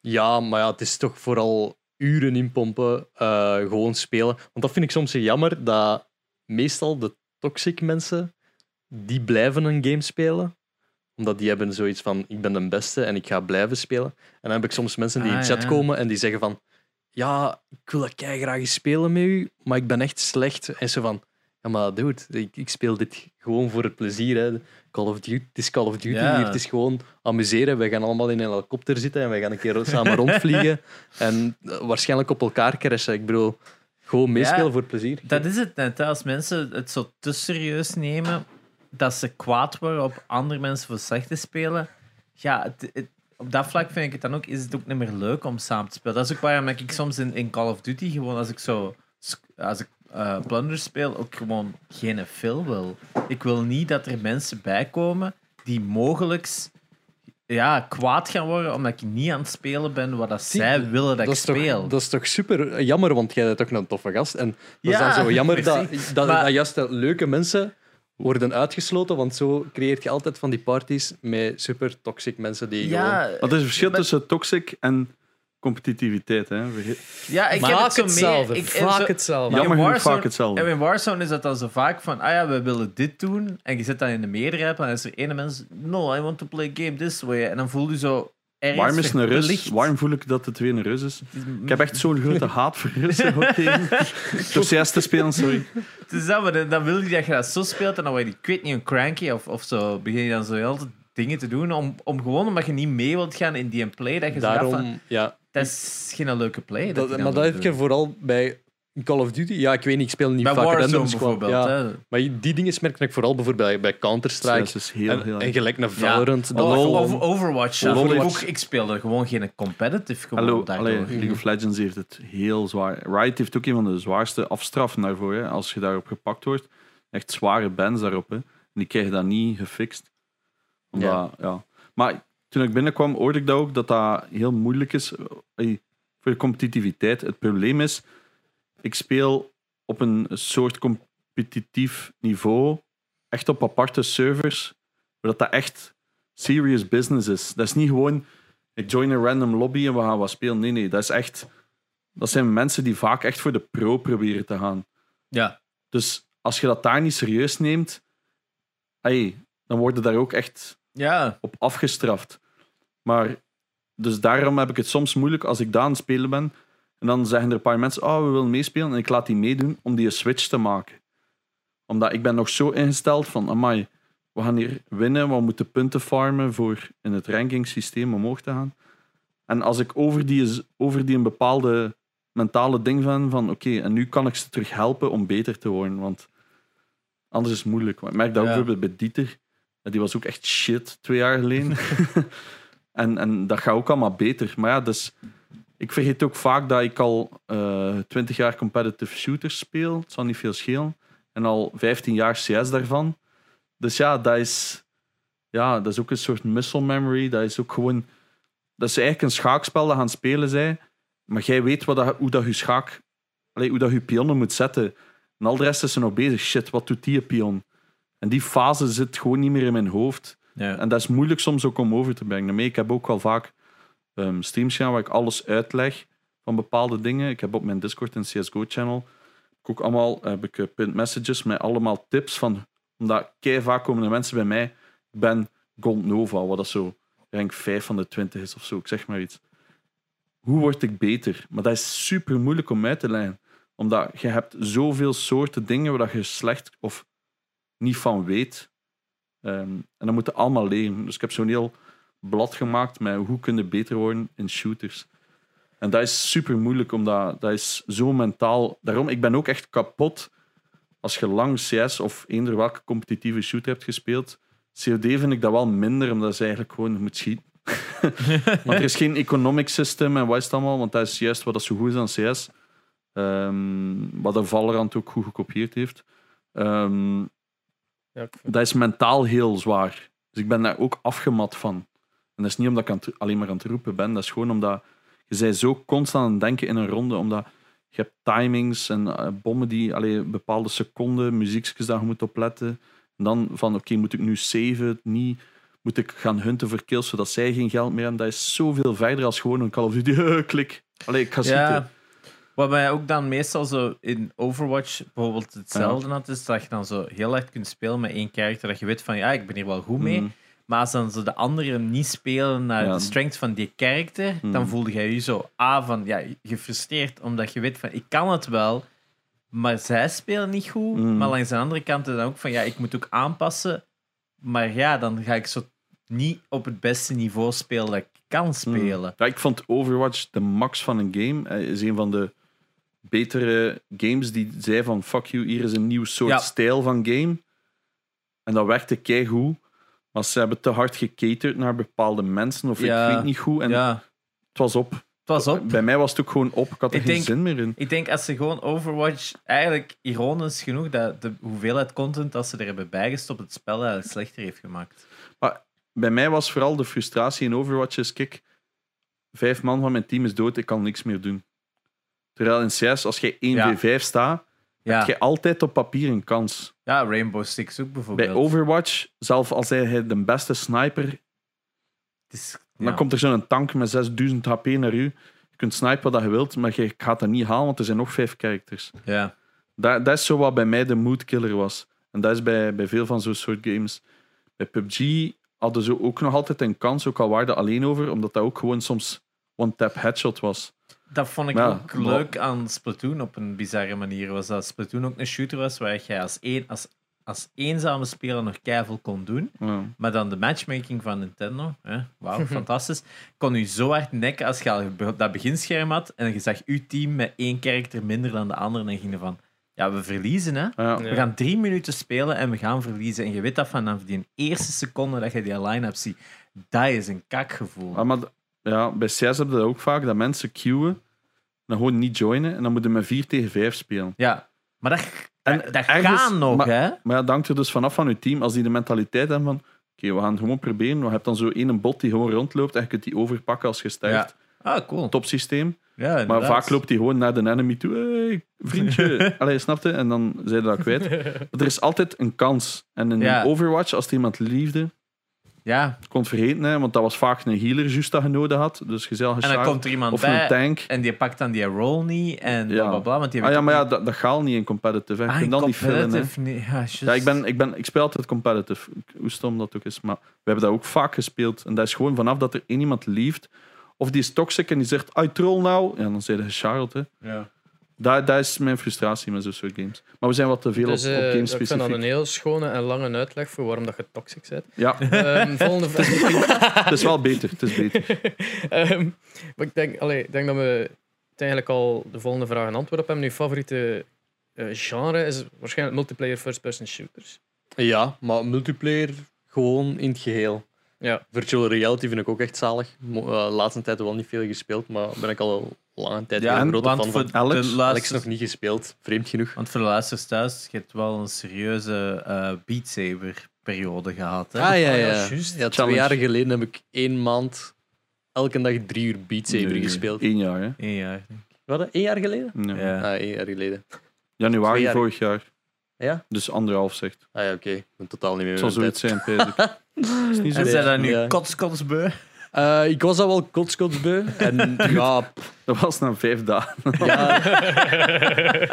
Ja, maar ja, het is toch vooral uren inpompen, eh gewoon spelen. Want dat vind ik soms zo jammer, dat meestal de toxic mensen, die blijven een game spelen. Omdat die hebben zoiets van, ik ben de beste en ik ga blijven spelen. En dan heb ik soms mensen die in Ah, chat ja. komen en die zeggen van, ja, ik wil dat graag eens spelen met u, maar ik ben echt slecht. En zo van, ja maar dude, ik, ik speel dit gewoon voor het plezier. Hè. Call of Duty, het is Call of Duty Ja. hier, het is gewoon amuseren. Wij gaan allemaal in een helikopter zitten en wij gaan een keer samen rondvliegen. En eh, waarschijnlijk op elkaar crashen. Ik bedoel, gewoon meespelen Ja, voor plezier. Dat is het net. Als mensen het zo te serieus nemen, dat ze kwaad worden op andere mensen voor slecht te spelen. Ja, het, het- op dat vlak vind ik het dan ook, is het ook niet meer leuk om samen te spelen. Dat is ook waarom ik soms in, in Call of Duty gewoon, als ik zo, als ik eh, Plunder speel, ook gewoon geen fill wil. Ik wil niet dat er mensen bij komen die mogelijk ja, kwaad gaan worden omdat ik niet aan het spelen ben wat dat zij willen dat, ik toch, speel. dat is toch super jammer, want jij bent toch een toffe gast. En dat Ja, is dan zo jammer dat, dat, Maar- dat juist de leuke mensen worden uitgesloten, want zo creëert je altijd van die parties met super toxic mensen die gewoon... ja, Wat is het verschil maar- tussen toxic en competitiviteit? Hè? Ja, ik heb het zo hetzelfde. mee. Ik, vaak zo- hetzelfde. Jammer in genoeg Warzone- vaak hetzelfde. En in Warzone is dat dan zo vaak van, ah ja, we willen dit doen. En je zit dan in de meerderheid en dan is er ene mens, no, I want to play a game this way. En dan voel je zo, ergens Warm is een Rus. Warm voel ik dat het weer een Rus is. Ik heb echt zo'n grote haat voor Russen. Door CS te spelen, sorry. Het is dat, maar dan- wil je dat je dat zo speelt en dan word je, ik weet niet, een cranky of, of zo. Begin je dan zo heel de dingen te doen om, om gewoon omdat je niet mee wilt gaan in die play. Dat je van, Daarom, ja. dat is geen leuke play. Dat Dat, maar dat heb je vooral bij Call of Duty. Ja, ik weet niet, ik speel niet Bij vaak Warzone random squad. bijvoorbeeld. Ja. hè. Maar die dingen merk ik vooral bijvoorbeeld bij, bij Counter-Strike. Heel, En, heel en gelijk naar Valorant. Ja. dat Oh, lol. over- Overwatch. ja. Overwatch. Ook, ik speelde gewoon geen competitive. Gewoon Hallo, allee, League of Legends heeft het heel zwaar. Riot heeft ook een van de zwaarste afstraffen daarvoor. Hè. Als je daarop gepakt wordt, echt zware bans daarop. Hè. En die krijg je dan niet gefixt. Omdat, ja. Maar toen ik binnenkwam, hoorde ik dat ook, dat dat heel moeilijk is voor de competitiviteit. Het probleem is, ik speel op een soort competitief niveau, echt op aparte servers, waar dat, dat echt serious business is. Dat is niet gewoon ik join een random lobby en we gaan wat spelen. Nee, nee, dat is echt. Dat zijn mensen die vaak echt voor de pro proberen te gaan. Ja. Dus als je dat daar niet serieus neemt, hey, dan worden daar ook echt Ja. op afgestraft. Maar dus daarom heb ik het soms moeilijk als ik daar aan het spelen ben. En dan zeggen er een paar mensen, oh, we willen meespelen. En ik laat die meedoen om die een switch te maken. Omdat ik ben nog zo ingesteld van, amai, we gaan hier winnen. We moeten punten farmen voor in het rankingssysteem omhoog te gaan. En als ik over die, over die een bepaalde mentale ding ben van, oké, en nu kan ik ze terug helpen om beter te worden. Want anders is het moeilijk. Maar Ik merk dat ook bijvoorbeeld bij Dieter. Die was ook echt shit twee jaar geleden. en, en dat gaat ook allemaal beter. Maar ja, dus ik vergeet ook vaak dat ik al twintig jaar competitive shooters speel. Het zal niet veel schelen. En al 15 jaar CS daarvan. Dus ja, dat is, ja, dat is ook een soort muscle memory. Dat is ook gewoon. Dat is eigenlijk een schaakspel dat gaan spelen zij. Maar jij weet wat dat, hoe dat je schaak. Allee, hoe dat je pionnen moet zetten. En al de rest is er nog bezig. Shit, wat doet die pion? En die fase zit gewoon niet meer in mijn hoofd. ja. En dat is moeilijk soms ook om over te brengen. Ik heb ook wel vaak ehm, streams gedaan waar ik alles uitleg van bepaalde dingen. Ik heb op mijn Discord en CSGO-channel ook allemaal heb ik, eh, pinned messages met allemaal tips van... Omdat kei vaak komen de mensen bij mij... Ik ben Gold Nova, wat dat zo rank 5 van de 20 is of zo. Ik zeg maar iets. Hoe word ik beter? Maar dat is super moeilijk om uit te leggen. Omdat je hebt zoveel soorten dingen waar je slecht of niet van weet. Ehm, en dat moeten allemaal leren. Dus ik heb zo'n heel blad gemaakt met hoe kun je beter worden in shooters. En dat is super moeilijk, omdat dat is zo mentaal. Daarom, ik ben ook echt kapot als je lang CS of eender welke competitieve shooter hebt gespeeld. COD vind ik dat wel minder, omdat ze eigenlijk gewoon moet schieten. want er is geen economic system en wat is het allemaal, want dat is juist wat dat zo goed is aan CS. Ehm, wat de Valorant ook goed gekopieerd heeft. Ehm, Ja, dat is mentaal heel zwaar. Dus ik ben daar ook afgemat van. En dat is niet omdat ik aan het- alleen maar aan het roepen ben. Dat is gewoon omdat je bent zo constant aan het denken in een ronde. Omdat je hebt timings en eh, bommen die allee, bepaalde seconden, muziekjes daar je moet opletten. En dan van oké, moet ik nu saven? Niet. Moet ik gaan hunten voor kills zodat zij geen geld meer hebben? Dat is zoveel verder als gewoon een Call of Duty. Klik. Allee, ik ga Ja. Wat mij ook dan meestal zo in Overwatch bijvoorbeeld hetzelfde had, is dat je dan zo heel erg kunt spelen met één karakter, dat je weet van ja, ik ben hier wel goed mee. Mm. Maar als dan zo de anderen niet spelen naar Ja. de strength van die karakter, dan Mm. voelde jij je zo A van ja, gefrustreerd, omdat je weet van ik kan het wel, maar zij spelen niet goed. Mm. Maar langs de andere kant dan ook van ja, ik moet ook aanpassen. Maar ja, dan ga ik zo niet op het beste niveau spelen dat ik kan spelen. Ja, ik vond Overwatch de max van een game. Hij is een van de betere games die zei van fuck you, hier is een nieuw soort Ja. stijl van game. En dat werkte keigoed. Maar ze hebben te hard gecaterd naar bepaalde mensen of Ja. ik weet niet goed. En ja, het was op. het was op. Bij mij was het ook gewoon op. Ik had er Ik geen denk- zin meer in. Ik denk als ze gewoon Overwatch, eigenlijk ironisch genoeg, dat de hoeveelheid content dat ze er hebben bijgestopt, het spel eigenlijk slechter heeft gemaakt. Bij mij was vooral de frustratie in Overwatch is, kijk, vijf man van mijn team is dood, ik kan niks meer doen. Terwijl in CS, als jij 1v5 staat, Ja, heb je altijd op papier een kans. ja Rainbow Six ook bijvoorbeeld. Bij Overwatch, zelfs als hij de beste sniper, is, dan komt er zo'n tank met 6000 HP naar u. Je kunt snipen wat je wilt, maar je gaat dat niet halen, want er zijn nog vijf characters. Ja. Dat, dat is zo wat bij mij de moodkiller was. En dat is bij, bij veel van zo'n soort games. Bij PUBG, hadden ze ook nog altijd een kans, ook al waren ze alleen over, omdat dat ook gewoon soms one-tap headshot was. Dat vond ik Ja, ook maar- leuk aan Splatoon op een bizarre manier. Was dat Splatoon ook een shooter was waar je als, één, als, als eenzame speler nog keiveel kon doen. Ja. Maar dan de matchmaking van Nintendo, hè, wauw, fantastisch. Kon u zo hard nekken als je al dat beginscherm had en je zag uw team met één karakter minder dan de andere. En dan ging je van, ja, we verliezen hè. Ja. We gaan drie minuten spelen en we gaan verliezen. En je weet dat vanaf die eerste seconde dat je die line-up ziet. Dat is een kakgevoel. Ah, maar ja, bij CS heb je dat ook vaak, dat mensen queuen, dan gewoon niet joinen, en dan moeten met 4 tegen 5 spelen. Ja, maar dat, En dat, ergens- gaat nog, maar- hè? Maar ja, dat hangt er dus vanaf van je team. Als die de mentaliteit hebben van, oké, we gaan het gewoon proberen. We hebben dan zo één bot die gewoon rondloopt en je kunt die overpakken als je sterft. Ah, cool. Topsysteem. Ja, Maar vaak loopt hij gewoon naar de enemy toe. Hey, vriendje. Allee, snapte? En dan zijn ze dat kwijt. Maar er is altijd een kans. En in Ja. Overwatch, als iemand liefde, Ja, kon het vergeten, hè, want dat was vaak een healer juist dat je nodig had. Dus zei al en dan komt er iemand Of bij een tank. en die pakt dan die roll niet en Ja. bla bla bla. Want die Ah ja, maar ja, dat, dat gaat niet in competitive. hè. Ah, in dat niet vullen. Hè. Ja, ik, ben, ik, ben, ik speel altijd competitive. Hoe stom dat ook is. Maar we hebben dat ook vaak gespeeld. En dat is gewoon vanaf dat er één iemand lieft. Of die is toxic en die zegt, I troll nou. Ja, dan zijn je Charlotte. Hè. Ja. Dat, dat is mijn frustratie met zo'n soort games. Maar we zijn wat te veel Dus, op, op eh, games ik vind dat specifiek. een heel schone en lange uitleg voor waarom dat je toxic bent. Ja, Ehm, volgende vraag. het is wel beter. Het is beter. Ehm, maar ik denk, allee, ik denk dat we eigenlijk al de volgende vraag een antwoord op hebben. Uw favoriete eh, genre is waarschijnlijk multiplayer first-person shooters. Ja, maar multiplayer gewoon in het geheel. Ja. Virtual reality vind ik ook echt zalig. Mo- eh, De laatste tijd wel niet veel gespeeld, maar ben ik al lange tijd Ja, een grote want fan voor van. Alex? de Alex nog niet gespeeld, vreemd genoeg. want voor de luisteraars thuis, je hebt wel een serieuze eh Beat Saber periode gehad. Hè? Ah ja, ja. ja, ja, juist. twee Challenge. jaar geleden heb ik één maand elke dag drie uur Beat Saber Nee, gespeeld. Eén jaar, hè. Eén jaar. Wat? Eén jaar geleden? Ja. Ja. Ah, één jaar geleden. Januari vorig jaar. Ja? Dus anderhalf zegt. Ah ja, oké. Ik ben totaal niet meer Het zal mijn zoiets zijn, Peter. is niet zo. En zijn dat nu Ja. kotskotsbeu? Eh, ik was al wel kotskotsbeu. En ja, Dat was na vijf dagen. ja,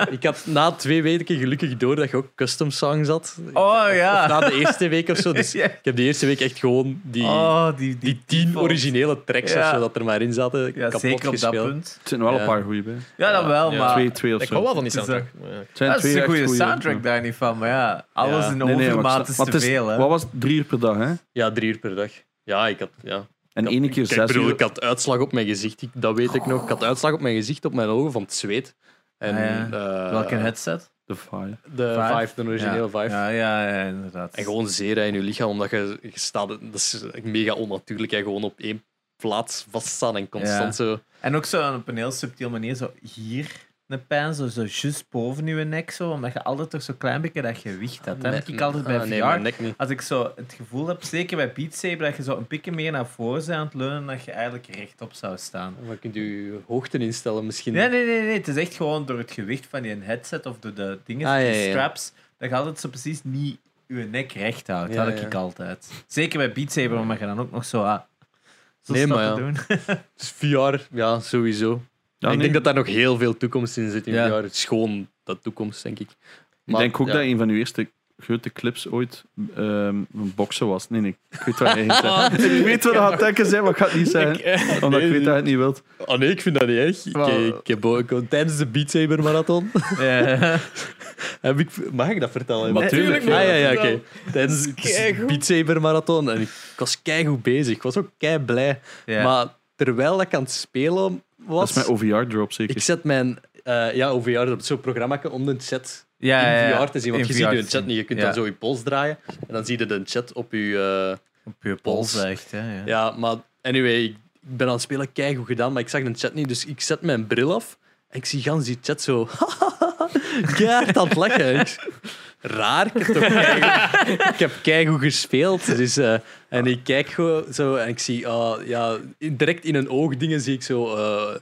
ik had na twee weken gelukkig door dat je ook custom songs had. Oh ja. Of na de eerste week of zo. Dus Ja. ik heb de eerste week echt gewoon die, oh, die, die, die tien default. originele tracks Ja. of zo dat er maar in zaten, Ja, kapot zeker op gespeeld. dat punt. Er zijn wel Ja. een paar goede bij. Ja, dat wel, Ja. maar... Twee, twee of Ik zo. hou wel van die Het soundtrack. Het dat is twee een goede soundtrack ja. daar niet van, maar ja, alles Ja. in Nee, nee, ik overmaat is maar te het veel. Wat was het? Drie uur per dag, hè? Ja, drie uur per dag. Ja, ik had... Ja. En Ik één had- keer Kijk, zes bedoel, uur. Ik had uitslag op mijn gezicht, ik- dat weet ik nog. Ik had uitslag op mijn gezicht, op mijn ogen van het zweet. En, Ah, ja. eh, Welke headset? De fire. De Vive? De originele ja. Vive. Ja, ja, ja, inderdaad. En gewoon zeren in je lichaam, omdat je, je staat... Dat is mega onnatuurlijk, hè. gewoon op één plaats vaststaan en constant zo... En ook zo op een heel subtiel manier, zo hier een pijn, zo, zo juist boven je nek, zo, omdat je altijd toch zo'n klein beetje dat gewicht hebt. Dat heb ik altijd bij Ah, VR. Nee, mijn nek niet. Als ik zo het gevoel heb, zeker bij Beat Saber, dat je zo een pikje meer naar voren bent aan het leunen, dat je eigenlijk rechtop zou staan. Maar kunt je hoogte instellen misschien? Nee, nee, nee, nee. Het is echt gewoon door het gewicht van die headset of door de dingen, Ah, ja, die ja, ja. straps, dat je altijd zo precies niet je nek recht houdt. Dat ja. ik altijd. Zeker bij Beat Saber, omdat je dan ook nog zo... Ah, zo Nee, maar doen. Dus VR, ja, sowieso. Ja, ik nee. denk dat daar nog heel veel toekomst in zit in Ja. VR. Het is gewoon dat toekomst, denk ik. Ik denk ook ja. dat een van uw eerste grote clips ooit ehm, een boksen was. Nee, nee. Ik weet wat jij gaat zeggen. Ik weet wat dat gaat denken zijn, maar ik ga het niet zeggen. Ik, eh, Omdat ik weet dat je het niet wilt. Oh nee, ik vind dat niet erg. Ik, Maar- ik heb ook, tijdens de Beat Saber marathon Ja. heb ik... Mag ik dat vertellen? Maar tuurlijk, Ah, ja, ja. Tijdens de. Beat Saber marathon. En ik was keigoed bezig. Ik was ook kei blij. Ja. Maar terwijl ik aan het spelen Dat is mijn OVR-drop zeker. ik zet mijn... eh ja, OVR, dat is zo'n programma om de chat ja, ja, in ja. VR te zien. Want In je ziet je chat niet. Je kunt Ja. dan zo je pols draaien. En dan zie je de chat op je... eh, Op je pols, echt. Hè, ja. Ja, maar anyway, ik ben aan het spelen keigoed gedaan, maar ik zag de chat niet, dus ik zet mijn bril af en ik zie gans die chat zo keihard aan het lachen. Raar, ik heb keigoed, ik heb keigoed gespeeld. Dus, eh, en ik kijk gewoon zo en ik zie, ah, ja, direct in een oogdingen zie ik zo, eh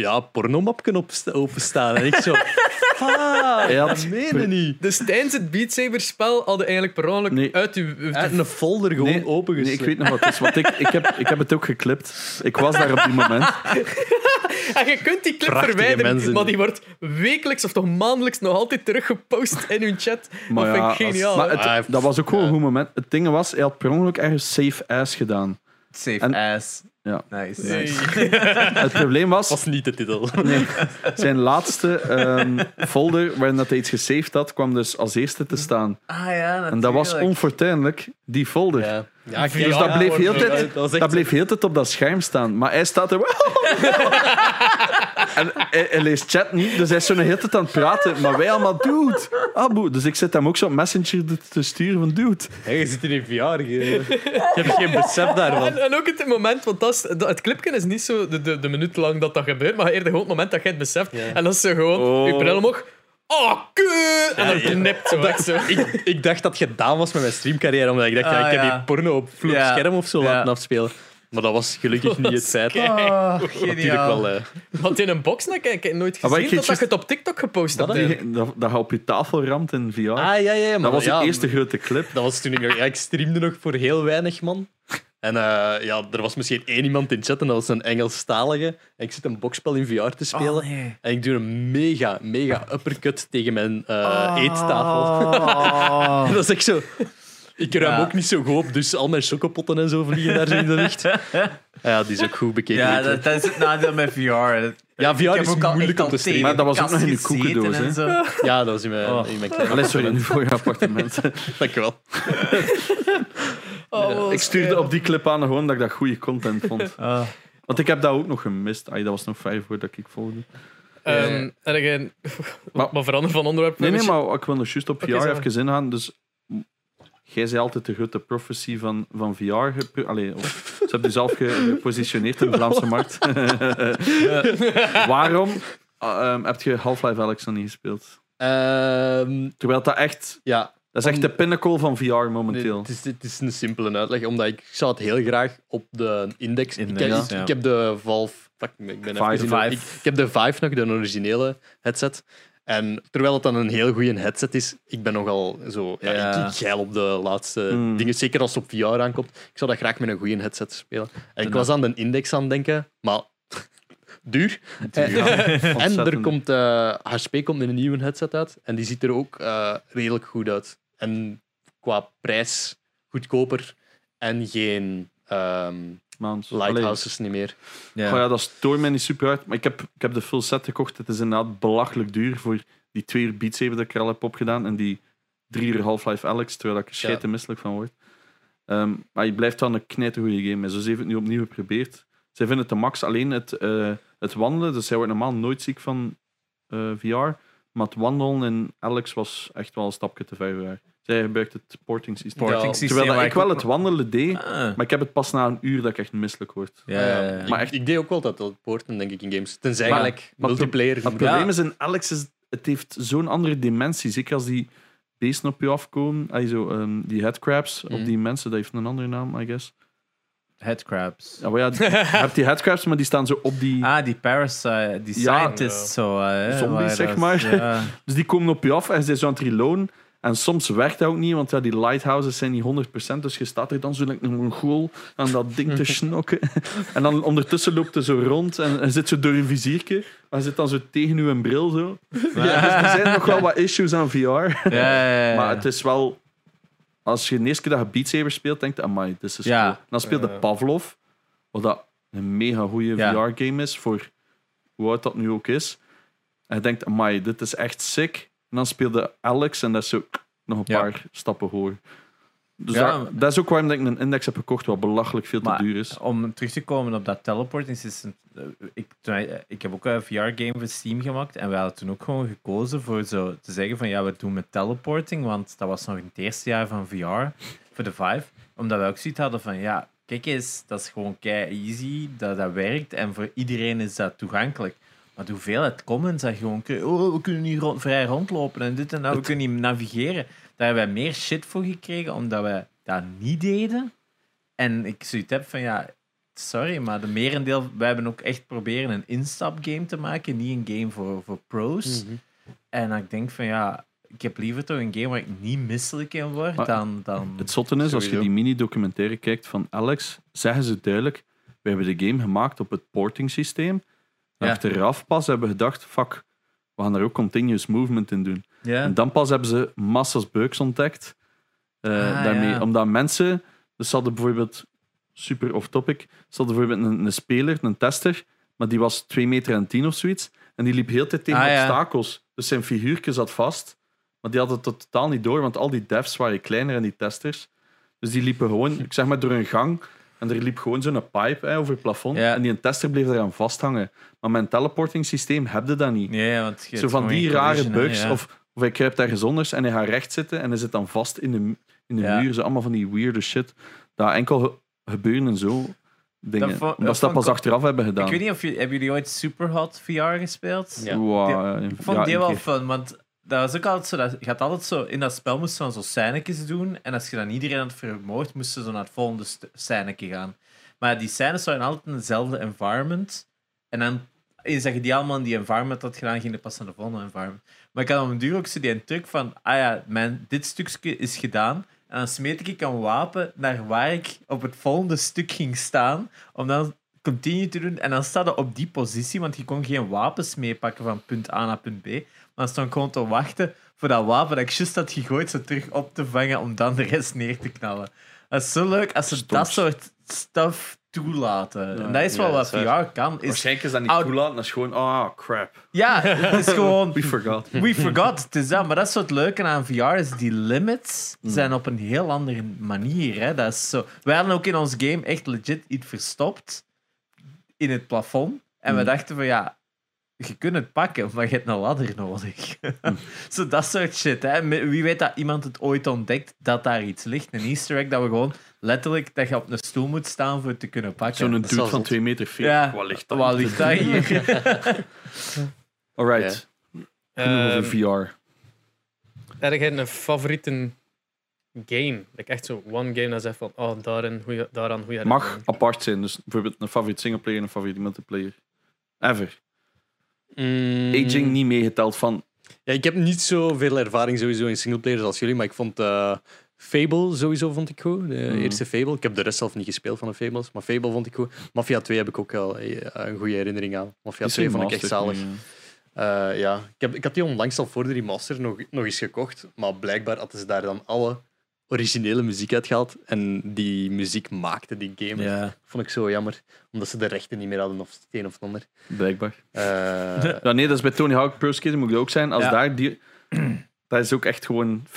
ja, pornomapken op, openstaan. En ik zo, ah, had- dat meen je niet. Dus tijdens het Beat Saber spel hadden eigenlijk per ongeluk Nee. uit uw... Hij heeft een folder gewoon Nee, opengeslagen. Nee, ik weet nog wat het is. Want ik, ik, heb, ik heb het ook geklipt. Ik was daar op die moment. En je kunt die clip Prachtige verwijderen, mensen. maar die wordt wekelijks of toch maandelijks nog altijd teruggepost in hun chat. Maar dat vind ja, ik geniaal. Maar het- dat was ook gewoon ja. een goed moment. Het ding was, hij had per ongeluk ergens safe ass gedaan. Safe En- ass. Ja. Nice. Het probleem was, was niet de titel. nee, zijn laatste ehm, folder waarin dat hij iets gesaved had, kwam dus als eerste te staan. Ah ja, En dat was onfortuinlijk die folder. Ja, ja, Dus dat bleef heel tijd, dat bleef heel tijd op dat scherm staan. Maar hij staat er. en hij, hij leest chat niet, dus hij is zo de hele tijd aan het praten. Maar wij allemaal, dude. Abu. Dus ik zit hem ook zo op Messenger te- te sturen van, dude. Hey, je zit in een VR. Je, je hebt geen besef daarvan. En, en ook het moment, want dat is, dat, het clipje is niet zo de, de, de minuut lang dat dat gebeurt, maar eerder gewoon het moment dat jij het beseft. Ja. En dat is zo gewoon, Oh. je bril omhoog. Oh, kut! En dan knipt zo. Zo. Ik, ik dacht dat het gedaan was met mijn streamcarrière, omdat ik dacht, ja, Ah, ik heb ja. die porno op vloer Ja. scherm of zo Ja. laten afspelen. Maar dat was gelukkig niet het feit. Natuurlijk geniaal. wel. eh, Want in een box, ik heb nooit Ah, gezien ik dat, ging dat je het op TikTok gepost hebt. Dat. Dat, dat je op je tafel ramt in VR. Ah, ja, ja. Maar dat was ja, de eerste grote clip. Dat was toen ik nog... Ja, ik streamde nog voor heel weinig, man. En eh, ja, er was misschien één iemand in chat en dat was een Engelstalige. En ik zit een bokspel in VR te spelen. Oh, nee. En ik doe een mega, mega uppercut tegen mijn eh, Ah. eettafel. En dat is echt zo... Ik ruim Ja. ook niet zo goed op, dus al mijn chocopotten en zo vliegen daar zo in de lucht. Ja, die is ook goed bekeken. Ja, dat, dat is het nadeel met VR. Dat- Ja, VR is ook moeilijk om te streamen. Maar dat was ook nog in gezeten koekendoos, en hè? zo. Ja, dat was in mijn, Oh. in mijn kleine Allee, sorry, appartement. nu voor je appartement. Dankjewel. Oh, ik stuurde op die clip aan gewoon dat ik dat goede content vond. Ah. Want ik heb dat ook nog gemist. Dat was nog vijf voordat ik volgde. Ehm, en ik, Maar- maar verander van onderwerp. Nee, nee, maar ik wil nog juist op VR zeg even ingaan. Dus jij zei altijd de grote prophecy van, van VR. Allee, of, ze hebben jezelf ge- gepositioneerd in de Vlaamse markt. Waarom uh, um, heb je Half-Life Alex nog niet gespeeld? Ehm, Terwijl dat echt... ja, Dat is echt de pinnacle van VR momenteel. Het is, het is een simpele uitleg, omdat ik zou het heel graag op de index. ik, heb, ik, ja. ik heb de Valve. Fuck, ik ben even Vive. Vive. Ik, ik heb de Vive nog, de originele headset. En terwijl het dan een heel goede headset is, ik ben nogal zo. Ja, Ja. Ik, ik geil op de laatste Mm. dingen, zeker als het op VR aankomt. Ik zou dat graag met een goede headset spelen. En ik was aan de index aan het denken, maar duur. Ja, En er komt, eh, HP komt met een nieuwe headset uit. En die ziet er ook eh, redelijk goed uit. En qua prijs goedkoper. En geen ehm. Allee. lighthouses niet meer. Ja. Goh, ja, dat stoort mij niet super uit. Maar ik heb, ik heb de full set gekocht. Het is inderdaad belachelijk duur voor die twee uur Beat Saber dat ik er al heb opgedaan. En die drie uur Half-Life Alex, terwijl ik er scheiden misselijk van word. Ehm, maar je blijft wel een knijtergoeie game. En zo ze heeft het nu opnieuw geprobeerd. Zij vinden het de max alleen het, eh, het wandelen. Dus zij wordt normaal nooit ziek van eh, VR. Maar het wandelen in Alex was echt wel een stapje te ver. Zij gebruikt het porting systeem. Porting Ja, systeem Terwijl dat ik wel het wandelen deed. Ah. Maar ik heb het pas na een uur dat ik echt misselijk word. Ja, ja, Maar echt- ik deed ook wel dat dat poorten, denk ik, in games. Tenzij Maar- multiplayer. Maar het probleem is in Alex, is, het heeft zo'n andere dimensie. Zeker als die beesten op je afkomen. Allee, zo, ehm, die headcrabs op die mensen, dat heeft een andere naam, I guess. Headcrabs. Ja, je hebt die headcrabs, maar die staan zo op die... Ah, die parasite, die Ja. scientist zo. eh, Zombies, zeg maar. Ja. Dus die komen op je af en ze zijn zo aan het reloaden. En soms werkt dat ook niet, want ja, die lighthouses zijn niet 100%. Dus je staat er dan zo like een mongool aan dat ding te snokken. En dan ondertussen loopt hij zo rond en zit zo door een viziertje. Maar zit dan zo tegen uw bril. Zo. Ja, dus er zijn nog wel wat issues aan VR. Ja. Maar het is wel... Als je de eerste keer dat je Beat Saber speelt, denk je, amai, dit is Ja. cool. Dan speelde. Pavlov, wat dat een mega goede Ja. VR-game is, voor hoe oud dat nu ook is. En je denkt, amai, dit is echt sick. En dan speelde Alex en dat is zo nog een Ja. paar stappen hoger. Dus Ja. dat is ook waarom ik een index heb gekocht, wat belachelijk veel te duur is. Om terug te komen op dat teleporting system. eh, Ik, wij- ik heb ook een VR-game voor Steam gemaakt. En we hadden toen ook gewoon gekozen voor zo te zeggen van ja, we doen met teleporting. Want dat was nog in het eerste jaar van VR voor de Vive. Omdat we ook zoiets hadden van ja, kijk eens, dat is gewoon kei easy. Dat, dat werkt en voor iedereen is dat toegankelijk. Maar de hoeveelheid comments dat je gewoon oh, we kunnen niet rond, vrij rondlopen en dit en dat, we kunnen niet navigeren. Daar hebben wij meer shit voor gekregen omdat wij dat niet deden. En ik zoiets heb van ja, sorry, maar de merendeel, wij hebben ook echt proberen een instapgame te maken, niet een game voor, voor pros. Mhm. En ik denk van ja, ik heb liever toch een game waar ik niet misselijk in word Maar dan. dan Het zotte is, als je die mini-documentaire kijkt van Alex, zeggen ze duidelijk, we hebben de game gemaakt op het porting systeem. Ja. Achteraf pas hebben we gedacht, fuck, we gaan er ook continuous movement in doen. Ja. En dan pas hebben ze massas bugs ontdekt. eh, Ah, daarmee, ja. Omdat mensen, dus ze hadden bijvoorbeeld, super off-topic, ze hadden bijvoorbeeld een, een speler, een tester, maar die was 2 meter en 10 of zoiets. En die liep heel tijd tegen Ah, ja. obstakels. Dus zijn figuurtje zat vast. Maar die had het totaal niet door, want al die devs waren kleiner en die testers. Dus die liepen gewoon, ik zeg maar, door een gang. En er liep gewoon zo'n pipe hè, over het plafond. Ja. En die tester bleef eraan vasthangen. Maar mijn teleporting systeem heb je dat niet. Nee, want Zo van die rare bugs. ja. Of, of hij kruipt ergens onder en hij gaat recht zitten en hij zit dan vast in de, in de Ja. muur. Zo allemaal van die weirde shit. Dat enkel ge- gebeuren en zo dingen. Dat dat ze dat pas achteraf hebben gedaan. Ik weet niet of jullie, hebben jullie ooit Superhot VR gespeeld? Ja. Wow, ja, Ik vond ja, die wel fun, want dat was ook altijd zo. Dat, je had altijd zo in dat spel moest je zo scènetjes doen. En als je dan iedereen had vermoord, moest je zo naar het volgende scènetje gaan. Maar die scènes waren altijd in hetzelfde environment. En dan eens je die allemaal in die environment had gedaan, ging je pas naar de volgende environment. Maar ik had op een duur ook zo die truc van, ah ja, mijn, dit stukje is gedaan. En dan smeet ik een wapen naar waar ik op het volgende stuk ging staan. Om dan continu te doen. En dan staat je op die positie, want je kon geen wapens meepakken van punt A naar punt B. Maar dan stond ik gewoon te wachten voor dat wapen dat ik juist had gegooid, zo terug op te vangen om dan de rest neer te knallen. Dat is zo leuk als ze Stoms. dat soort stuff toelaten. en dat is wel ja, wat VR kan. Is, Waarschijnlijk is dat niet Oud- toelaten, dat is gewoon, ah, crap. ja, het is gewoon... We forgot. We forgot. Het is dat. Maar dat is wat leuke aan VR is. Die limits zijn op een heel andere manier. Hè. Dat is zo. Wij hadden ook in ons game echt legit iets verstopt in het plafond. En we Mm. dachten van ja, je kunt het pakken, maar je hebt een ladder nodig. zo dat soort shit. Hè. Wie weet dat iemand het ooit ontdekt dat daar iets ligt. Een easter egg dat we gewoon letterlijk dat je op een stoel moet staan voor het te kunnen pakken. Zo'n dude van zot. 2 meter 40. ja, Wat ligt dat? Wat ligt dat hier? Alright, Ehm, over VR. Heb jij een favoriete game? Like echt zo one game dat zegt van, oh, daarin, goeie, daaraan goede Mag apart zijn, dus bijvoorbeeld een favoriete singleplayer en een favoriete multiplayer. Ever. Mm, Aging niet meegeteld van. Ja, ik heb niet zoveel ervaring sowieso in singleplayers als jullie, maar ik vond eh, Fable sowieso vond ik goed. De Mhm. eerste Fable. Ik heb de rest zelf niet gespeeld van de Fables, maar Fable vond ik goed. Mafia 2 heb ik ook wel eh, een goede herinnering aan. Mafia is 2 vond ik echt zalig. Eh, ja, ik, heb, ik had die onlangs al voor de remaster nog, nog eens gekocht, maar blijkbaar hadden ze daar dan alle originele muziek uitgehaald en die muziek maakte die game. ja. Vond ik zo jammer, omdat ze de rechten niet meer hadden of het een of het ander. Blijkbaar. Eh, Ja, nee, dat is bij Tony Hawk Pro Skater moet het ook zijn. Als Ja. daar die. Dat is ook echt gewoon 50%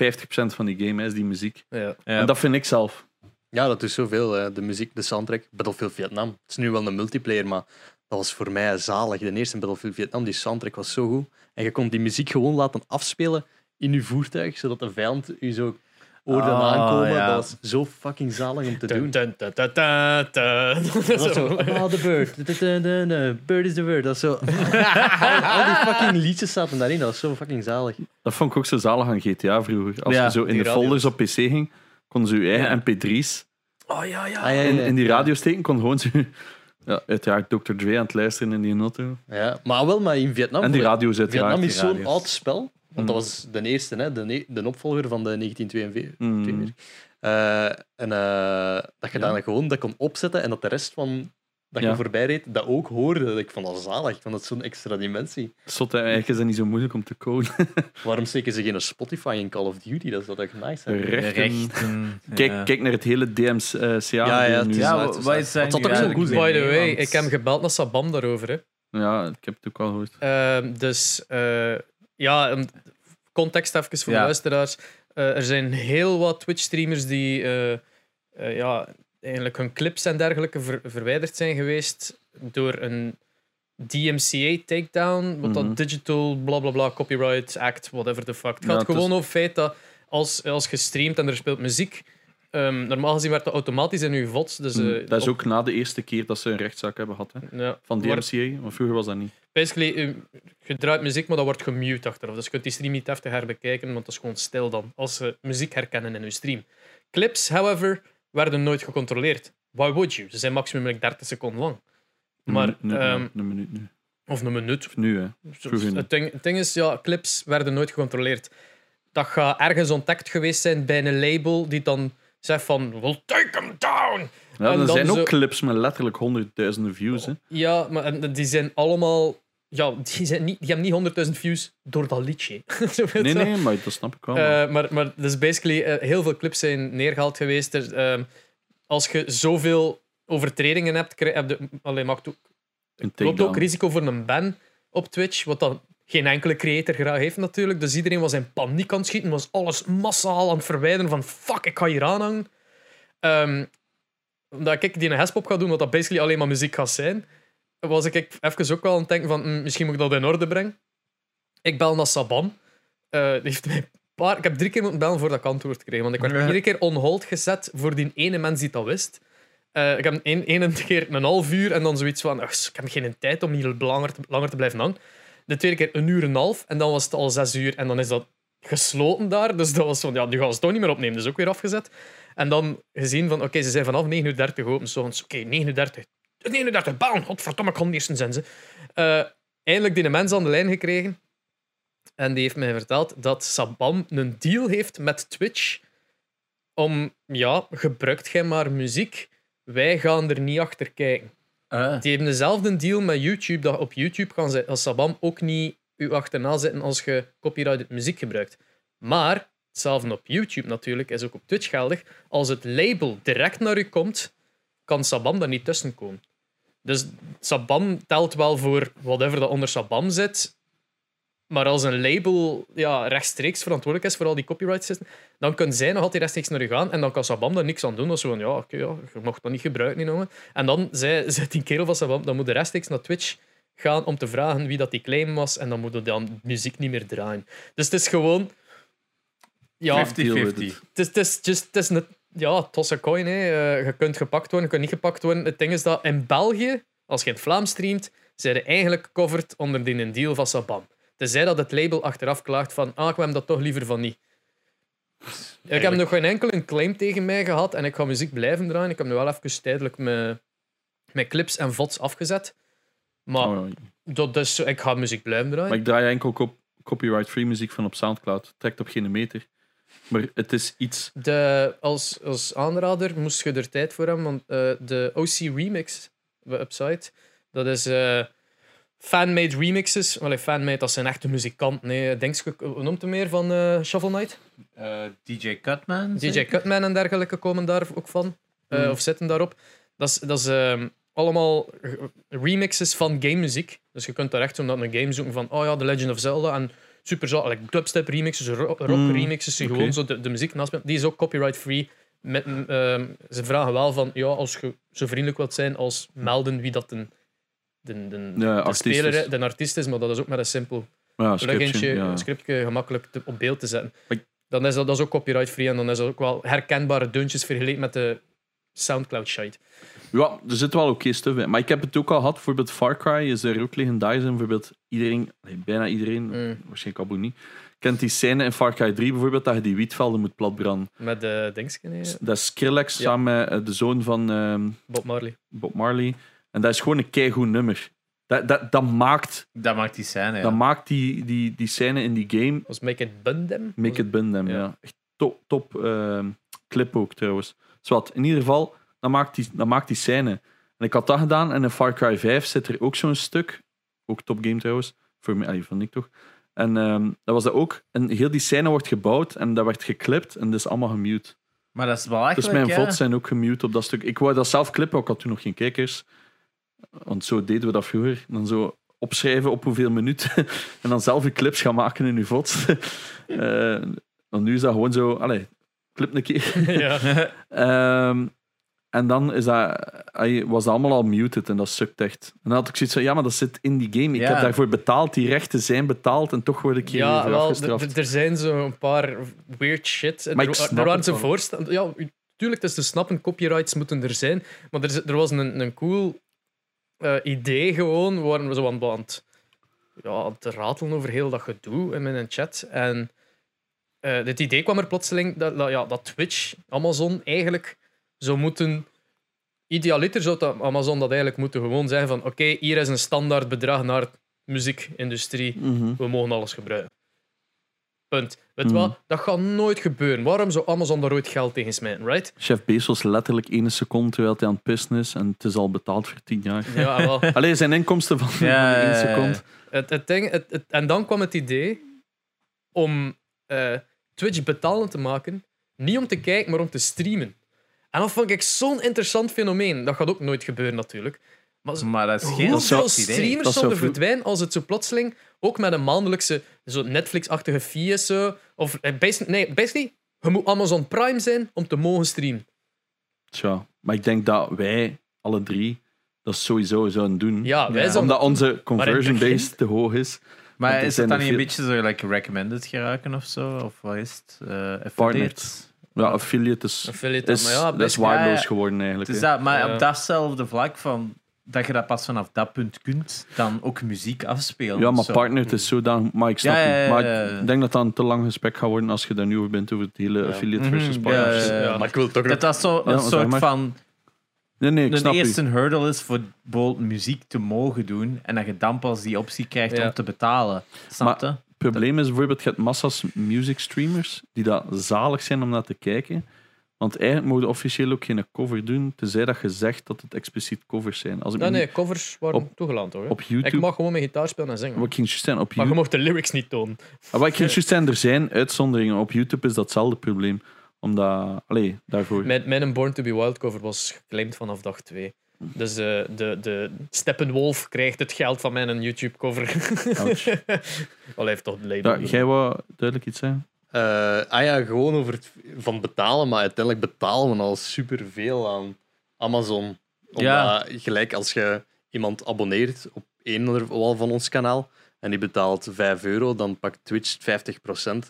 van die game, hè, is die muziek. Ja. Ja. En dat vind ik zelf. Ja, dat is zoveel. hè. De muziek, de soundtrack. Battlefield Vietnam. Het is nu wel een multiplayer, maar dat was voor mij zalig. De eerste Battlefield Vietnam, die soundtrack was zo goed. En je kon die muziek gewoon laten afspelen in je voertuig, zodat de vijand u zo hoorde Oh, aankomen. ja. Dat was zo fucking zalig om te doen. Dun, dun, dun, dun, dun. Dat was zo, oh, the bird. Bird is the word. Dat is zo... al, al die fucking liedjes zaten daarin. Dat was zo fucking zalig. Dat vond ik ook zo zalig aan GTA vroeger. Als Ja, je zo in de radio's. folders op PC ging, kon ze je eigen Ja. mp3's Oh ja, ja. Ah, ja, in, ja, in die radio steken. Kon gewoon zo. Ja, uiteraard Dr. Dre aan het luisteren in die auto. Ja, maar wel, maar in Vietnam... En die radio's uiteraard. Vietnam is zo'n oud spel. Want dat Mm. was de eerste, hè, de, ne- de opvolger van de 1942. Mm. 42. Eh, en eh, dat je Ja. dan gewoon dat kon opzetten en dat de rest van dat Ja. je voorbij reed, dat ook hoorde. Ik vond dat zalig. Ik vond dat zo'n extra dimensie. Zot, eigenlijk is dat niet zo moeilijk om te coden. Waarom steken ze geen Spotify in Call of Duty? Dat zou toch nice zijn? Rechten. Rechten. Kijk, ja. kijk naar het hele DMCA. Ja, ja, het is Ja, wat is is nu zo goed? By the way, ik heb gebeld naar Sabam daarover. Hè. Ja, ik heb het ook al gehoord. Ehm, dus eh, ja, een context even voor Ja. de luisteraars. Eh, er zijn heel wat Twitch-streamers die eh, eh, ja, eigenlijk hun clips en dergelijke ver- verwijderd zijn geweest door een DMCA-takedown, wat Mhm. dat Digital bla bla bla, Copyright Act, whatever the fuck. Het Ja, gaat het is- gewoon over het feit dat als, als je streamt en er speelt muziek, ehm, normaal gezien werd dat automatisch in je VOD. Dus, eh, Mm, dat is op- ook na de eerste keer dat ze een rechtszaak hebben gehad. Hè. ja, Van DMCA, maar vroeger was dat niet. basically, eh, je draait muziek, maar dat wordt gemute achteraf. Dus je kunt die stream niet heftig herbekijken, want dat is gewoon stil dan. Als ze muziek herkennen in je stream. Clips, however, werden nooit gecontroleerd. Why would you? Ze zijn maximum like 30 seconden lang. Maar, Een minuut, ehm, een minuut nu. of een minuut. Of nu, hè. Vroeger. Het ding, het ding is, ja, clips werden nooit gecontroleerd. Dat gaat ergens ontdekt geweest zijn bij een label die dan zegt van, we'll take them down. Ja, En er dan zijn zo- ook clips met letterlijk honderdduizenden views. Hè. Ja, maar en die zijn allemaal... Ja, die, zijn niet, die hebben niet 100.000 views door dat liedje. Zo Nee, nee, maar dat snap ik wel. maar- Eh, maar, maar dus basically, eh, heel veel clips zijn neergehaald geweest. Er, ehm, als je zoveel overtredingen hebt, krijg, heb je, allee, maakt ook, Een loopt ook risico voor een ban op Twitch, wat dan geen enkele creator graag heeft natuurlijk. Dus iedereen was in paniek aan het schieten, was alles massaal aan het verwijderen van fuck, ik ga hier aanhangen. Ehm omdat ik die een hespop ga doen, wat dat basically alleen maar muziek gaat zijn, was ik even ook wel aan het denken van hm, misschien moet ik dat in orde brengen. Ik bel naar Saban. Eh, die heeft mij een paar, ik heb drie keer moeten bellen voordat ik antwoord kreeg. Want ik werd iedere keer on hold gezet voor die ene mens die dat wist. Eh, ik heb een, ene keer een half uur en dan zoiets van: "Ach, ik heb geen tijd om hier langer te, langer te blijven hangen. De tweede keer een uur en een half en dan was het al zes uur en dan is dat gesloten daar. Dus dat was van: ja, nu gaan ze het toch niet meer opnemen. Dus ook weer afgezet. En dan gezien van: oké, ze zijn vanaf 9.30 uur open. Zo, van, oké, 39. 39, baan! Godverdomme, ik kon eerst zijn ze. Eh, eindelijk die mens aan de lijn gekregen. En die heeft mij verteld dat Sabam een deal heeft met Twitch om, ja, gebruikt jij maar muziek, wij gaan er niet achter kijken. Eh, Die hebben dezelfde deal met YouTube, dat op YouTube kan ze als Sabam ook niet u achterna zitten als je copyrighted muziek gebruikt. Maar, hetzelfde op YouTube natuurlijk, is ook op Twitch geldig, als het label direct naar u komt, kan Sabam daar niet tussen komen. Dus Sabam telt wel voor whatever dat onder Sabam zit, maar als een label ja, rechtstreeks verantwoordelijk is voor al die copyright systems, dan kunnen zij nog altijd rechtstreeks naar u gaan en dan kan Sabam daar niks aan doen. Dat van, ja, oké, ja, je mocht dat niet gebruiken, jongen. En dan zei, zei die kerel van Sabam, dan moet je rechtstreeks naar Twitch gaan om te vragen wie dat die claim was en dan moet je dan muziek niet meer draaien. Dus het is gewoon... Ja, 50-50. deal with it. het is, het is, een ja, toss a coin. Hè. Eh, je kunt gepakt worden, je kunt niet gepakt worden. Het ding is dat in België, als je in het Vlaams streamt, zijn je eigenlijk covered onder die een deal van Sabam. Tenzij dat het label achteraf klaagt van ah, ik heb dat toch liever van niet. Ik heb nog geen enkel een claim tegen mij gehad en ik ga muziek blijven draaien. Ik heb nu wel even tijdelijk mijn, mijn clips en vods afgezet. Maar, Oh, dat is, ik ga muziek blijven draaien. Maar ik draai enkel op copyright-free muziek van op Soundcloud. Trekt op geen meter. Maar het is iets. De, als, als aanrader moest je er tijd voor hebben, want eh, de OC Remix website, dat is eh fanmade remixes. Wel, fanmade, dat zijn echte muzikanten. Nee, denk je, hoe noemt het meer van eh Shovel Knight? eh, DJ Cutman. DJ Cutman en dergelijke komen daar ook van, eh, Mhm. of zitten daarop. Dat is, dat is ehm, allemaal remixes van game muziek. Dus je kunt daar echt zo naar een game zoeken van, oh ja, The Legend of Zelda en super zo, like dubstep remixes, ro- rock Mm, remixes, die gewoon zo de, de muziek naast Die is ook copyright free. Met, ehm, ze vragen wel van, ja, als je zo vriendelijk wilt zijn als melden wie dat de, de, de, Ja, de artiest speler, is. de artiest is, maar dat is ook met een simpel Ja, plugintje, scriptje, ja. een scriptje gemakkelijk te- op beeld te zetten. Ik- Dan is dat, dat is ook copyright free en dan is dat ook wel herkenbare deuntjes vergeleken met de Soundcloud shite. Ja, er zit wel oké stuff in. Maar ik heb het ook al gehad. Bijvoorbeeld Far Cry is er ook legendarisch in. Bijvoorbeeld iedereen, bijna iedereen, Mm. waarschijnlijk Abu niet, kent die scène in Far Cry 3 bijvoorbeeld, dat je die wietvelden moet platbranden. Met de Dingsken, hè? Dat is Skrillex Ja. samen met de zoon van ehm, Bob Marley. Bob Marley. En dat is gewoon een keigoed nummer. Dat, dat, dat maakt, Dat maakt die scène, ja. dat maakt die, die, die scène in die game Was Make It Bun Them? Make It Bun Them, ja. Ja. Echt top, top ehm, clip ook trouwens. Zwat, in ieder geval, dat maakt, die, dat maakt die scène. En ik had dat gedaan en in Far Cry 5 zit er ook zo'n stuk. Ook top game trouwens. Voor mij, allee, van ik toch. En ehm, dat was dat ook. En heel die scène wordt gebouwd en dat werd geklipt en dat is allemaal gemute. Maar dat is belachelijk, Dus mijn ja. VODs zijn ook gemute op dat stuk. Ik wou dat zelf clippen, ook ik had toen nog geen kijkers. Want zo deden we dat vroeger. Dan zo opschrijven op hoeveel minuten. en dan zelf je clips gaan maken in je VODs. Want nu is dat gewoon zo... Allee, clip een keer. ja. Ehm, en dan is dat, hij was dat allemaal al muted en dat sukt echt. En dan had ik zoiets van, ja, maar dat zit in die game. Ik Ja. heb daarvoor betaald, die rechten zijn betaald en toch word ik hier Ja, wel, afgestraft. er zijn zo een paar weird shit. Maar er, er waren ze voorstellen. Ja, tuurlijk, het is te snappen, copyrights moeten er zijn. Maar er, er was een, een cool eh, idee gewoon. We waren zo aan, aan, het, ja, aan het ratelen over heel dat gedoe in mijn chat. En eh dit idee kwam er plotseling dat, dat, ja, dat Twitch, Amazon, eigenlijk zou moeten. Idealiter zou dat Amazon dat eigenlijk moeten gewoon zeggen van oké, hier is een standaard bedrag naar de muziekindustrie. Mhm. We mogen alles gebruiken. Punt. Weet Hmm. wat? Dat gaat nooit gebeuren. Waarom zou Amazon daar ooit geld tegen smijten, right? Chef Bezos letterlijk ene seconde terwijl hij aan het pissen is en het is al betaald voor tien jaar. Ja, wel. Zijn inkomsten van, van Ja, die één ja, ja, ja. seconde. Het, het ding, het, het- en dan kwam het idee om eh, Twitch betalend te maken. Niet om te kijken, maar om te streamen. En dat vond ik zo'n interessant fenomeen. Dat gaat ook nooit gebeuren, natuurlijk. Maar zo- Maar dat is geen hoeveel streamers Dat zou zouden verdwijnen als het zo plotseling, ook met een maandelijkse zo Netflix-achtige fee is, zo, of eh, basically, nee, basically, je moet Amazon Prime zijn om te mogen streamen. Tja, maar ik denk dat wij, alle drie, dat sowieso zouden doen. Ja, wij Ja. zouden Omdat onze conversion begin- base te hoog is. Maar Want er is zijn het dan er niet een veel- beetje zo like, recommended geraken of zo? Of wat is het? Eh Partnered. affiliate? Ja, affiliate is, affiliate, is, maar ja, dat is basically- waardeloos geworden eigenlijk. Het is hè. dat, maar Ja. op datzelfde vlak van dat je dat pas vanaf dat punt kunt, dan ook muziek afspelen. Ja, maar Zo. partnered is zo dan. Maar ik snap Ja, ja, het. ja, Maar ik denk dat dat een te lang gesprek gaat worden als je daar nu over bent over het hele affiliate Mhm, versus partners. ja, ja. Ja. Maar ik wil toch. Dat dat zo Ja, een zeg soort maar. van Nee, nee, ik een snap je. eerste hurdle is voor bijvoorbeeld muziek te mogen doen en dat je dan pas die optie krijgt Ja. om te betalen. Snap je? Het probleem is bijvoorbeeld, je hebt massa's music streamers die dat zalig zijn om naar te kijken. Want eigenlijk mogen officieel ook geen cover doen, tenzij dat je zegt dat het expliciet covers zijn. Als ik Nee, nee, covers waren Op- toegelaten hoor. op Ik YouTube... mag gewoon mijn gitaar spelen en zingen. Wat ik ging zeggen, op Maar je YouTube... mocht de lyrics niet tonen. Ah, Wat ik ging zeggen, er zijn uitzonderingen. Op YouTube is datzelfde probleem. Omdat... Allee, daarvoor... Mijn, mijn Born to be Wild cover was geclaimd vanaf dag 2. Dus eh, de, de Steppenwolf krijgt het geld van mijn YouTube cover. Ouch. Al heeft toch het label. Ja, jij wou duidelijk iets zeggen? Eh, ah ja, gewoon over het van betalen, maar uiteindelijk betalen we al superveel aan Amazon. Omdat, Ja. gelijk als je iemand abonneert op een of wel van ons kanaal en die betaalt 5 euro, dan pakt Twitch 50%.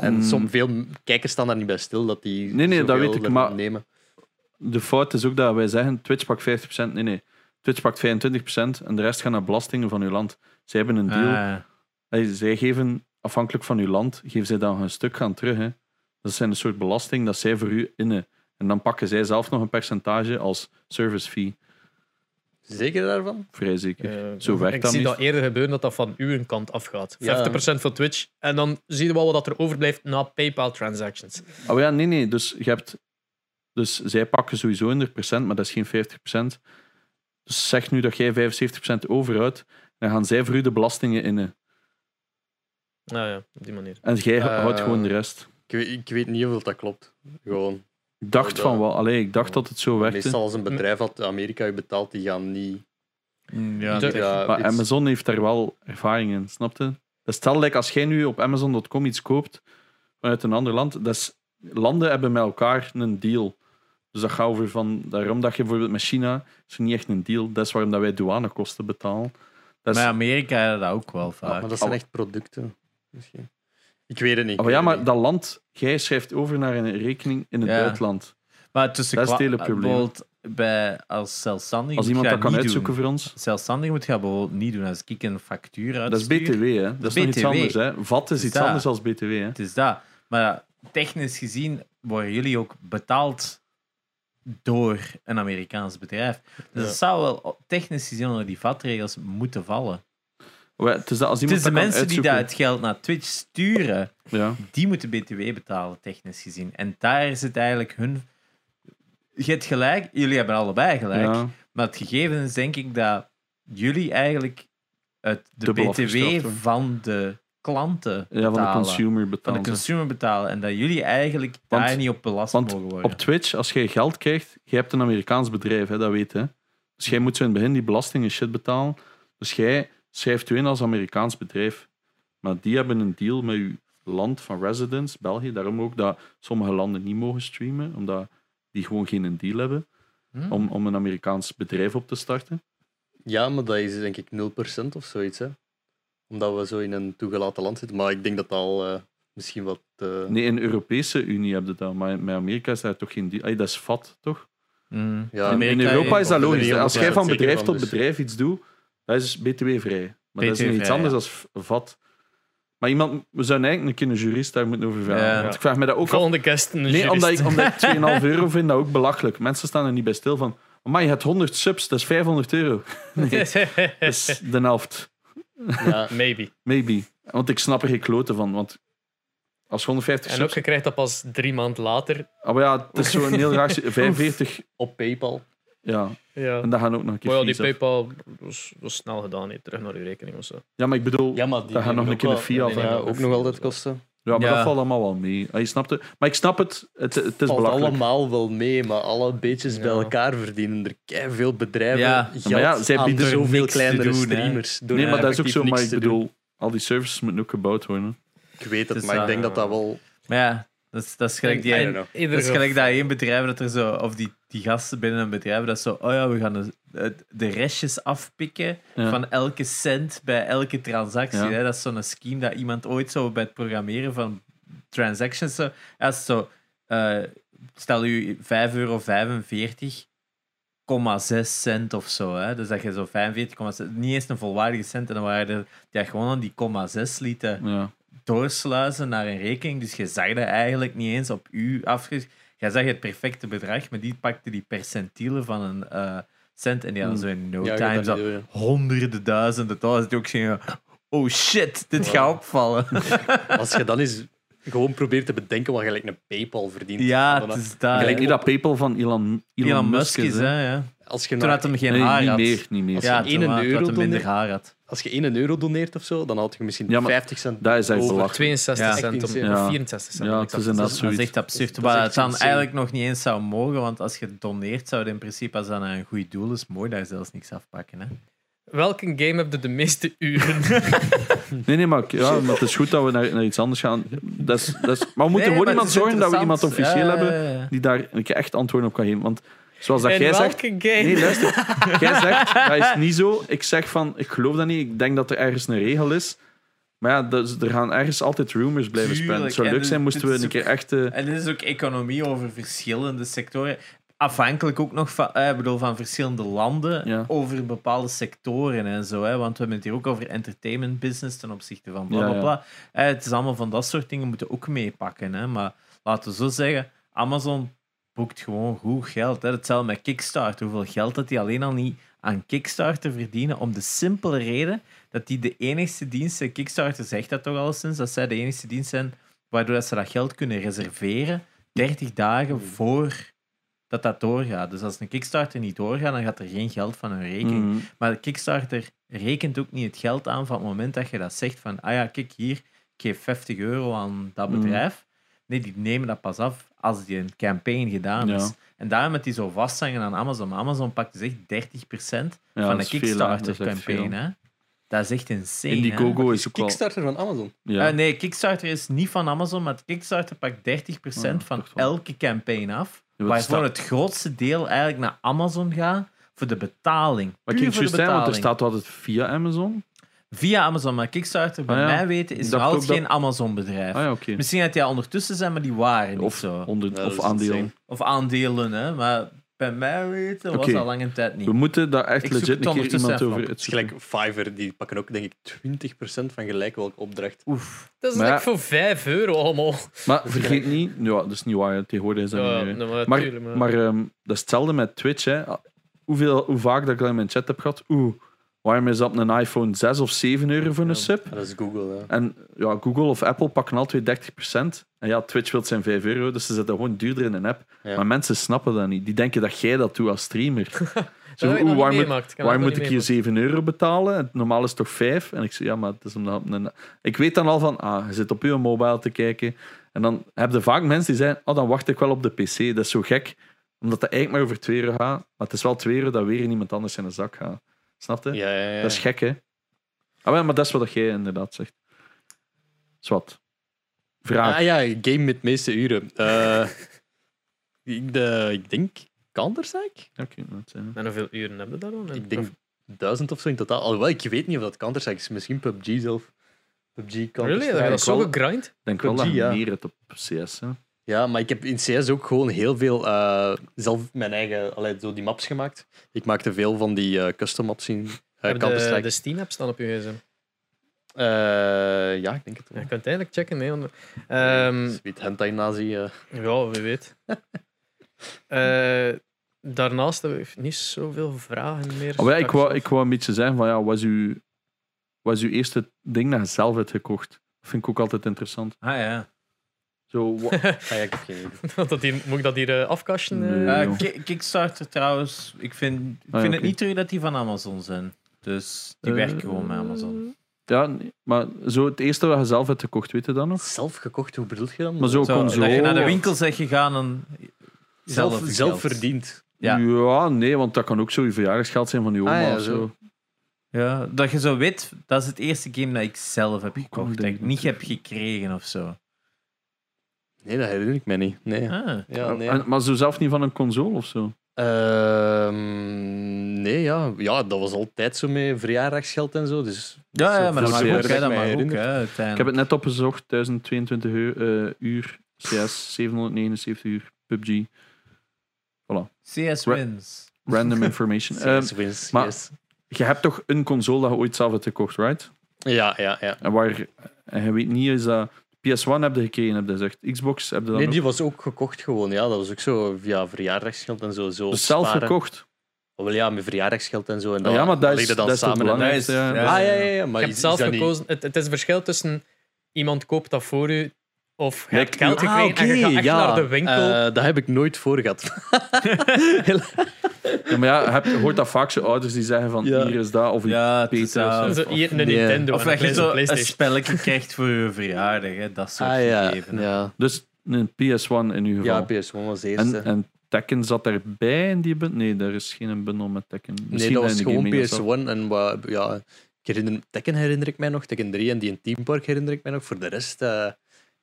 En som, veel kijkers staan daar niet bij stil dat die Nee, nee, dat weet ik, maar- nemen. De fout is ook dat wij zeggen, Twitch pakt 50%. Nee, nee. Twitch pakt 25% en de rest gaat naar belastingen van uw land. Zij hebben een deal. Ah, zij geven, afhankelijk van uw land, geven zij dan een stuk gaan terug. Hè. Dat zijn een soort belasting dat zij voor u innen. En dan pakken zij zelf nog een percentage als service fee. Zeker daarvan? Vrij zeker. Eh, Zo werkt ik dat zie niet. dat eerder gebeuren dat dat van uw kant afgaat. 50% Ja. van Twitch. En dan zie je wel wat er overblijft na PayPal transactions. Oh ja, nee, nee. Dus, je hebt, dus zij pakken sowieso 100%, maar dat is geen 50%. Dus zeg nu dat jij 75% overhoudt, dan gaan zij voor u de belastingen innen. Nou ja, op die manier. En jij Eh, houdt gewoon de rest. Ik weet, ik weet niet of dat klopt. Gewoon. Ik dacht dat- van wel. Allee, ik dacht dat het zo werkte. Meestal als een bedrijf uit Amerika je betaalt, die gaan niet. ja, De- dat- Ja, Maar iets- Amazon heeft daar wel ervaring in, snap je? Stel like, als jij nu op Amazon.com iets koopt vanuit een ander land, dat is, landen hebben met elkaar een deal. Dus dat gaat over van, daarom dat je bijvoorbeeld met China, is niet echt een deal. Dat is waarom dat wij douanekosten betalen. Dat is, Maar Amerika dat ook wel Ja, vaak. maar dat zijn echt producten. Misschien. Ik weet het niet. Oh, ja, maar dat land, jij schrijft over naar een rekening in het Ja. buitenland. Maar tussen Dat is het kwa- hele probleem. bijvoorbeeld Bij, als zelfstandig Als iemand dat kan uitzoeken doen. voor ons. Zelfstandig moet je dat bijvoorbeeld niet doen. Als ik een factuur uit Dat is BTW, hè? Dat is nog iets anders, hè? VAT is Is iets dat? anders dan BTW, hè? Het is dat. Maar ja, technisch gezien worden jullie ook betaald door een Amerikaans bedrijf. Dus Ja. het zou wel technisch gezien onder die vatregels moeten vallen. Het is, dat als Het iemand is de mensen die dat het geld naar Twitch sturen, Ja. die moeten BTW betalen, technisch gezien. En daar is het eigenlijk hun. Je hebt gelijk, jullie hebben allebei gelijk. Ja. Maar het gegeven is denk ik dat jullie eigenlijk het, de Dubbel BTW van de klanten ja, van de betalen. consumer van betalen. de consumer betalen. En dat jullie eigenlijk Want- daar niet op belast mogen worden. Op Twitch, als jij geld krijgt, je hebt een Amerikaans bedrijf, hè, dat weet je. Dus jij moet zo in het begin die belasting en shit betalen. Dus jij schrijft je in als Amerikaans bedrijf. Maar die hebben een deal met je land van residence, België. Daarom ook dat sommige landen niet mogen streamen, omdat die gewoon geen deal hebben Hm? om, om een Amerikaans bedrijf op te starten. Ja, maar dat is denk ik 0% of zoiets. Hè? Omdat we zo in een toegelaten land zitten. Maar ik denk dat dat al eh, misschien wat. eh, Nee, in de Europese Unie heb je dat, maar met Amerika is daar toch geen deal. Ay, dat is vat, toch? Mm. Ja, in, Amerika in Europa is dat logisch. Als jij 100% van bedrijf van, tot dus. bedrijf iets doet, dat is btw-vrij. Maar dat is iets anders ja. dan vat. Maar iemand, we zouden eigenlijk een jurist daar moeten over vragen. Ja. Want ik vraag me dat ook af. Volgende kerst een Nee, jurist. omdat ik, omdat ik 2,5 euro vind dat ook belachelijk. Mensen staan er niet bij stil van. Maar je hebt 100 subs, dat is 500 euro. Nee, dat is de helft. ja, Maybe. Maybe. Want ik snap er geen kloten van. Want Als je 150 En ook, je krijgt dat pas drie maanden later. Maar ja, het is zo'n heel raar... 45... Op PayPal. Ja, Ja. en dat gaan ook nog een keer Maar ja, die fees af. PayPal was, was snel gedaan. hè. Terug naar uw rekening of zo. Ja, maar ik bedoel... Ja, maar die Dat gaat nog een keer ook de fee Ja, ook nog altijd kosten. Ja, maar Ja. dat valt allemaal wel mee. Ah, je snapt het. Maar ik snap het. Het, het is valt belachelijk. allemaal wel mee, maar alle beetjes bij Ja. elkaar verdienen er veel bedrijven Ja. geld Maar ja, zij aan bieden zoveel niks te kleinere doen, hè. streamers. door Nee, maar dat is ook effectief zo. Maar ik te doen. bedoel, al die services moeten ook gebouwd worden. Ik weet het, Het is, maar ik denk dat dat wel... Maar ja, dat is, dat is gelijk die Dat is gelijk dat één bedrijf dat er zo, of die, die gasten binnen een bedrijf, dat zo, oh ja, we gaan de, de- restjes afpikken Ja. van elke cent bij elke transactie. Ja. Hè? Dat is zo'n scheme dat iemand ooit zo bij het programmeren van transactions, zo, als zo, eh, stel u 5,45 euro. 0,6 cent of zo. Hè? Dus dat je zo 45,6, niet eens een volwaardige cent, en dan waren er die gewoon aan die 0,6 lieten Ja. Doorsluizen naar een rekening. Dus je zag dat eigenlijk niet eens op u afge... Jij zag het perfecte bedrag, maar die pakte die percentielen van een eh, cent en die hadden zo in no Ja, time zo idee, ja. honderden duizenden dollars. Ook gingen, oh shit, dit gaat opvallen. Als je dan eens gewoon probeert te bedenken wat gelijk een PayPal verdient. ja, het is daar. Gelijk niet dat PayPal van Elon, Elon, Elon Musk is. hè. Als je, Toen had hem geen Nee, haar niet had. meer. Niet meer. Ja, je toen had- euro had hem minder haar had. Als je 1 euro doneert of zo, dan had je misschien Ja, maar 50 cent. Dat is echt over. belachelijk. 62 Ja. cent om, Ja. of 64 cent. Ja, het is inderdaad. Dat is echt absurd. Echt het dan eigenlijk nog niet eens zou mogen, want als je doneert, zou je in principe, als dat een goed doel is, mooi daar zelfs niks afpakken. Hè? Welke game heb je de meeste uren? Nee, nee, maar, ja, maar het is goed dat we naar, naar iets anders gaan. Dat is, dat is, maar we moeten Nee, gewoon maar iemand het zorgen dat we iemand officieel Ja, hebben die daar een keer echt antwoorden op kan geven. Want zoals dat In jij zegt... game? Nee, luister. Jij zegt, dat is niet zo. Ik zeg van, ik geloof dat niet. Ik denk dat er ergens een regel is. Maar ja, dus, er gaan ergens altijd rumors blijven spelen. Het zou leuk zijn moesten we een ook- keer echt... eh, En dit is ook economie over verschillende sectoren. Afhankelijk ook nog van, eh, ik bedoel, van verschillende landen Ja. over bepaalde sectoren en zo. Hè? Want we hebben het hier ook over entertainment business ten opzichte van bla bla ja. bla. Eh, het is allemaal van dat soort dingen moeten ook meepakken. Hè? Maar laten we zo zeggen, Amazon boekt gewoon goed geld. Hè? Hetzelfde met Kickstarter. Hoeveel geld dat die alleen al niet aan Kickstarter verdienen. Om de simpele reden dat die de enigste dienst zijn. Kickstarter zegt dat toch al sinds dat zij de enigste dienst zijn waardoor dat ze dat geld kunnen reserveren 30 dagen voor dat dat doorgaat. Dus als een Kickstarter niet doorgaat, dan gaat er geen geld van hun rekening. mhm. Maar Kickstarter rekent ook niet het geld aan van het moment dat je dat zegt van ah ja, kijk hier, ik geef 50 euro aan dat Mhm. bedrijf. Nee, die nemen dat pas af als die een campaign gedaan Ja. is. En daarom met die zo vasthangen aan Amazon. Maar Amazon pakt dus echt 30% Ja, van dat. Dat echt Kickstarter-campaign. Dat is echt insane. Indiegogo is ook wel... Kickstarter van Amazon. Ja. Eh, nee, Kickstarter is niet van Amazon, maar Kickstarter pakt 30% Ja, van elke campaign af. Staat- het grootste deel eigenlijk naar Amazon gaat voor de betaling. Maar ik de juist want er staat altijd via Amazon. Via Amazon, maar Kickstarter, bij Ah, ja. mij weten, is nog dacht altijd geen Amazon-bedrijf. Ah ja. Misschien dat die al ondertussen zijn, maar die waren niet Of, zo. onder, Ja, dat of aandelen. insane. Of aandelen, hè. Maar bij mij weten was dat al lange tijd niet. We moeten daar echt Ik legit het een keer iemand over op. Het is gelijk Fiverr, die pakken ook denk ik 20% van gelijk welke opdracht. Oef. Dat is Maar ja. voor 5 euro allemaal. Maar vergeet niet... Ja, dat is niet waar. Tegenwoordig is dat Ja, niet maar Maar, tuurlijk, maar- maar ehm, dat is hetzelfde met Twitch. Hè. Hoeveel, hoe vaak dat ik dat in mijn chat heb gehad. Oeh, waarom is dat een iPhone 6 of 7 euro voor een Ja. sub? Dat is Google. Ja. En ja, Google of Apple pakken altijd 30%. En ja, Twitch wil zijn 5 euro, dus ze zetten gewoon duurder in een app. Ja. Maar mensen snappen dat niet. Die denken dat jij dat doet als streamer. Zo, waar moet, waar moet ik hier 7 euro betalen? En normaal is het toch 5? En ik zeg, ja, maar het is omdat... Een... Ik weet dan al van, ah, je zit op je mobile te kijken. En dan heb je vaak mensen die zeggen, oh, dan wacht ik wel op de PC. Dat is zo gek, omdat dat eigenlijk maar over 2 euro gaat. Maar het is wel 2 euro dat weer in iemand anders in de zak gaat. Snap je? Ja, ja, ja. Dat is gek, hè? Ah, wel, maar dat is wat jij inderdaad zegt. Zwat. Vraag. Ah ja, game met de meeste uren. Eh, ik, de, ik denk Counter-Strike? Oké, zijn- En hoeveel uren hebben we daar dan? Ik denk duizend of zo in totaal. Alhoewel, ik weet niet of dat Counter-Strike is. Misschien PUBG zelf. PUBG, Really? Counter-Strike. Dat dat zo gegrind? Ik denk wel dat PUBG, je ja. meer het op CS. Hè? Ja, maar ik heb in CS ook gewoon heel veel eh, zelf mijn eigen, allee, zo die maps gemaakt. Ik maakte veel van die eh, custom maps in Heb je de, de Steam-app staan op je gsm? Eh, ja, ik denk het wel. je kunt eigenlijk checken. Nee, want- Ehm, Sweet hentai nazi. eh. ja, wie weet. Eh, daarnaast hebben we niet zoveel vragen meer. Oh, ja, ik, wou, ik wou een beetje zeggen van ja, was uw, was uw eerste ding dat je zelf hebt gekocht? Dat vind ik ook altijd interessant. Ah ja. Zo, wa- Ah, ja, ik heb geen idee. dat hier, moet ik dat hier eh, afkasten? eh? Nee. Eh. Ki- Kickstarter trouwens, ik vind, ik Ah, ja, vind het oké. niet terug dat die van Amazon zijn. Dus die Eh, werken gewoon met Amazon. ja, nee, maar zo het eerste wat je zelf hebt gekocht, weet je dat nog? Zelf gekocht, hoe bedoel je dan? Maar zo, Zo, console. dat je naar de winkel bent gegaan en zelf, zelf, zelf geld. verdiend. Ja. Ja. nee, want dat kan ook zo je verjaardagsgeld zijn van je oma Ah, ja, of zo. zo. Ja, dat je zo weet, dat is het eerste game dat ik zelf heb gekocht. Dat ik niet heb gekregen of zo. Nee, dat herinner ik me niet. Nee. Ah. Ja, nee. En- maar zo zelf niet van een console of zo? Ehm, nee, ja. ja, dat was altijd zo met verjaardagsgeld en zo. Dus Ja, ja, maar dat mag ver ook, hè, ik dat mij mag ook, herinner. hè, Ik heb het net opgezocht, 1022 uur, eh, uur CS, 779 uur PUBG. CS Ra- wins. Random information. Ehm, CS wins, maar- yes. je hebt toch een console dat je ooit zelf hebt gekocht, right? Ja, ja, ja. En waar, en je weet niet, is dat PS1 heb je gekregen, heb je gezegd. Xbox heb je dan Nee, ook? die was ook gekocht gewoon. Ja, dat was ook zo via verjaardagsgeld en zo. zo Dus zelf sparen. gekocht. Oh, wel ja, met verjaardagsgeld en zo. En Ja, maar dat dat is- dan dat is het samen. en- is- ja. ja. Ah, ja, ja, ja. Maar je hebt zelf gekozen. Het, het is een verschil tussen iemand koopt dat voor u of je Nee, hebt geld Ah, en je gaat echt ja. naar de winkel. Eh, dat heb ik nooit voor gehad. Ja, maar ja, je hebt- je hoort dat vaak zo ouders die zeggen van Ja. hier is dat, of Ja, of- hier een nee. Nintendo Of dat een je zo een spelletje krijgt voor je verjaardag, hè, dat soort ah ja, gegeven. ja. Dus een PS1 in uw ja, geval. PS1 was de eerste. en, en Tekken zat erbij in die bundel? Nee, er is geen bundel met Tekken. nee, Misschien dat was gewoon gaming zelf. PS1. En wat, ja, ik herinner, Tekken herinner ik mij nog, Tekken 3 en die in Team Park herinner ik mij nog. Voor de rest eh,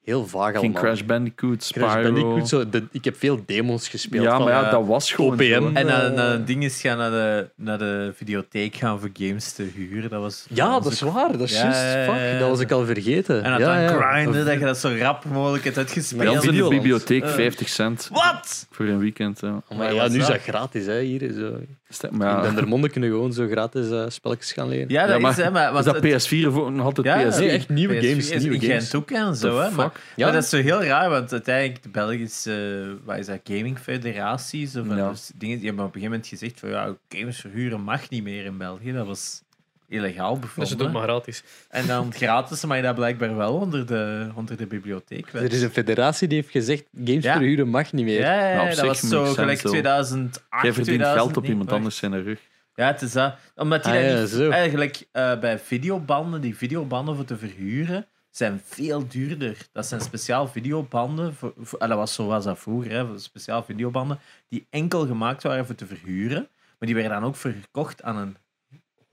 heel vaag Geen allemaal. Crash Bandicoot, Spyro. Crash Bandicoot, zo, de- ik heb veel demos gespeeld. ja, van, maar ja, eh, dat was gewoon OPM. zo, hè. En dan, Eh. het ding is gaan naar de, naar de videotheek gaan voor games te huren. Dat was, Ja, was dat is ook- waar. Dat is Ja, juist. ja, ja, Fuck, ja. dat was ik al vergeten. En dat ja, dan ja. grinden, dat je dat zo rap mogelijk hebt uitgespeeld. Bij ons in de bibliotheek Eh. 50 cent Wat? voor een weekend. Ja. Maar ja, nu is dat? dat gratis. Hè, hier, zo. In Maar ja, Dendermonde kunnen gewoon zo gratis eh, spelletjes gaan leren. Ja, dat Ja, maar is, hè, maar, is want dat het- PS4 of nog altijd Ja, PS3? Nee, echt nieuwe PS4 games. is Nieuwe in games. Gent ook en zo, hè. Maar? Ja. maar dat is zo heel raar, want uiteindelijk de Belgische, wat is dat, gaming federaties of Ja. dus dingen, die hebben op een gegeven moment gezegd van ja, games verhuren mag niet meer in België. Dat was illegaal Dus je bevonden. doet maar gratis. En dan gratis, maar je dat blijkbaar wel onder de, onder de bibliotheek. Er is een federatie die heeft gezegd: games Ja. verhuren mag niet meer. Ja, dat zich was zo gelijk though. 2008, Jij verdient geld op 2009. iemand anders zijn rug. Ja, het is dat. Omdat die Ah, dat ja, niet... zo. Eigenlijk eh, bij videobanden, die videobanden voor te verhuren, zijn veel duurder. Dat zijn speciaal videobanden. Voor, voor, ah, dat was zo was dat vroeger, hè, speciaal videobanden, die enkel gemaakt waren voor te verhuren. Maar die werden dan ook verkocht aan een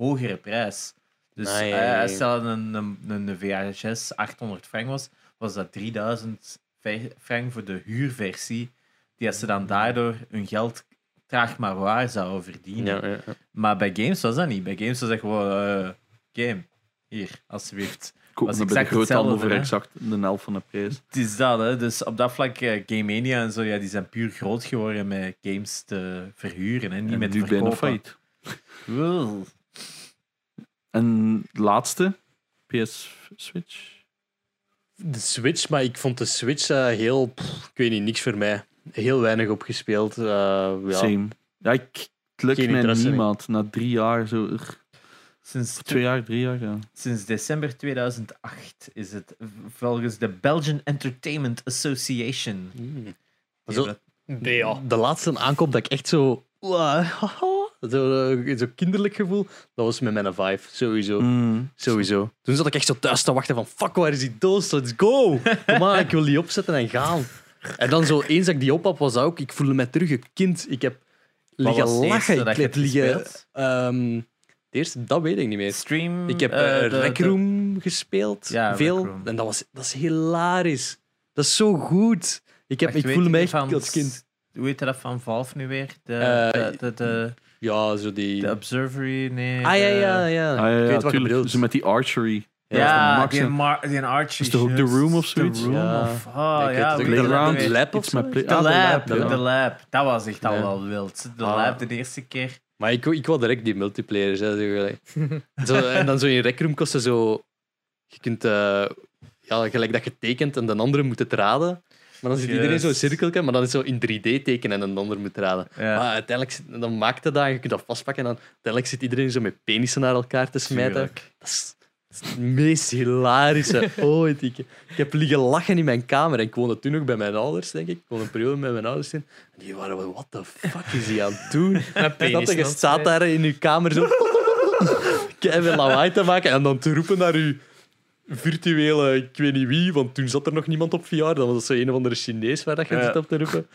hogere prijs. Dus ja. eh, stel een, een, een VHS 800 frank was, was dat 3000 fe- frank voor de huurversie. Die als ze dan daardoor hun geld traag maar waar zouden verdienen. Ja, ja, ja. Maar bij games was dat niet. Bij games was dat gewoon eh, game. Hier, alsjeblieft. Koop Was me bij de exact groothandel hetzelfde, voor hè? exact de helft van de prijs. Het is dat, hè. Dus op dat vlak, eh, Game Mania en zo, ja, die zijn puur groot geworden met games te verhuren en niet En met nu verkopen. failliet. Wel. En de laatste, PS Switch. De Switch, maar ik vond de Switch eh, heel. pff, ik weet niet, niks voor mij. Heel weinig opgespeeld. eh, ja. Same. Ja, ik, het lukt Geen mij niemand. Na drie jaar, zo, Sinds, twee jaar, drie jaar, ja. sinds december 2008 is het volgens de Belgian Entertainment Association. Zo- hebben BA. De laatste aankoop dat ik echt zo. Zo, eh, zo kinderlijk gevoel. Dat was met mijn Vive, sowieso. Mm. Sowieso. Toen zat ik echt zo thuis te wachten van fuck, waar is die doos? Let's go! Kom aan, ik wil die opzetten en gaan. En dan zo, eens dat ik die op had, was dat ook... Ik voelde me terug een kind. Ik heb liggen lachen. dat Ik heb liggen... ehm, de eerste, dat weet ik niet meer. Stream. Ik heb de- Rec de- Room gespeeld. Ja, veel. En dat, was, dat is hilarisch. Dat is zo goed. Ik, heb, Wacht, ik voelde me je echt van- als kind. Hoe heet dat van Valve nu weer? De, de, de, de, Ja, zo die... de Observatory? Nee. ah, ja, ja, ja. Ah, ja, ik weet wat. Zo met die archery. Ja, die, Mar die Archie. Is toch ook The. Room of The zoiets? Room Ja. of... Oh, ja, Playground. Lab of zo? De Lab, Lab. Dat was echt al wel wild. De Ah. Lab de eerste keer. Maar ik, ik wou direct die multiplayers. Hè, zo gelijk. zo, en dan zo in Rec Room kostte zo... Je kunt... eh, ja, gelijk dat je tekent en de andere moet het raden. Maar dan zit iedereen Juist. zo'n cirkeltje, maar dan is het zo in 3D tekenen en de ander moet raden. Ja. Maar uiteindelijk zit- dan maakt het dat, je kunt dat vastpakken en dan uiteindelijk zit iedereen zo met penissen naar elkaar te smijten. Dat is Het is het meest hilarische ooit. Ik, ik heb liggen lachen in mijn kamer. En ik woonde toen nog bij mijn ouders, denk ik. Ik woonde een periode met mijn ouders in. En die waren wel, what the fuck is hij aan het doen? En dat je staat daar in je kamer zo... Kevin lawaai te maken en dan te roepen naar je virtuele, ik weet niet wie, want toen zat er nog niemand op VR. Dan was het zo een of andere Chinees waar dat je zit op te roepen.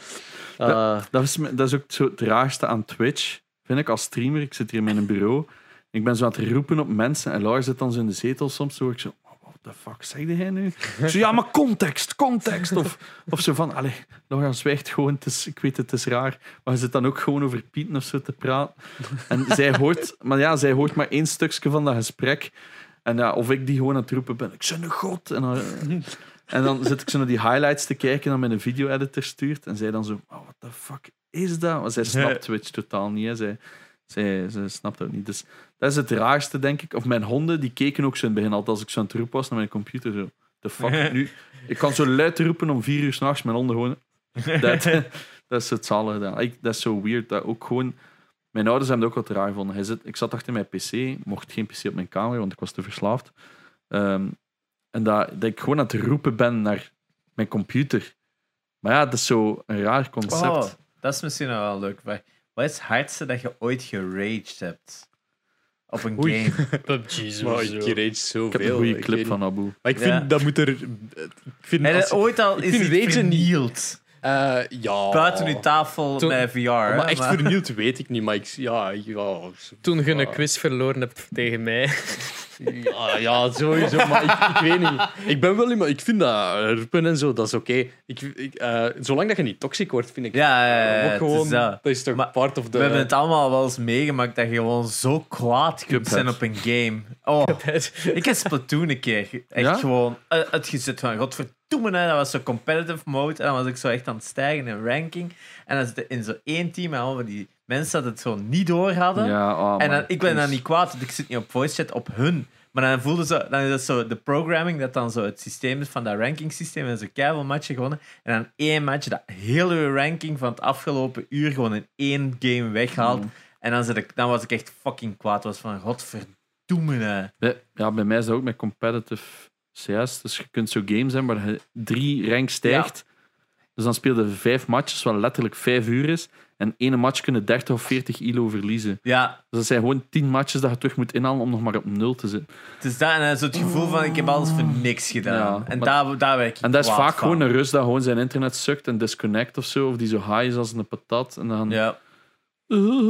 Ah, Dat is, dat is ook zo het raarste aan Twitch, vind ik, als streamer. Ik zit hier in mijn bureau. Ik ben zo aan het roepen op mensen. En Laura zit dan zo in de zetel soms. Zo ik zo, "Oh, what the fuck zeg jij nu? Zo, ja, maar context, context. Of, of zo van, allee, Laura zwijgt gewoon. Het is, ik weet, het is raar. Maar je zit dan ook gewoon over Pieten of zo te praten. En zij hoort, maar ja, zij hoort maar één stukje van dat gesprek. En ja, of ik die gewoon aan het roepen ben, ik ben een god. En dan, en dan zit ik zo naar die highlights te kijken en met een video-editor stuurt. En zij dan zo, oh, what the fuck is dat? Want zij snapt Twitch totaal niet. Hè. Zij, zij, zij snapt dat ook niet. Dus dat is het raarste, denk ik. Of mijn honden, die keken ook zo in het begin altijd als ik zo aan het roepen was naar mijn computer. Zo, the fuck, nu... Ik kan zo luid roepen om vier uur s'nachts, mijn honden gewoon... Dat, dat is het zalige. Dat is zo weird. Dat ook gewoon... Mijn ouders hebben het ook wat raar gevonden. Hij zit, ik zat achter mijn pc, mocht geen pc op mijn kamer, want ik was te verslaafd. Ehm, en dat, dat ik gewoon aan het roepen ben naar mijn computer. Maar ja, dat is zo een raar concept. Oh, dat is misschien wel leuk. Maar wat is het hardste dat je ooit geraged hebt? Op een Oei. game. PUBG sowieso. ik rage ik zoveel. heb een goede clip van. Abu. Maar ik vind, Ja. dat moet er... Ik vind, je als- ooit al ik is vind niet- vernield? Eh, ja. Buiten uw tafel Toen- met VR. Maar hè, echt maar- vernield weet ik niet, maar ik, ja, ja, Toen je een quiz verloren hebt tegen mij. Ja, ja, sowieso, maar ik, ik weet niet. Ik ben wel iemand, ik vind dat eh, roepen en zo, dat is oké. Ik, ik, eh, zolang dat je niet toxic wordt, vind ik Ja, ja, ja, eh, ja, gewoon, is dat. dat is toch Maar part of the... We hebben het allemaal wel eens meegemaakt dat je gewoon zo kwaad kunt zijn op een game. Oh, ik heb Splatoon een keer echt gewoon uh, uitgezet van godverdomme, hè, dat was zo competitive mode en dan was ik zo echt aan het stijgen in ranking. En dan zit in zo één team en allemaal die mensen dat het zo niet door hadden. Ja, oh, en dan, ik ben dan niet kwaad, want ik zit niet op voice chat op hun. Maar dan voelde ze, dan is dat zo de programming, dat dan zo het systeem is van dat ranking systeem. En zo keihard matchen gewonnen. En dan één match, dat hele ranking van het afgelopen uur gewoon in één game weghaalt. Mm. En dan, zit ik, dan was ik echt fucking kwaad. was van. Bij, ja, bij mij is dat ook met competitive CS. Dus je kunt zo games hebben waar je drie rank stijgt. Dus dan speel je vijf matches, wat letterlijk vijf uur is. En ene match kunnen 30 of 40 ilo verliezen. Ja, Dus dat zijn gewoon tien matches dat je terug moet inhalen om nog maar op nul te zitten. het is dat. En dan is het gevoel van, ik heb alles voor niks gedaan. Ja, en maar- daar, daar werd ik En dat is vaak van. gewoon een rust dat gewoon zijn internet sukt en disconnect of zo. Of die zo high is als een patat. En dan... Ja.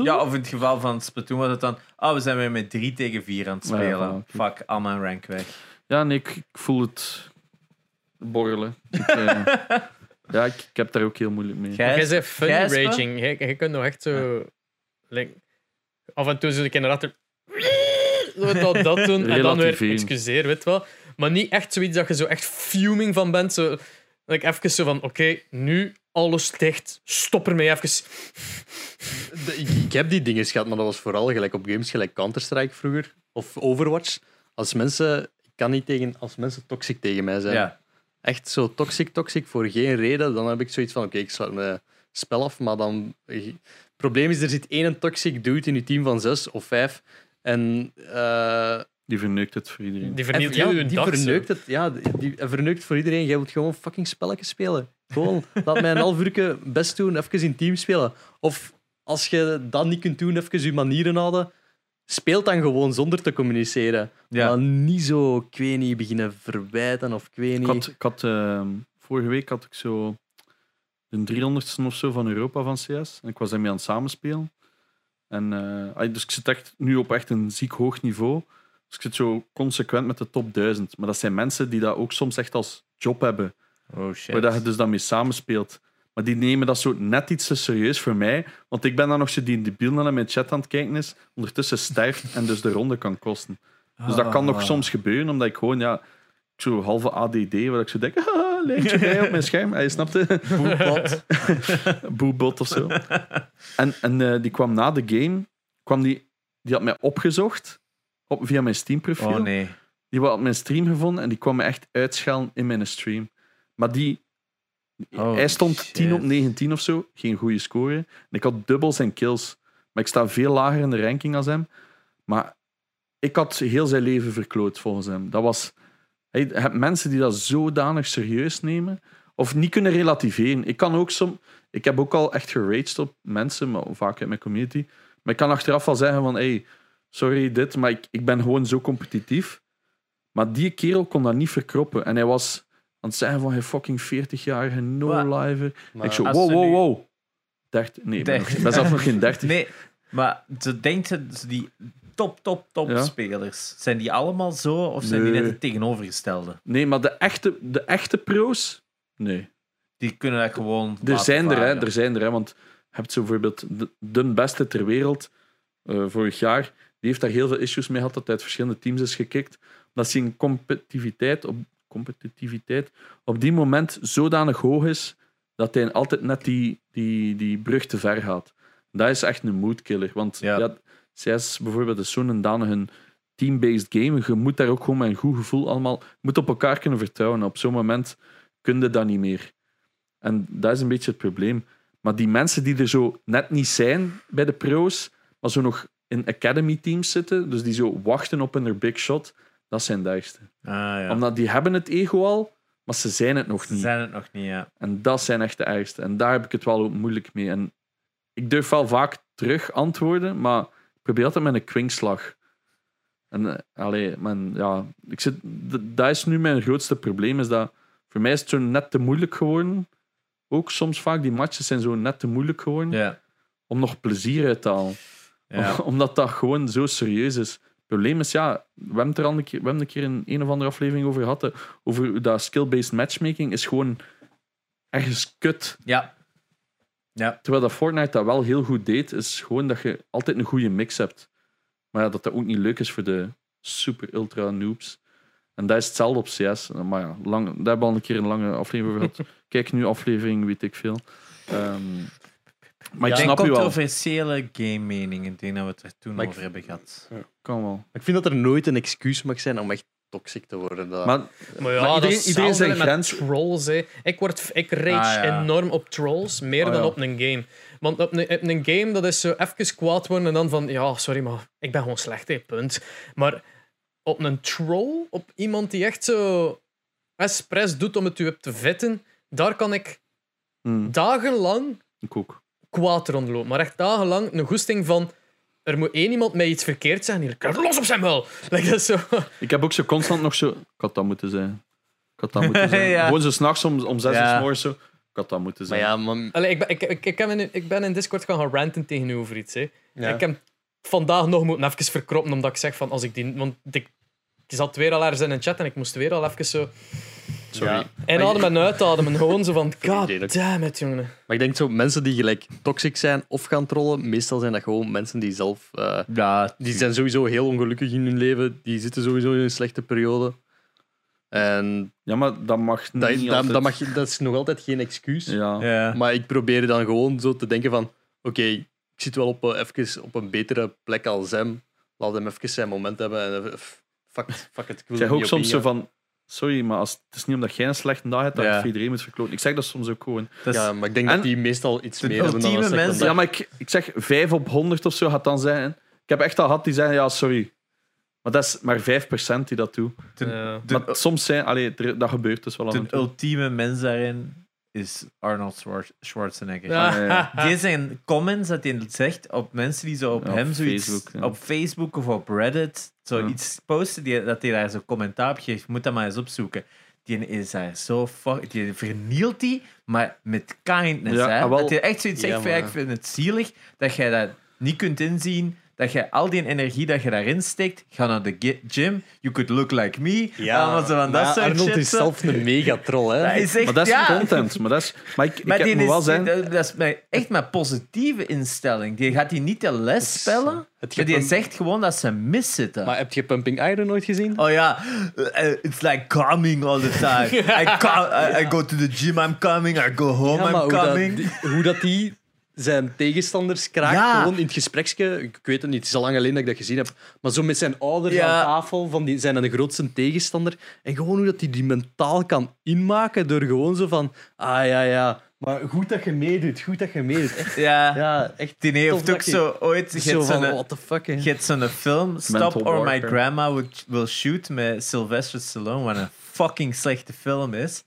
ja, of in het geval van Splatoon was het dan... Oh, we zijn weer met 3 tegen 4 aan het Ja, ja, spelen. Fuck, al mijn rank weg. Ja, nee, ik, ik voel het borrelen. Ik, eh, ja, ik, ik heb daar ook heel moeilijk mee. Jij- Jij bent fun raging. Jij, jij kunt nog echt zo... like, af en toe zo een achter... Zo dat, dat doen. En dan weer excuseer, weet wel. Maar niet echt zoiets dat je zo echt fuming van bent. Zo, like, even zo van, oké, nu alles dicht. Stop ermee even. De- ik, ik heb die dingen gehad, maar dat was vooral gelijk op games gelijk Counter-Strike vroeger. Of Overwatch. Als mensen... Ik kan niet tegen... Als mensen toxic tegen mij zijn. Ja. Echt zo toxic, toxic voor geen reden. Dan heb ik zoiets van, oké, ik sluit mijn spel af. Maar dan... Het probleem is, er zit één toxic dude in je team van zes of vijf. En... eh, Die verneukt het voor iedereen. Die En vernielt ja, die dag. zo. verneukt het. Ja, die die verneukt voor iedereen. Jij wilt gewoon fucking spelletjes spelen. Gewoon, laat mij een half uurtje best doen, even in team spelen. Of als je dat niet kunt doen, even je manieren houden. Speel dan gewoon zonder te communiceren. Ja. Maar niet zo, ik weet niet, beginnen verwijten of ik weet Ik niet. had, ik had, ehm, vorige week had ik zo de 300ste of zo van Europa van CS. En ik was daarmee aan het samenspelen. En, eh, dus ik zit echt nu op echt een ziek hoog niveau. Dus ik zit zo consequent met de top 1000. Maar dat zijn mensen die dat ook soms echt als job hebben. Oh shit. Waar dat je dus dan mee samenspeelt. Maar die nemen dat zo net iets te serieus voor mij. Want ik ben dan nog zo die debiel naar mijn chat aan het kijken is. Ondertussen sterft en dus de ronde kan kosten. Dus dat kan nog Ah. soms gebeuren, omdat ik gewoon, ja, zo halve ADD, waar ik zo denk, ah, lijntje bij op mijn scherm. Hij snapte. Boepot. Boebot of zo. En, en eh, die kwam na de game, kwam die, die had mij opgezocht op, via mijn Steam profiel. Oh nee. Die had mijn stream gevonden en die kwam me echt uitschelden in mijn stream. Maar die, Oh, hij stond 10 op shit. 19 of zo, geen goede score. En ik had dubbel zijn kills. Maar ik sta veel lager in de ranking als hem. Maar ik had heel zijn leven verkloot volgens hem. Dat was, hij, je hebt mensen die dat zodanig serieus nemen of niet kunnen relativeren. Ik kan ook som, ik heb ook al echt geraged op mensen, maar vaak in mijn community. Maar ik kan achteraf wel zeggen van, hey, sorry dit, maar ik, ik ben gewoon zo competitief. Maar die kerel kon dat niet verkroppen. En hij was aan het zeggen van, hij fucking 40-jarige no-liver. Ik zo, wow, wow, wow. 30, nee, ben, ben zelf nog geen 30. Nee, maar ze denkt ze ze die top, top, top Ja. spelers. Zijn die allemaal zo of zijn die net het tegenovergestelde? Nee, maar de echte, de echte pro's, nee. Die kunnen dat gewoon. Er zijn er, hè, er zijn er, hè, want je hebt zo bijvoorbeeld de, de beste ter wereld eh, vorig jaar, die heeft daar heel veel issues mee gehad dat hij uit verschillende teams is gekikt, omdat zijn competitiviteit op, competitiviteit op die moment zodanig hoog is dat hij altijd net die, die, die brug te ver gaat. Dat is echt een moodkiller, want Ja. ja. CS bijvoorbeeld is zo'n danig een team-based game. Je moet daar ook gewoon met een goed gevoel allemaal... Je moet op elkaar kunnen vertrouwen. Op zo'n moment kun je dat niet meer. En dat is een beetje het probleem. Maar die mensen die er zo net niet zijn bij de pro's, maar zo nog in academy teams zitten, dus die zo wachten op hun big shot, dat zijn de. Ah, ja. Omdat die hebben het ego al, maar ze zijn het nog Ze niet. zijn het nog niet, ja. En dat zijn echt de ergste. En daar heb ik het wel ook moeilijk mee. En ik durf wel vaak terug antwoorden, maar ik probeer altijd met een kwinkslag. En eh, allee, man, ja, ik zit, dat is nu mijn grootste probleem. Is dat, voor mij is het zo net te moeilijk geworden. Ook soms vaak, die matches zijn zo net te moeilijk geworden Ja. om nog plezier uit te halen. ja. Omdat dat gewoon zo serieus is. Het probleem is, ja, we hebben het er al een keer, we hebben een keer in een of andere aflevering over gehad. Over dat skill-based matchmaking is gewoon ergens kut. ja. Ja. Terwijl dat Fortnite dat wel heel goed deed, is gewoon dat je altijd een goede mix hebt. Maar ja, dat dat ook niet leuk is voor de super ultra noobs. En dat is hetzelfde op CS. Maar ja, lang, daar hebben we al een keer een lange aflevering over gehad. Kijk nu aflevering, weet ik veel. Ehm, maar ik Ja, snap je wel. controversiële game meningen. Ik denk dat we het er toen Maar ik- over hebben gehad. Kan wel. Ik vind dat er nooit een excuus mag zijn om echt toxic te worden. Dat... Maar Maar ja, Maar dat iedereen- is iedereen zijn hetzelfde met grens- trolls. Hè. Ik, word, ik rage Ah, ja. enorm op trolls, meer Oh, dan ja. op een game. Want op een, op een game, dat is zo even kwaad worden en dan van, ja, sorry, maar ik ben gewoon slecht, hè, punt. Maar op een troll, op iemand die echt zo expres doet om het u op te vetten, daar kan ik hm, dagenlang ik ook. Kwaad rondlopen. Maar echt dagenlang een goesting van, er moet één iemand mij iets verkeerd zeggen, hier, los op zijn muil. Like, dat zo... Ik heb ook zo constant nog zo... Ik had dat moeten zijn. Ik had dat moeten zijn. Ja. Gewoon zo s'nachts om, om zes uur Ja. s morgens zo. Ik had dat moeten maar zijn. ja, man, Allee, ik, ben, ik, ik, ik, heb in, ik ben in Discord gaan gaan ranten tegenover iets. Hè. ja. Ik heb vandaag nog moeten even verkroppen, omdat ik zeg van als ik die. Want ik, ik zat weer al ergens in een chat en ik moest weer al even zo. Sorry. Ja. Inademen en uitademen. Gewoon zo van. God damn it, jongen. Maar ik denk zo, mensen die gelijk toxic zijn of gaan trollen, meestal zijn dat gewoon mensen die zelf... eh, Ja, die zijn sowieso heel ongelukkig in hun leven. Die zitten sowieso in een slechte periode. En Ja, maar dat mag dat, niet dat, altijd... dat, mag, je- dat is nog altijd geen excuus. Ja. ja. Maar ik probeer dan gewoon zo te denken van... Oké, ik zit wel op, eh, even op een betere plek als hem. Laat hem even zijn moment hebben. En, eh, fuck, fuck it, ik wil Ik zeg ook soms zo van... Sorry, maar als, het is niet omdat jij een slechte dag hebt dat Ja. je iedereen moet verkloten. Ik zeg dat soms ook gewoon. Ja, maar ik denk En- dat die meestal iets meer hebben dan een mensen- dag. Ja, maar ik, ik zeg 5 op 100 of zo gaat dan zijn. Ik heb echt al gehad die zeggen, ja, sorry. Maar dat is maar 5% die dat doet. de, de, maar soms zijn... Allee, er- dat gebeurt dus wel de toe. ultieme mens daarin is Arnold Schwar- Schwarzenegger. Ja. Die zijn comments dat hij zegt op mensen die zo op hem zoiets Facebook, ja. op Facebook of op Reddit Ja. zoiets posten, die, dat hij daar zo commentaar op geeft. Moet dat maar eens opzoeken. Die is daar zo fuck, die vernielt die, maar met kindness. Ja, hè? ah, wel- Dat hij echt zoiets zegt van ja, ik vind het zielig dat jij dat niet kunt inzien. Dat je al die energie dat je daarin steekt, ga naar de gym, you could look like me. allemaal zo van dat maar soort Arnold shit, is zelf een megatroll, hè. Dat is echt, Maar dat is ja. content. Maar, dat is, maar ik, ik heb, wel zijn... dat is echt met positieve instelling. Die gaat die niet de les spellen. Het Maar die zegt gewoon dat ze miszitten. Maar heb je Pumping Iron nooit gezien? Oh ja, uh, it's like coming all the time. I, co- I, I go to the gym, I'm coming. I go home, Ja, I'm hoe dat, coming. hoe dat die zijn tegenstanders kraakt, Ja. gewoon in het gespreksje. Ik weet het niet, het is al lang geleden dat ik dat gezien heb. Maar zo met zijn ouders Ja. aan tafel, van die zijn de grootste tegenstander. En gewoon hoe dat hij die mentaal kan inmaken door gewoon zo van... Ah ja, ja, Maar goed dat je meedoet, goed dat je meedoet. Echt, Ja, ja, echt die heeft ook zo ooit... Je zo hebt van, zo'n- what the fuck, hè. je hebt zo'n film, Stop Mental or My. Grandma Will Shoot, met Sylvester Stallone, wat een fucking slechte film is.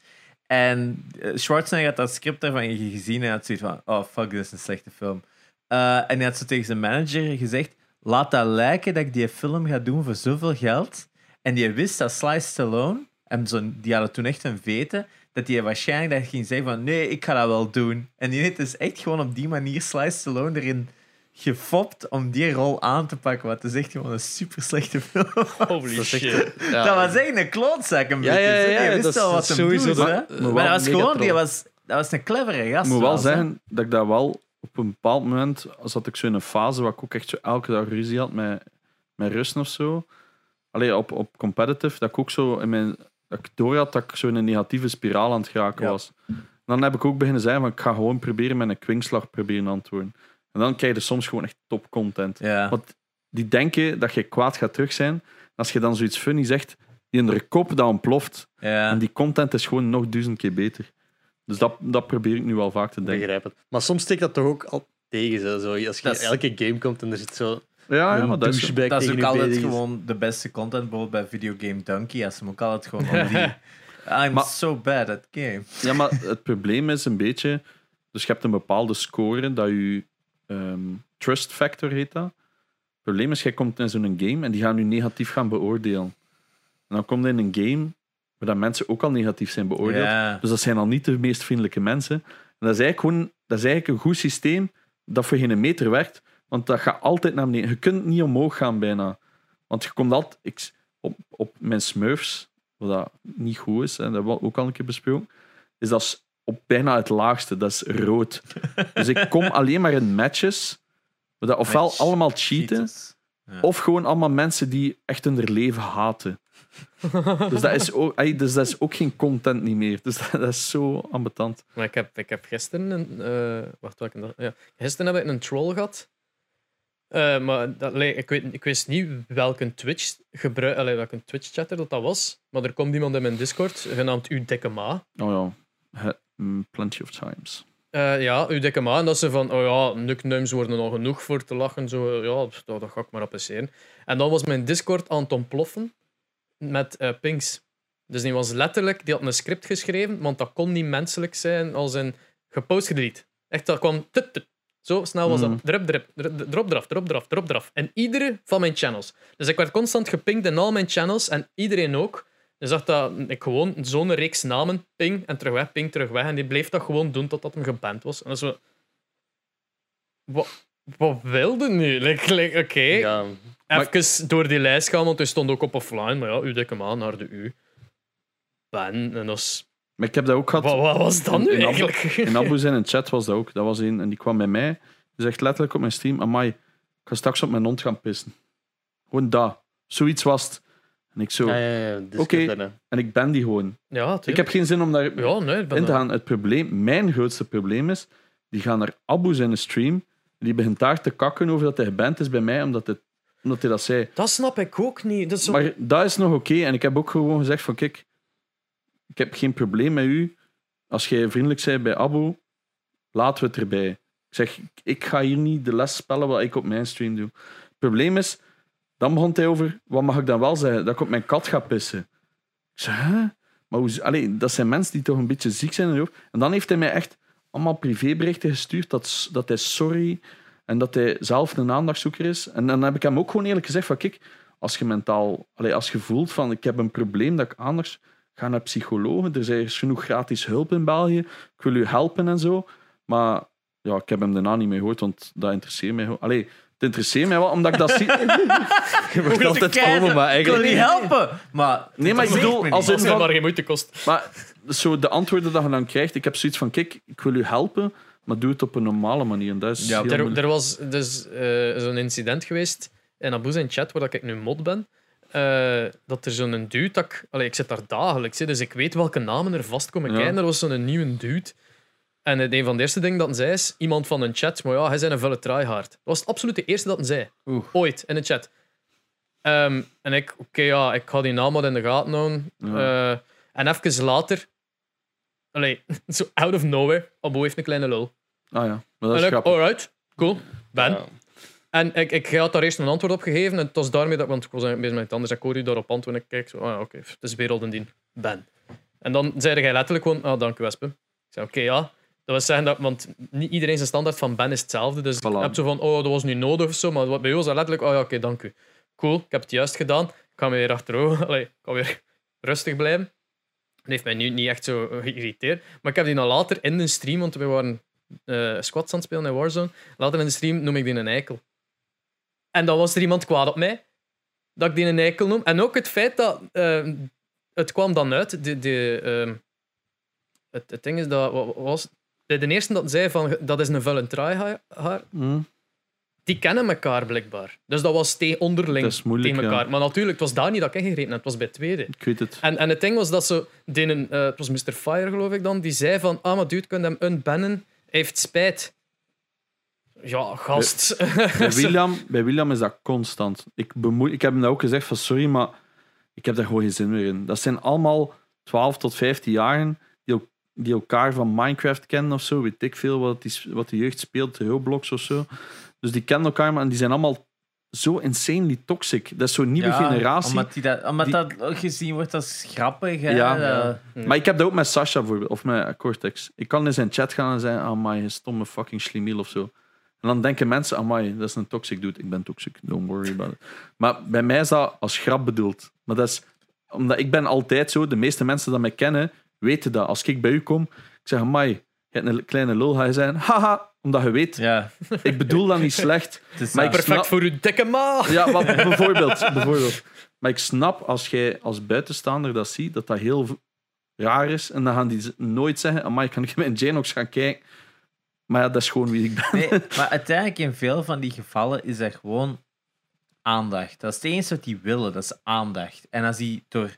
En eh, Schwarzenegger had dat script daarvan gezien en had zoiets van, oh fuck, dit is een slechte film. Eh, en hij had zo tegen zijn manager gezegd, laat dat lijken dat ik die film ga doen voor zoveel geld. En die wist dat Sly Stallone, en die hadden toen echt een veten, dat hij waarschijnlijk dat ging zeggen van, nee, ik ga dat wel doen. En die heeft dus echt gewoon op die manier Sly Stallone erin gefopt om die rol aan te pakken. Wat is echt gewoon een super slechte film. Holy Dat echt- shit. ja. Dat was echt een klootzak een beetje. ja, dat wist is- wel dat wat hem sowieso doet. Maar Maar dat was gewoon, die was, dat was een clevere gast. Ik moet wel hè. zeggen dat ik dat wel op een bepaald moment, als dat ik zo in een fase waar ik ook echt zo elke dag ruzie had met, met Russen of zo. Allee, op, op competitive, dat ik ook zo in mijn. Dat ik door had dat ik zo in een negatieve spiraal aan het geraken was. Dan heb ik ook beginnen zeggen van ik ga gewoon proberen met een kwinkslag proberen antwoorden. En dan krijg je soms gewoon echt top content. Ja. Want die denken dat je kwaad gaat terug zijn. Als je dan zoiets funny zegt, die in de kop dat ontploft. Ja. En die content is gewoon nog duizend keer beter. Dus dat, dat probeer ik nu wel vaak te denken. begrijp het. Maar soms steekt dat toch ook al tegen. Zo. Zo, als je is- elke game komt en er zit zo Ja, ja een maar dat is Dat ook altijd is. gewoon de beste content, bijvoorbeeld bij Videogame Donkey. Als ze hem ook altijd gewoon om die... I'm Maar- so bad at game. Ja, maar het probleem is een beetje... Dus je hebt een bepaalde score dat je... ehm, trust factor heet dat. Het probleem is, jij komt in zo'n game en die gaan je negatief gaan beoordelen. En dan komt in een game waar dat mensen ook al negatief zijn beoordeeld. Dus dat zijn al niet de meest vriendelijke mensen. En dat is eigenlijk gewoon dat is eigenlijk een goed systeem dat voor geen meter werkt. Want dat gaat altijd naar beneden. Je kunt niet omhoog gaan bijna. Want je komt altijd... Ik, op, op mijn Smurfs, wat dat niet goed is, en dat hebben we ook al een keer besproken, is dat op bijna het laagste. Dat is rood. dus ik kom alleen maar in matches dat ofwel Match. allemaal cheaten, Cheaters. of gewoon allemaal mensen die echt hun leven haten. dus, dat is ook, ey, dus dat is ook geen content niet meer. Dus dat, dat is zo ambetant. Maar ik heb, ik heb gisteren een. eh, wacht, welke dag? Ja. Gisteren heb ik een troll gehad. Eh, maar dat, ik, weet, ik wist niet welke Twitch gebruik, allee, welke Twitch chatter dat, dat was. Maar er komt iemand in mijn Discord, genaamd U Dikke Ma. Oh ja, plenty of times. Eh, ja, U Dikke Ma. En dat ze van, oh ja, nicknames worden al genoeg voor te lachen. Zo, ja, dat, dat ga ik maar appreceren. En dan was mijn Discord aan het ontploffen met eh, pings. Dus die was letterlijk, die had een script geschreven, want dat kon niet menselijk zijn als een gepost gedelete. Echt, dat kwam tut. Zo snel was dat. Drip, drip, drip, drop eraf, drop eraf, drop eraf. En iedere van mijn channels. Dus ik werd constant gepingd in al mijn channels en iedereen ook. Dus dacht dat ik gewoon zo'n reeks namen ping en terug weg, ping, terug weg. En die bleef dat gewoon doen totdat hem geband was. En dat is zo... Wat, wat wilde nu? Like, like, Oké, Ja, even door die lijst gaan, want hij stond ook op offline. Maar ja, u dikke maan naar de U. Ban. En dat is... Maar ik heb dat ook gehad. Wat, wat was dat in- nu in Abu- eigenlijk? In Abu zijn in chat was dat ook. Dat was een en die kwam bij mij. Die zegt letterlijk op mijn stream: Amai, ik ga straks op mijn hond gaan pissen. Gewoon dat. Zoiets was het. En ik zo. ja, ja, ja. Oké. en, En ik ben die gewoon. Ja. Ik heb geen zin om daar Ja, nee, ik ben in te gaan. Het probleem, mijn grootste probleem is, die gaan naar Abu zijn stream. Die begint daar te kakken over dat hij geband is bij mij, omdat, het, omdat hij dat zei. Dat snap ik ook niet. Dat is zo... Maar dat is nog oké. En ik heb ook gewoon gezegd van, kijk, ik heb geen probleem met u. Als jij vriendelijk bent bij Abu, laten we het erbij. Ik zeg, ik ga hier niet de les spellen wat ik op mijn stream doe. Het probleem is, dan begon hij over, wat mag ik dan wel zeggen? Dat ik op mijn kat ga pissen. Ik zeg, hè? Maar hoe, dat zijn mensen die toch een beetje ziek zijn. En dan heeft hij mij echt allemaal privéberichten gestuurd dat, dat hij sorry en dat hij zelf een aandachtzoeker is. En dan heb ik hem ook gewoon eerlijk gezegd van, kijk, als je mentaal, allee, als je voelt van ik heb een probleem dat ik anders ga naar psychologen, er is genoeg gratis hulp in België, ik wil u helpen en zo. Maar ja, ik heb hem daarna niet meer gehoord, want dat interesseert mij. Allee, het interesseert mij wel, omdat ik dat zie. Je mag altijd komen, maar Ik wil eigenlijk... niet helpen, maar... Nee, maar ik bedoel, als het van- maar geen moeite kost. Maar zo de antwoorden dat je dan krijgt, ik heb zoiets van, kijk, ik wil u helpen, maar doe het op een normale manier. En dat is Ja, Er, er was dus eh, zo'n incident geweest in Abu zijn chat, waar ik nu mod ben. eh, dat er zo'n dude, dat ik, allee, ik zit daar dagelijks, dus ik weet welke namen er vast komen Ja. kijken. Er was zo'n nieuwe dude. En het een van de eerste dingen dat hij zei is, iemand van een chat, maar ja, hij zijn een vuile tryhard. Dat was het absoluut de eerste dat hij zei. Oeh. Ooit, in de chat. Ehm, en ik, oké, ja, ik ga die naam wat in de gaten houden. Ja. Eh, en even later allee, zo out of nowhere, Abo heeft een kleine lul. Ah ja, maar dat en is grappig. alright, cool, Ben. Ja. En ik, ik had daar eerst een antwoord op gegeven. En het was daarmee dat, want ik was eigenlijk bezig met iets anders. Ik hoorde u daarop antwoorden. Ik kijk zo, ah oké, het is weer Dien. Ben. En dan zei hij letterlijk gewoon, ah, dank u, Wespen. Ik zei, oké, ja. Dat was zeggen dat, want niet iedereen zijn standaard van Ben is hetzelfde. Dus Voilà. ik heb zo van, oh, dat was nu nodig of zo. Maar wat bij jou was dat letterlijk, oh ja, oké, dank u. Cool, ik heb het juist gedaan. Ik ga me weer achterover, allee, ik kan weer rustig blijven. Dat heeft mij nu niet echt zo geïrriteerd. Maar ik heb die dan later in de stream, want we waren eh squats aan het spelen in Warzone. Later in de stream noem ik die een eikel. En dan was er iemand kwaad op mij dat ik die een eikel noem. En ook het feit dat eh, het kwam dan uit. De, de, ehm, het, het ding is dat wat was bij de eerste dat zei van dat is een vuile tryhard, Hm. die kennen elkaar blijkbaar. Dus dat was tegen onderling Dat is moeilijk, tegen elkaar. ja. Maar natuurlijk, het was daar niet dat ik ingegrepen heb. Het was bij het tweede. Ik weet het. En, en het ding was dat ze. Die een, eh, het was Mr. Fire, geloof ik dan. Die zei van. Ah, maar dude, kun je hem unbannen? Hij heeft spijt. Ja, gast. Bij William, bij William is dat constant. Ik, bemoei, ik heb hem dat ook gezegd van sorry, maar ik heb daar gewoon geen zin meer in. Dat zijn allemaal 12 tot 15 jaren die, die elkaar van Minecraft kennen of zo. Weet ik veel wat, die, wat de jeugd speelt, Roblox of zo. Dus die kennen elkaar, maar die zijn allemaal zo insanely toxic. Dat is zo'n nieuwe Ja, generatie. Omdat, die dat, omdat die- dat gezien wordt als grappig. Hè? Ja. Eh, Maar ik heb dat ook met Sasha bijvoorbeeld, of met Cortex. Ik kan in zijn chat gaan en zeggen: Amai, je stomme fucking slimiel of zo. En dan denken mensen: Amai, dat is een toxic dude. Ik ben toxic, don't worry about it. Maar bij mij is dat als grap bedoeld. Maar dat is omdat ik ben altijd zo, de meeste mensen die mij kennen, weten dat. Als ik bij u kom, ik zeg: Amai, je hebt een kleine lul, ga je zijn. Haha, omdat je weet, ja. ik bedoel dat niet slecht. Het is Maar dat. Perfect snap- voor uw dikke ma. Ja, wat, bijvoorbeeld, bijvoorbeeld. Maar ik snap als jij als buitenstaander dat ziet, dat dat heel raar is. En dan gaan die nooit zeggen: Amai, kan ik een Janox gaan kijken? Maar ja, dat is gewoon wie ik ben. Nee, maar uiteindelijk in veel van die gevallen is er gewoon aandacht. Dat is het enige wat die willen, dat is aandacht. En als die door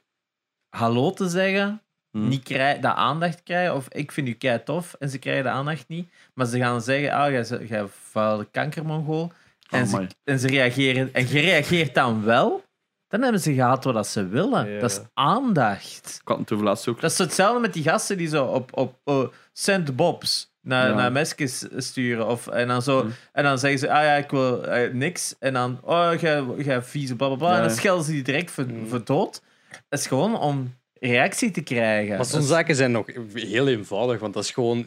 hallo te zeggen Hmm. niet krijgen, dat aandacht krijgen, of ik vind u kei tof en ze krijgen de aandacht niet, maar ze gaan zeggen, ah, jij, jij vuile kankermongool. En, ze, en ze reageren, en je reageert dan wel, dan hebben ze gehad wat dat ze willen. Dat is aandacht. Ik had het over laatst ook. Dat is hetzelfde met die gasten die zo op, op uh, Send Bobs naar, Ja. naar mesjes sturen. Of, en, dan zo, Hm. en dan zeggen ze, ah ja, ik wil eh, niks. En dan, oh, jij jij vieze bla bla bla. Ja, En dan schelden ze die direct voor, voor dood. Dat is gewoon om reactie te krijgen. Maar Dat is- zaken zijn nog heel eenvoudig, want dat is gewoon...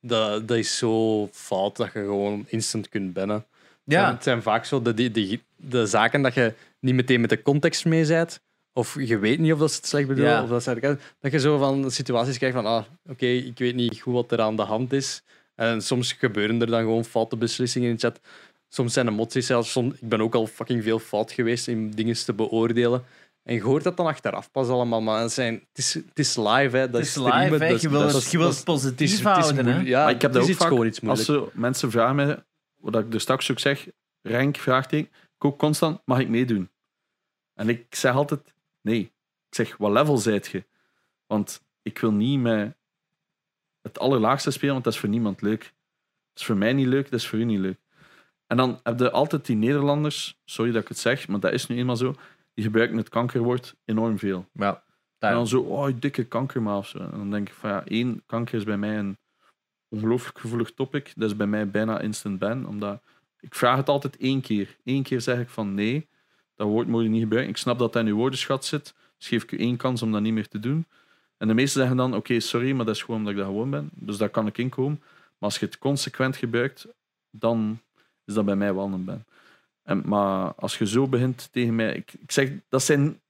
Dat, dat is zo fout dat je gewoon instant kunt bannen. ja, Het zijn vaak zo de, die, die, de zaken dat je niet meteen met de context mee bent. Of je weet niet of dat ze het slecht bedoelen. Ja. Of dat, ze, dat je zo van situaties krijgt van... Ah, oké, ik weet niet goed wat er aan de hand is. En soms gebeuren er dan gewoon foute beslissingen in de chat. Soms zijn emoties zelfs... Soms, ik ben ook al fucking veel fout geweest in dingen te beoordelen. En je hoort dat dan achteraf pas allemaal. Maar het, zijn, het, is, het is live, hè. Dat het is streamen, live, hè. dat je wil dat het, is- je wil dat het is- positief het is- het is houden. hè. Ja, maar ik heb dat ook vaak. gewoon iets Als moeilijk. zo mensen vragen mij, wat ik er straks ook zeg, rank, vraagteken, ik ook constant, mag ik meedoen? En ik zeg altijd, nee. Ik zeg, wat level zijt je? Want ik wil niet met het allerlaagste spelen, want dat is voor niemand leuk. Dat is voor mij niet leuk, dat is voor u niet leuk. En dan heb je altijd die Nederlanders, sorry dat ik het zeg, maar dat is nu eenmaal zo, die gebruiken het kankerwoord enorm veel. Ja, En dan zo, oh, je dikke kankerma of zo. En dan denk ik van ja, één, kanker is bij mij een ongelooflijk gevoelig topic. Dat is bij mij bijna instant ban, omdat ik vraag het altijd één keer. Eén keer zeg ik van nee, dat woord moet je niet gebruiken. Ik snap dat dat in uw woordenschat zit, dus geef ik u één kans om dat niet meer te doen. En de meesten zeggen dan, oké, sorry, maar dat is gewoon omdat ik dat gewoon ben. Dus daar kan ik inkomen. Maar als je het consequent gebruikt, dan is dat bij mij wel een ban. En, maar als je zo begint tegen mij... Ik, ik zeg, dat zijn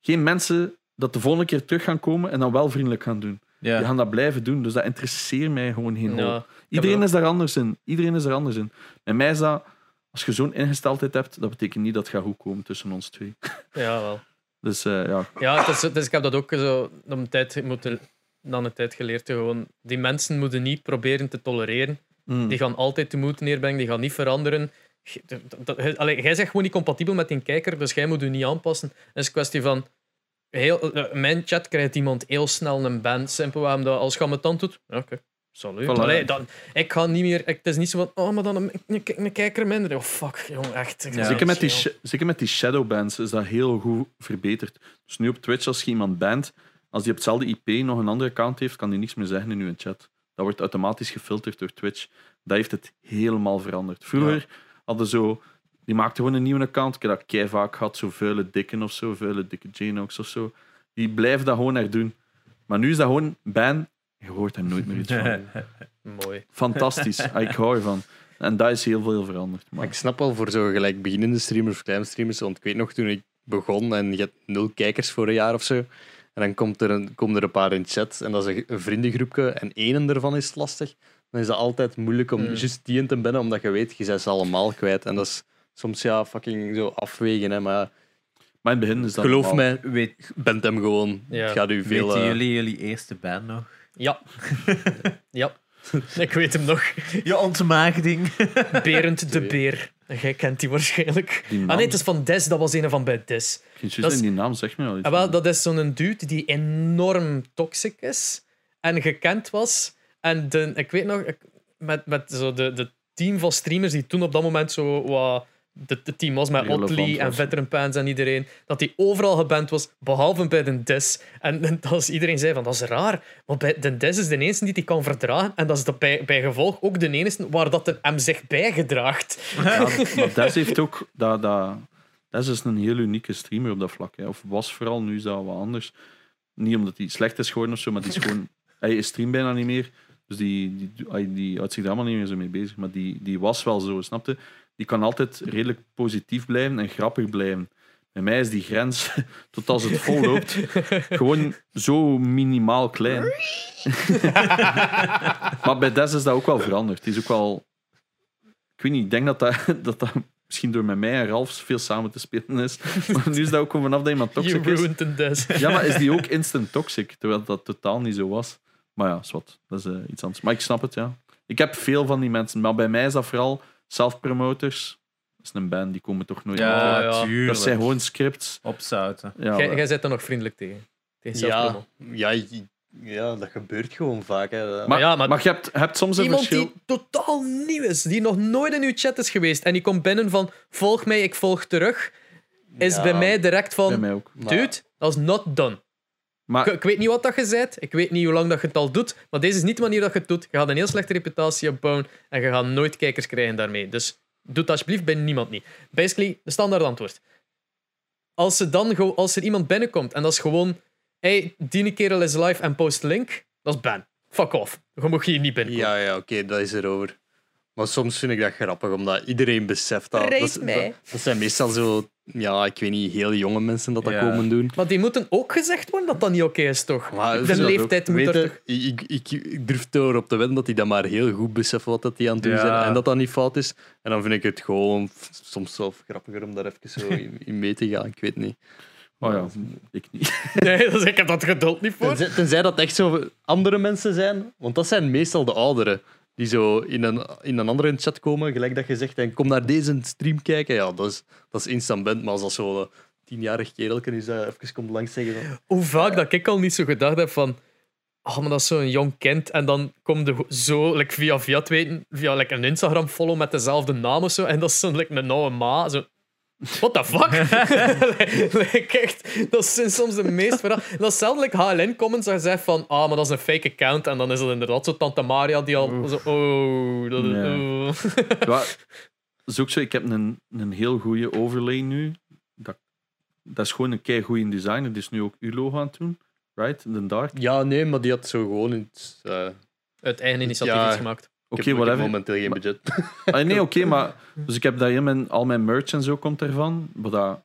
geen mensen dat de volgende keer terug gaan komen en dan wel vriendelijk gaan doen. Ja. Die gaan dat blijven doen. Dus dat interesseert mij gewoon geen. Ja, Iedereen is daar anders in. Iedereen is er anders in. Bij mij is dat... Als je zo'n ingesteldheid hebt, dat betekent niet dat het gaat goed komen tussen ons twee. ja, wel. Dus eh, ja, Ja, dus ik heb dat ook zo dan een tijd, moeten, dan een tijd geleerd. Gewoon, die mensen moeten niet proberen te tolereren. Mm. Die gaan altijd de moed neerbrengen, die gaan niet veranderen. Ge- dat- dat- allee, jij zegt gewoon niet compatibel met die kijker, dus jij moet je niet aanpassen. Het is een kwestie van. Heel, mijn chat krijgt iemand heel snel een ban. Simpel omdat als je aan mijn tand doet. ja, Oké, salut. Voilà. Allee, dan, ik ga niet meer. Ik, het is niet zo van. Oh, maar dan een, een, een kijker minder. Oh, fuck, jong, echt. Ja. Zeker, met die, zeker met die shadowbans is dat heel goed verbeterd. Dus nu op Twitch, als je iemand bant, als die op hetzelfde IP nog een andere account heeft, kan die niks meer zeggen in uw chat. Dat wordt automatisch gefilterd door Twitch. Dat heeft het helemaal veranderd. Vroeger hadden zo... Die maakte gewoon een nieuwe account. Ik heb dat kei vaak gehad. Zo vuile dikken of zo. Vuile dikke Janox of zo. Die blijven dat gewoon er doen. Maar nu is dat gewoon ban. Je hoort er nooit meer iets van. Mooi. Fantastisch. Ah, Ik hou ervan. En dat is heel veel veranderd. Maar ik snap wel voor zo gelijk beginnende streamers of kleine streamers, want ik weet nog toen ik begon en je hebt nul kijkers voor een jaar of zo. En dan komt er een, komen er een paar in chat en dat is een, een vriendengroepje en één ervan is lastig. Dan is het altijd moeilijk om Mm. juist die in te binnen, omdat je weet, je bent ze allemaal kwijt. En dat is soms ja, fucking zo afwegen. Hè, maar maar in het begin is dat geloof normaal. mij, Weet, bent hem gewoon. Ja. Het gaat u veel... weten eh, jullie jullie eerste band nog? Ja. ja. Ik weet hem nog. Je ontmaagding. Berend de Beer. Jij kent die waarschijnlijk. Die Ah nee, het is van Des. Dat was een van bij Des. dat is- in die naam zeg me al iets. Ah, wel, dat is zo'n dude die enorm toxic is en gekend was. En de, ik weet nog, ik- met, met zo de, de team van streamers die toen op dat moment zo wat de, de team was met Otley en. Veteran Pants en iedereen, dat die overal geband was, behalve bij de Des. En, en dat is, iedereen zei van, dat is raar, want bij de Des is de enige die die kan verdragen en dat is dat bij, bij gevolg ook de enige waar dat er hem zich bijgedraagt. Ja, maar Des heeft ook... Dat, dat, Des is een heel unieke streamer op dat vlak. Hè. Of was vooral, nu is dat wat anders. Niet omdat hij slecht is geworden of zo, maar die is gewoon... Hij streamt bijna niet meer. Dus die, die, die, houdt zich daar allemaal niet meer zo mee bezig. Maar die, die was wel zo, snapte? Die kan altijd redelijk positief blijven en grappig blijven. Bij mij is die grens, tot als het vol loopt, gewoon zo minimaal klein. maar bij Des is dat ook wel veranderd. Is ook wel... Ik weet niet, ik denk dat dat, dat, dat misschien door met mij en Ralf veel samen te spelen is. Maar nu is dat ook gewoon vanaf dat iemand You toxic is. Des. Ja, maar is die ook instant toxic? Terwijl dat totaal niet zo was. Maar ja, zwart. Dat is eh, iets anders. Maar ik snap het, ja. Ik heb veel van die mensen. Maar bij mij is dat vooral self-promoters. Dat is een band, die komen toch nooit Ja, uit. ja. tuurlijk. Dat zijn gewoon scripts. Opzouten. Ja, Jij, jij zit er nog vriendelijk tegen. Tegen ja, zelfpromo. ja, ja, dat gebeurt gewoon vaak. Hè. maar, ja, maar- maar, je hebt, hebt soms een Iemand verschil. die totaal nieuw is, die nog nooit in uw chat is geweest en die komt binnen van volg mij, ik volg terug, is Ja. bij mij direct Bij van mij dude, dat is not done. Maar Ik, ik weet niet wat dat je bent, ik weet niet hoe lang dat je het al doet, maar deze is niet de manier dat je het doet. Je gaat een heel slechte reputatie opbouwen en je gaat nooit kijkers krijgen daarmee. Dus doe het alsjeblieft bij niemand niet. Basically, de standaard antwoord. Als, ze dan, als er iemand binnenkomt en dat is gewoon hey, die kerel is live en post link, dat is ban. Fuck off. Je mag hier niet binnenkomen. Ja, ja oké, dat is erover. Maar soms vind ik dat grappig, omdat iedereen beseft dat. Dat, is- mij. dat, dat zijn meestal zo, ja, ik weet niet, heel jonge mensen dat dat Ja. komen doen. Maar die moeten ook gezegd worden dat dat niet oké is, toch? Maar de leeftijd moet er toch... ik, ik, ik durf erop te wedden dat die dat maar heel goed beseffen wat dat die aan het doen Ja. zijn en dat dat niet fout is. En dan vind ik het gewoon soms zelf grappiger om daar even zo in, in mee te gaan. Ik weet niet. Oh ja, ik niet. Nee, dus ik heb dat geduld niet voor. Tenzij, tenzij dat echt zo andere mensen zijn, want dat zijn meestal de ouderen. Die zo in een, in een andere chat komen, gelijk dat je zegt, en kom naar deze stream kijken. Ja, dat is, dat is instant band. Maar als dat zo'n tienjarig kerelke is dat even komt langs zeggen Hoe vaak dat ik al niet zo gedacht heb van... Oh, maar dat is zo'n jong kind. En dan komt er zo like, via via weten, via like, een Instagram-follow met dezelfde naam of zo. En dat is zo'n like, een oude ma. What the fuck? like, echt, dat zijn soms de meest verra- Dat is zelden like, HLN-comments dat je zegt van ah, maar dat is een fake account. En dan is het inderdaad zo Tante Maria die al zo... Oh, dat is... Ja. oh. Ja, dat is ook zo. Ik heb een, een heel goede overlay nu. Dat, dat is gewoon een kei goede design. Dat is nu ook uw logo aan het doen. Right? In de dark. ja, nee, maar die had zo gewoon in het... eh, Uit eigen initiatief Ja. iets gemaakt. Oké, ik, heb, ik heb whatever. momenteel geen budget. Ah, nee, oké, maar... Dus ik heb daar in mijn, al mijn merch en zo komt ervan. Waar dat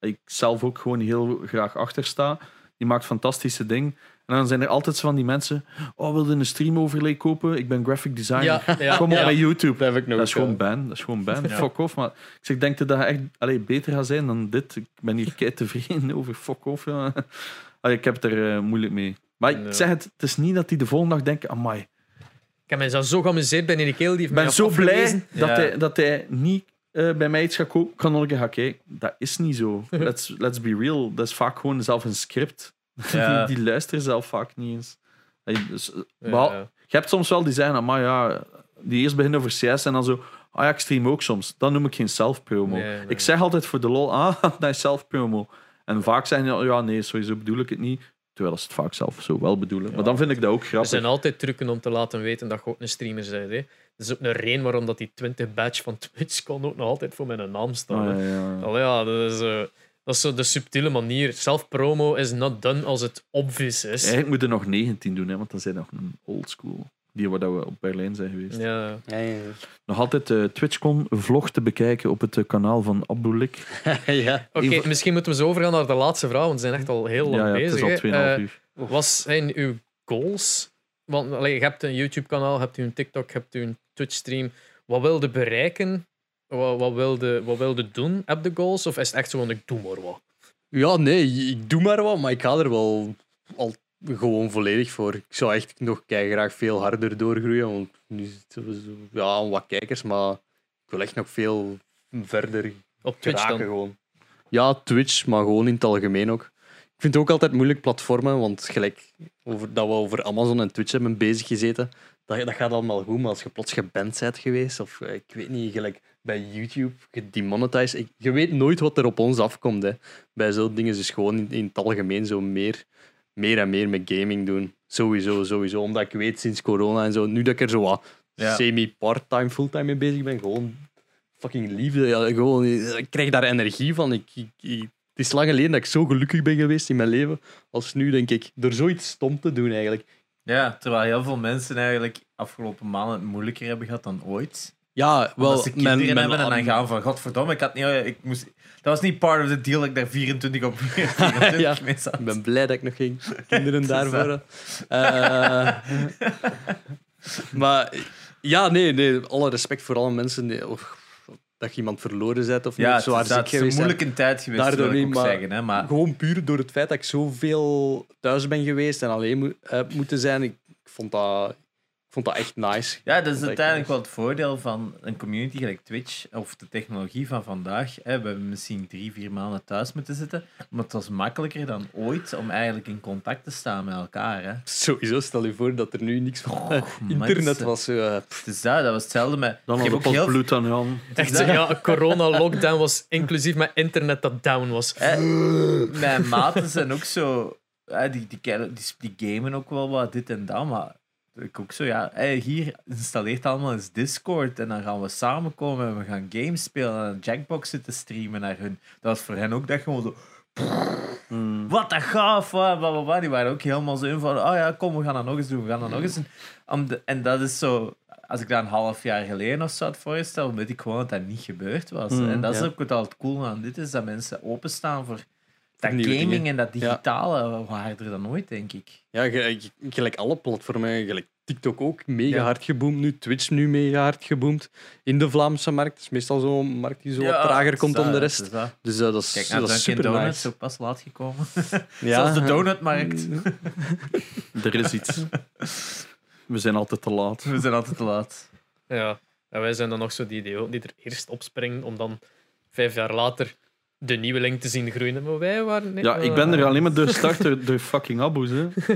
ik zelf ook gewoon heel graag achter sta. Die maakt fantastische dingen. En dan zijn er altijd zo van die mensen... Oh, wilde een stream overlay kopen? Ik ben graphic designer. Ja, ja, Kom op ja. met YouTube. Dat heb ik nog Dat is gewoon ban. Dat is gewoon ban. Ja. Fuck off. Maar ik zeg, denk dat je echt allee, beter gaat zijn dan dit? Ik ben hier kei tevreden over. Fuck off. Ja. Allee, ik heb het er eh, moeilijk mee. Maar ik Ja. zeg het, het is niet dat die de volgende dag denken, amai. Ik heb zo geamuseerd bij die heeft Ik ben zo blij dat, Ja. hij, dat hij niet eh, bij mij iets gaat kopen. Ik ga nog een keer gaan kijken. Dat is niet zo. Let's, let's be real. Dat is vaak gewoon zelf een script. Ja. die, die luisteren zelf vaak niet eens. Allee, dus, eh, Ja, behal- ja. Je hebt soms wel die zeggen, maar ja, die eerst beginnen over CS en dan zo, ah ja, ik stream ook soms. Dan noem ik geen self-promo. Nee, nee. Ik zeg altijd voor de lol, ah, dat is self-promo. En vaak zeggen die, ja, nee, sowieso bedoel ik het niet. Terwijl ze het vaak zelf zo wel bedoelen. Maar dan vind ik dat ook Er grappig. zijn altijd trucken om te laten weten dat je ook een streamer bent. Hè. Er is ook een reden waarom dat die 20 badge van Twitch kon ook nog altijd voor mijn naam staan. Ah, ja, ja. Allee, ja, dat is, eh, dat is zo de subtiele manier. Self-promo is not done als het obvious is. Eigenlijk moeten we nog 19 doen, hè, want dan zijn nog een old school. Die waar dat we op Berlijn zijn geweest. Ja. Ja, ja, Nog altijd de TwitchCon vlog te bekijken op het eh, kanaal van Abdulik. ja. Oké, misschien moeten we zo overgaan naar de laatste vraag, want we zijn echt al heel lang Ja, ja, het bezig. is al hè. 2,5 Eh, uur. Wat zijn uw goals? Want allee, je hebt een YouTube-kanaal, je hebt een TikTok, je hebt een Twitch-stream. Wat wil je bereiken? Wat, wat, wil je, wat wil je doen? Heb je goals? Of is het echt zo van, ik doe maar wat? Ja, nee, ik doe maar wat, maar ik ga er wel al gewoon volledig voor. Ik zou echt nog graag veel harder doorgroeien, want nu zitten we zo, ja, wat kijkers, maar ik wil echt nog veel verder Op Twitch geraken gewoon. Ja, Twitch, maar gewoon in het algemeen ook. Ik vind het ook altijd moeilijk platformen, want gelijk over, dat we over Amazon en Twitch hebben bezig gezeten, dat, dat gaat allemaal goed, maar als je plots geband bent geweest, of eh, ik weet niet, gelijk bij YouTube, gedemonetized, je weet nooit wat er op ons afkomt. Hè. Bij zo'n dingen is gewoon in, in het algemeen zo meer, meer en meer met gaming doen. Sowieso, sowieso. Omdat ik weet sinds corona en zo, nu dat ik er zo wat Ja. semi-part-time, fulltime mee bezig ben, gewoon fucking liefde. Ja, gewoon, ik krijg daar energie van. Ik, ik, ik- het is lang geleden dat ik zo gelukkig ben geweest in mijn leven als nu, denk ik. Door zoiets stom te doen, eigenlijk. Ja, terwijl heel veel mensen eigenlijk afgelopen maanden het moeilijker hebben gehad dan ooit. Ja, wel, Als ze kinderen hebben en dan gaan van, godverdomme, ik had niet, ik moest, dat was niet part of the deal dat ik daar 24 op 24 Ja. mee zat. Ik ben blij dat ik nog geen kinderen daarvoor had. Eh, maar ja, nee, nee, alle respect voor alle mensen die, of, dat je iemand verloren bent of Ja, niet. Zo het is, een moeilijke tijd geweest, Daardoor wil ik niet, ook maar- zeggen. Hè, maar Gewoon puur door het feit dat ik zoveel thuis ben geweest en alleen moet, heb moeten zijn. Ik, ik vond dat, vond dat echt nice. Ja, dat is uiteindelijk wel het voordeel van een community gelijk Twitch of de technologie van vandaag. Hè, we hebben misschien drie, vier maanden thuis moeten zitten, maar het was makkelijker dan ooit om eigenlijk in contact te staan met elkaar. Hè. Sowieso, stel je voor dat er nu niks van Och, internet mensen. was. Dus dat, dat was hetzelfde met... Dan ik had heb ik ook heel bloed aan Jan. Echt, ja, corona-lockdown was inclusief met internet dat down was. Eh, mijn maten zijn ook zo. eh, die, die, die, die gamen ook wel wat dit en dat, maar ik ook zo, ja. hier installeert allemaal eens Discord en dan gaan we samenkomen en we gaan games spelen en Jackbox zitten streamen naar hun. Dat was voor hen ook dat gewoon zo. Hmm. Wat dat gaaf. Die waren ook helemaal zo in van, oh ja, kom, we gaan dat nog eens doen, we gaan dat nog eens doen. De, en dat is zo, als ik dat een half jaar geleden of zo had voorgesteld, weet ik gewoon dat dat niet gebeurd was. Mm, en dat is ja. ook wat al het cool aan dit is, dat mensen openstaan voor dat gaming dingen. en dat digitale harder dan ooit, denk ik. Ja, ge- ge- gelijk alle platformen, gelijk TikTok ook, mega Ja. hard geboomd nu. Twitch nu mega hard geboomd. In de Vlaamse markt. Is meestal zo'n markt die zo wat trager komt dan de rest. Dus Dus eh, dat is, Kijk naar dat is super Donuts, nice. ook pas laat gekomen. Ja. Zelfs de donutmarkt. Er is iets. We zijn altijd te laat. We zijn altijd te laat. Ja. En wij zijn dan nog zo die, die, die er eerst opspringen om dan vijf jaar later de nieuweling te zien groeien. Maar wij waren... Ja, ik ben er alleen maar door start door, door fucking aboes. Hè.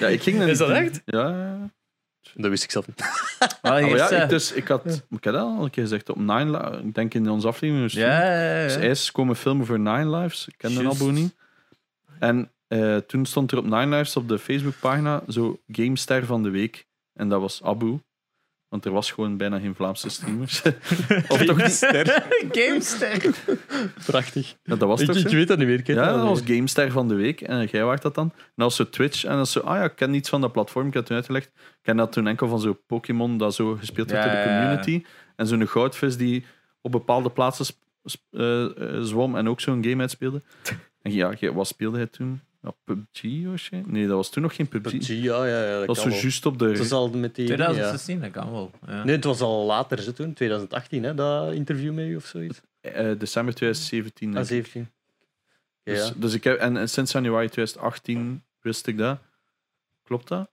Ja, ik ging er Is dat in. echt? Ja, ja. Dat wist ik zelf niet. Ah, Oh, ja, ik, dus, ik, had, ik heb dat al een keer gezegd op Nine Lives. Ik denk in onze aflevering. dus ja, Dus komen filmen voor Nine Lives. Ik ken de abo niet. En eh, toen stond er op Nine Lives op de Facebookpagina zo Gamester van de Week. En dat was Abu. Want er was gewoon bijna geen Vlaamse streamers. of toch niet? Gamester. Prachtig. Ja, dat was Ik, toch ik weet dat niet meer. Ja, dat was Gamester van de Week. En jij waart dat dan. En was zo Twitch. En dat is zo, ah ja, ik ken niets van dat platform. Ik heb het toen uitgelegd. Ik ken dat toen enkel van zo'n Pokémon dat zo gespeeld werd Ja, door de ja, ja. community. En zo'n goudvis die op bepaalde plaatsen sp- sp- eh, eh, zwom en ook zo'n game uitspeelde. En ja, wat speelde hij toen? Ja, PUBG of zo? Nee, dat was toen nog geen PUBG. PUBG, ja, ja, ja, dat dat was zo wel. juist op de... Het was al met die... ja. 2016, dat kan wel. Ja. Nee, het was al later, ze toen, 2018, hè, dat interview met u of zoiets. eh, december 2017. Ah, denk ik. 17. Ja, Dus, dus ik heb, en, en sinds januari 2018 wist ik dat. Klopt dat?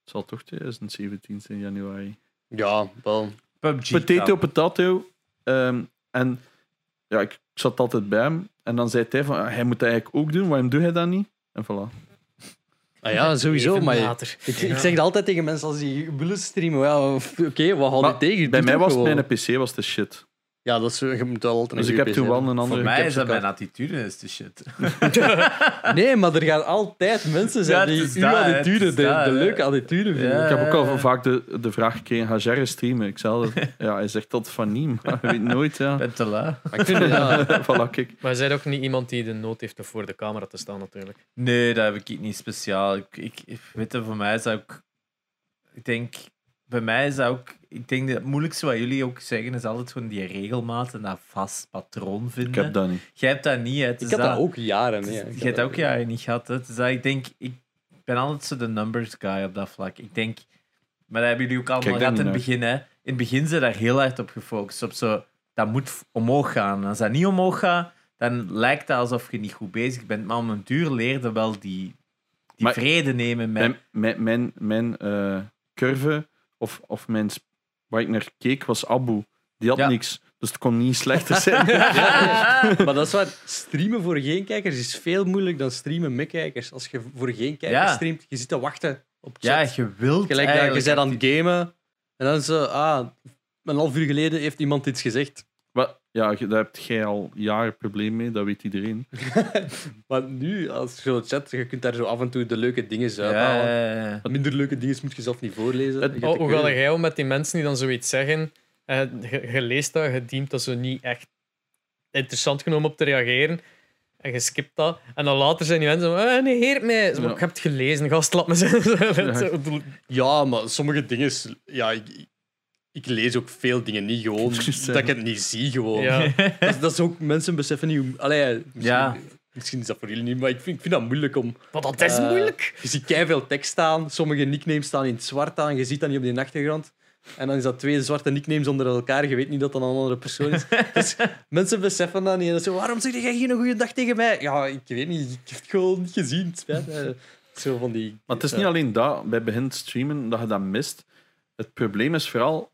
Het zal toch 2017 zijn, januari. ja, wel. PUBG. Potato, potato. Ehm, en ja, ik zat altijd bij hem. En dan zei hij van, ah, hij moet dat eigenlijk ook doen. Waarom doe hij dat niet? En voilà. Ah ja, sowieso, even maar later. ik, ik zeg het altijd tegen mensen als die willen streamen, ja, oké, wat Maar je tegen? Bij mij was mijn PC was de shit. Ja, dat is, je moet wel altijd Dus een ik heb toen wel een andere Voor mij is dat mijn attitude is de shit. Nee, maar er gaan altijd mensen zijn Ja, die het is uw dat, hè, attitude, het is de, dat, de hè. leuke attitude vinden. Ja. Ik heb ook al vaak de, de vraag gekregen, ga Jerry streamen? Ik zei ja, hij zegt dat van niet, maar je weet nooit, ja. Ben te lui. Maar ik vind het, ja, voilà, kijk. Maar zei ook niet iemand die de nood heeft om voor de camera te staan, natuurlijk. Nee, dat heb ik niet speciaal. Ik, ik, ik weet het, voor mij is dat ook... Ik denk... Bij mij is dat ook... Ik denk dat het moeilijkste wat jullie ook zeggen is altijd gewoon die regelmaat en dat vast patroon vinden. Ik heb dat niet. Jij hebt dat niet, hè. Ik had dat ook jaren. Ik Jij hebt dat ook jaren niet gehad. Hè. Is dat, ik denk... Ik ben altijd zo de numbers guy op dat vlak. Ik denk... Maar dat hebben jullie ook allemaal gehad in het niet begin, hè. In het begin zijn daar heel hard op gefocust. Op zo... Dat moet omhoog gaan. Als dat niet omhoog gaat, dan lijkt het alsof je niet goed bezig bent. Maar om een duur leerde wel die, die Maar- vrede nemen met... Mijn, mijn, mijn, mijn eh, curve, of, of mijn, waar ik naar keek, was Abu. Die had Ja. niks, dus het kon niet slechter zijn. Maar dat is waar. Streamen voor geen kijkers is veel moeilijker dan streamen met kijkers. Als je voor geen kijkers Ja. streamt, je zit te wachten op Ja, je wilt Gelijk dat je eigenlijk bent aan het gamen en dan is zo, ah, een half uur geleden heeft iemand iets gezegd. Ja, je- daar heb jij al jaren probleem mee, dat weet iedereen. Maar nu, als je zo chat, je kunt daar zo af en toe de leuke dingen uithalen. ja, ja. Minder leuke dingen moet je zelf niet voorlezen. Het- Oh, hoe ga jij om met die mensen die dan zoiets zeggen? Eh, je, je leest dat, je dient dat zo niet echt interessant genomen op te reageren. En je skipt dat. En dan later zijn die mensen zo, eh, negeert mij. Zo, Ja. Ik heb het gelezen, gast, laat me zijn. Ja, maar sommige dingen... is- Ja, ik, ik lees ook veel dingen niet gewoon, dat ik het niet zie gewoon. Ja. Dat, is- dat is ook... Mensen beseffen niet hoe... Allee, misschien, Ja. misschien is dat voor jullie niet, maar ik vind, ik vind dat moeilijk om... Want dat is Eh, moeilijk. Je ziet veel tekst staan, sommige nicknames staan in het zwart aan, je ziet dat niet op de achtergrond. En dan is dat twee zwarte nicknames onder elkaar, je weet niet dat dat een andere persoon is. Dus mensen beseffen dat niet. En dan zo, waarom zeg jij geen goede dag tegen mij? Ja, ik weet niet, ik heb het gewoon niet gezien. spijt. Zo van die... Maar het is niet alleen dat, bij begin streamen, dat je dat mist. Het probleem is vooral,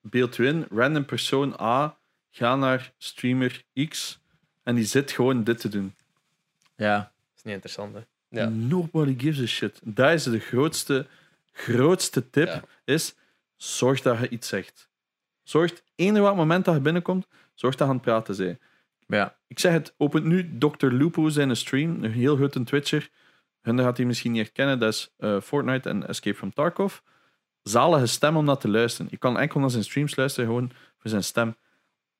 beeld u in, random persoon A, ga naar streamer X, en die zit gewoon dit te doen. ja. Dat is niet interessant, hè. Ja. Nobody gives a shit. Dat is de grootste, grootste tip, Ja. is zorg dat je iets zegt. Zorg, eender wat moment dat je binnenkomt, zorg dat je aan het praten bent. ja. Ik zeg het, opent nu Dr. Lupo zijn stream, een heel grote Twitcher. Hun gaat hij misschien niet herkennen, dat is eh, Fortnite en Escape from Tarkov. Zalige stem om dat te luisteren. Je kan enkel naar zijn streams luisteren, gewoon voor zijn stem.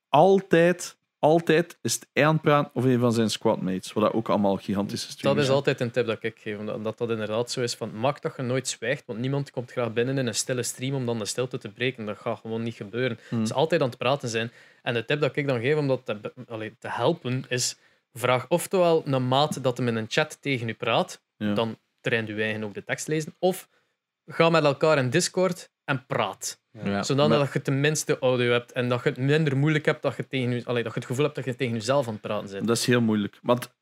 Altijd, altijd is het hij aan het praten of een van zijn squadmates, wat dat ook allemaal gigantische Dat streamers is altijd een tip dat ik geef. Omdat dat, dat inderdaad zo is van maak dat je nooit zwijgt. Want niemand komt graag binnen in een stille stream om dan de stilte te breken. Dat gaat gewoon niet gebeuren. Hmm. Het is altijd aan het praten zijn. En de tip dat ik dan geef om dat te, allee, te helpen is: vraag oftewel een maat dat hem in een chat tegen u praat. Ja. Dan traint u eigen ook de tekst lezen. Of ga met elkaar in Discord en praat. ja. Zodat Maar- dat je tenminste audio hebt en dat je het minder moeilijk hebt dat je, tegen allee, dat je het gevoel hebt dat je tegen jezelf aan het praten bent. Dat is heel moeilijk. Want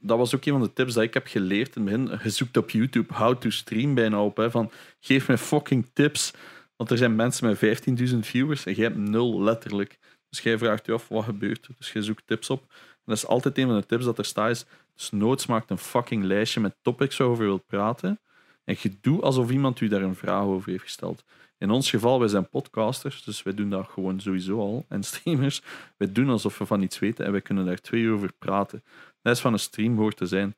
dat was ook een van de tips dat ik heb geleerd in het begin. Je zoekt op YouTube how to stream bijna op. Hè, van, geef me fucking tips. Want er zijn mensen met 15.000 viewers en jij hebt nul, letterlijk. Dus jij vraagt je af, wat gebeurt er? Dus je zoekt tips op. En dat is altijd een van de tips dat er staat is. Dus noods maakt een fucking lijstje met topics waarover je wilt praten. En je doet alsof iemand u daar een vraag over heeft gesteld. In ons geval, wij zijn podcasters, dus wij doen dat gewoon sowieso al. En streamers, wij doen alsof we van iets weten en wij kunnen daar twee uur over praten. Dat is van een stream hoort te zijn.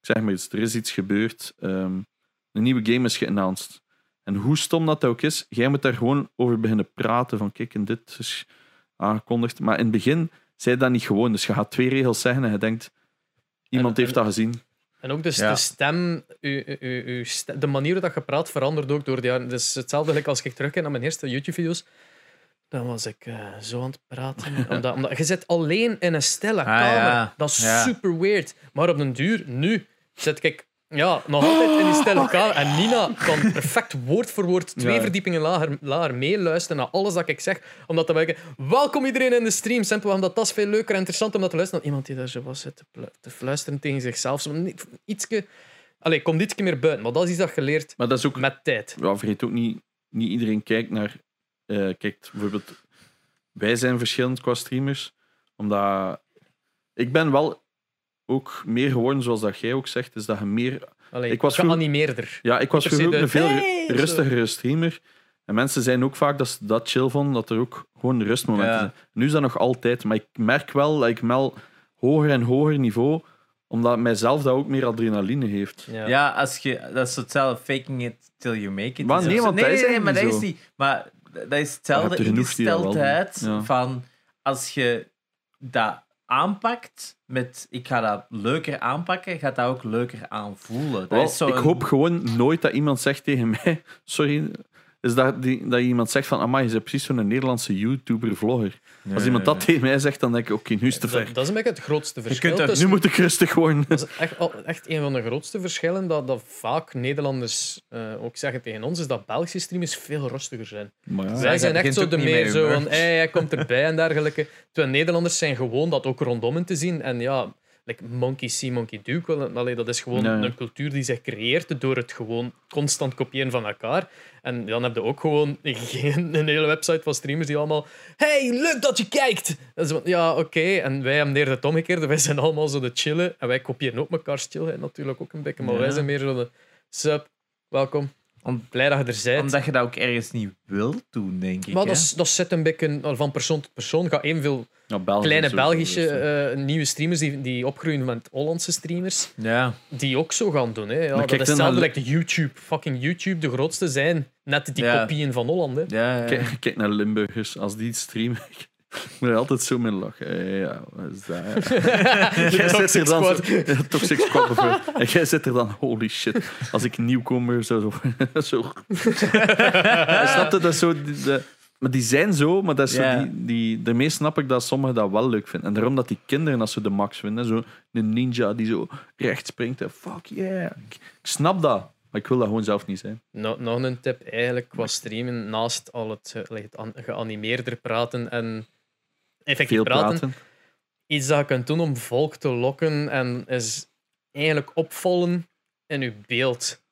Ik zeg maar iets, er is iets gebeurd. ehm, een nieuwe game is geannounced. En hoe stom dat ook is, jij moet daar gewoon over beginnen praten. Van kijk, en dit is aangekondigd. Maar in het begin zei dat niet gewoon. Dus je gaat twee regels zeggen en je denkt, iemand En- heeft dat gezien. En ook dus Ja. de stem, uw, uw ste- de manier waarop je praat verandert ook door de jaren. Dus hetzelfde als ik terugkijk naar mijn eerste YouTube-video's. Dan was ik eh, zo aan het praten. omdat, omdat, je zit alleen in een stille kamer. ja. Dat is super weird. Maar op den duur, nu, zit ik ja, nog altijd in die stille kamer. En Nina kan perfect woord voor woord twee Ja. verdiepingen lager, lager meeluisteren naar alles dat ik zeg. Omdat dan ik, welkom iedereen in de stream. Simpel omdat dat is veel leuker en interessant om dat te luisteren dan iemand die daar zo was zit te, te fluisteren tegen zichzelf. Zo, niet- Ietske, allee, komt ietsje meer buiten. Maar dat is iets dat je leert Maar dat is ook met tijd. ja, vergeet ook niet, niet iedereen kijkt naar. eh kijkt bijvoorbeeld, wij zijn verschillend qua streamers, omdat ik ben wel ook meer geworden, zoals dat jij ook zegt, is dat je meer. Allee, Ik was geanimeerder. Ja, ik was vroeger ook de- een veel Hey, ru- rustigere streamer. En mensen zijn ook vaak dat ze dat chill vonden, dat er ook gewoon rustmomenten Ja. zijn. Nu is dat nog altijd, maar ik merk wel dat ik wel hoger en hoger niveau, omdat mijzelf dat ook meer adrenaline heeft. Ja. Ja, als je, dat is hetzelfde faking it till you make it. Maar nee, want dat is nee, nee, maar dat is niet niet. Maar dat is hetzelfde die dat ingesteldheid Ja. van als je dat aanpakt met ik ga dat leuker aanpakken, gaat dat ook leuker aanvoelen. Dat is zo ik een- hoop gewoon nooit dat iemand zegt tegen mij, sorry, is dat, die, dat iemand zegt van, amai, je bent precies zo'n Nederlandse YouTuber-vlogger. Als iemand dat tegen mij zegt, dan denk ik, oké, nu is het te ver. Dat, dat is een beetje het grootste verschil. kunt er- tussen- Nu moet ik rustig worden. Dat is echt, echt een van de grootste verschillen dat, dat vaak Nederlanders eh, ook zeggen tegen ons, is dat Belgische streamers veel rustiger zijn. Maar ja. Wij zijn echt zo ook de meer zo humor. van, hey, hij komt erbij en dergelijke. Terwijl Nederlanders zijn gewoon dat ook rondom hen te zien. En ja, like Monkey See, Monkey Do, wel, allee, dat is gewoon een cultuur die zich creëert door het gewoon constant kopiëren van elkaar. En dan heb je ook gewoon geen, een hele website van streamers die allemaal hey, leuk dat je kijkt! Van, ja, oké. En wij hebben het omgekeerde. Wij zijn allemaal zo de chillen. En wij kopiëren ook mekaar chillheid natuurlijk ook een beetje. Maar Ja. wij zijn meer zo de sup, welkom. Om- Blij dat je er bent. Omdat je dat ook ergens niet wilt doen, denk ik. Maar hè. dat, dat zit een beetje van persoon tot persoon. Ga evenveel België kleine Belgische dus, eh. nieuwe streamers die, die opgroeien met Hollandse streamers, Ja. die ook zo gaan doen. Hè. Ja, Maar dat is hetzelfde YouTube. Fucking YouTube, de grootste zijn net die Ja. kopieën van Holland. Hè. Ja, ja. Kijk, kijk naar Limburgers, als die streamen. Ik moet er altijd zo mee lachen. Eh, Ja, wat is dat? ja. Jij zit er dan zo- Toxic Squad bijvoorbeeld. En jij zit er dan, holy shit. Als ik nieuwkomer zo. zo, zo. Snap je dat is zo? De, maar die zijn zo, maar dat is zo die, die, daarmee snap ik dat sommigen dat wel leuk vinden. En daarom dat die kinderen, als ze de max vinden, zo een ninja die zo recht springt. En fuck yeah. Ik, ik snap dat, maar ik wil dat gewoon zelf niet zijn. No- nog een tip eigenlijk qua streamen, naast al het, eh, like, het an- geanimeerder praten en effectief Veel praten, praten. iets dat je kunt doen om volk te lokken en is eigenlijk opvallen in je beeld.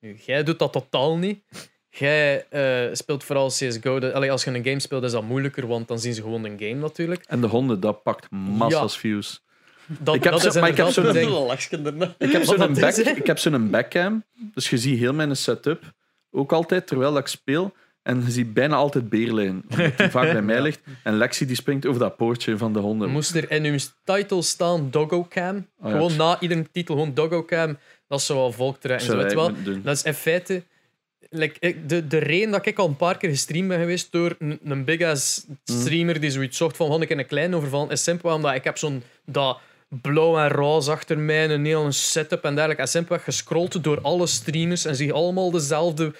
Nu, jij doet dat totaal niet. Jij eh, speelt vooral CSGO. De, allee, als je een game speelt, is dat moeilijker, want dan zien ze gewoon een game natuurlijk. En de honden, dat pakt massas views. Dat, Ik heb dat zo- is maar ik heb zo'n. Ik heb zo'n back, ik heb zo'n backcam, dus je ziet heel mijn setup ook altijd terwijl ik speel. En je ziet bijna altijd beerlijn, omdat die vaak bij mij ligt. En Lexi die springt over dat poortje van de honden. Moest er in uw title staan Doggo Cam? Oh ja, gewoon na iedere titel gewoon Doggo Cam. Dat is zo wel volk trekken. Zo, weet wel. Dat is in feite. Like, de, de reden dat ik al een paar keer gestreamd ben geweest door een, een big ass streamer die zoiets zocht van: ik in een klein overvallen, is simpel omdat ik heb zo'n dat blauw en roze achter mij, een hele setup en dergelijke. En simpelweg gescrolld door alle streamers en zie allemaal dezelfde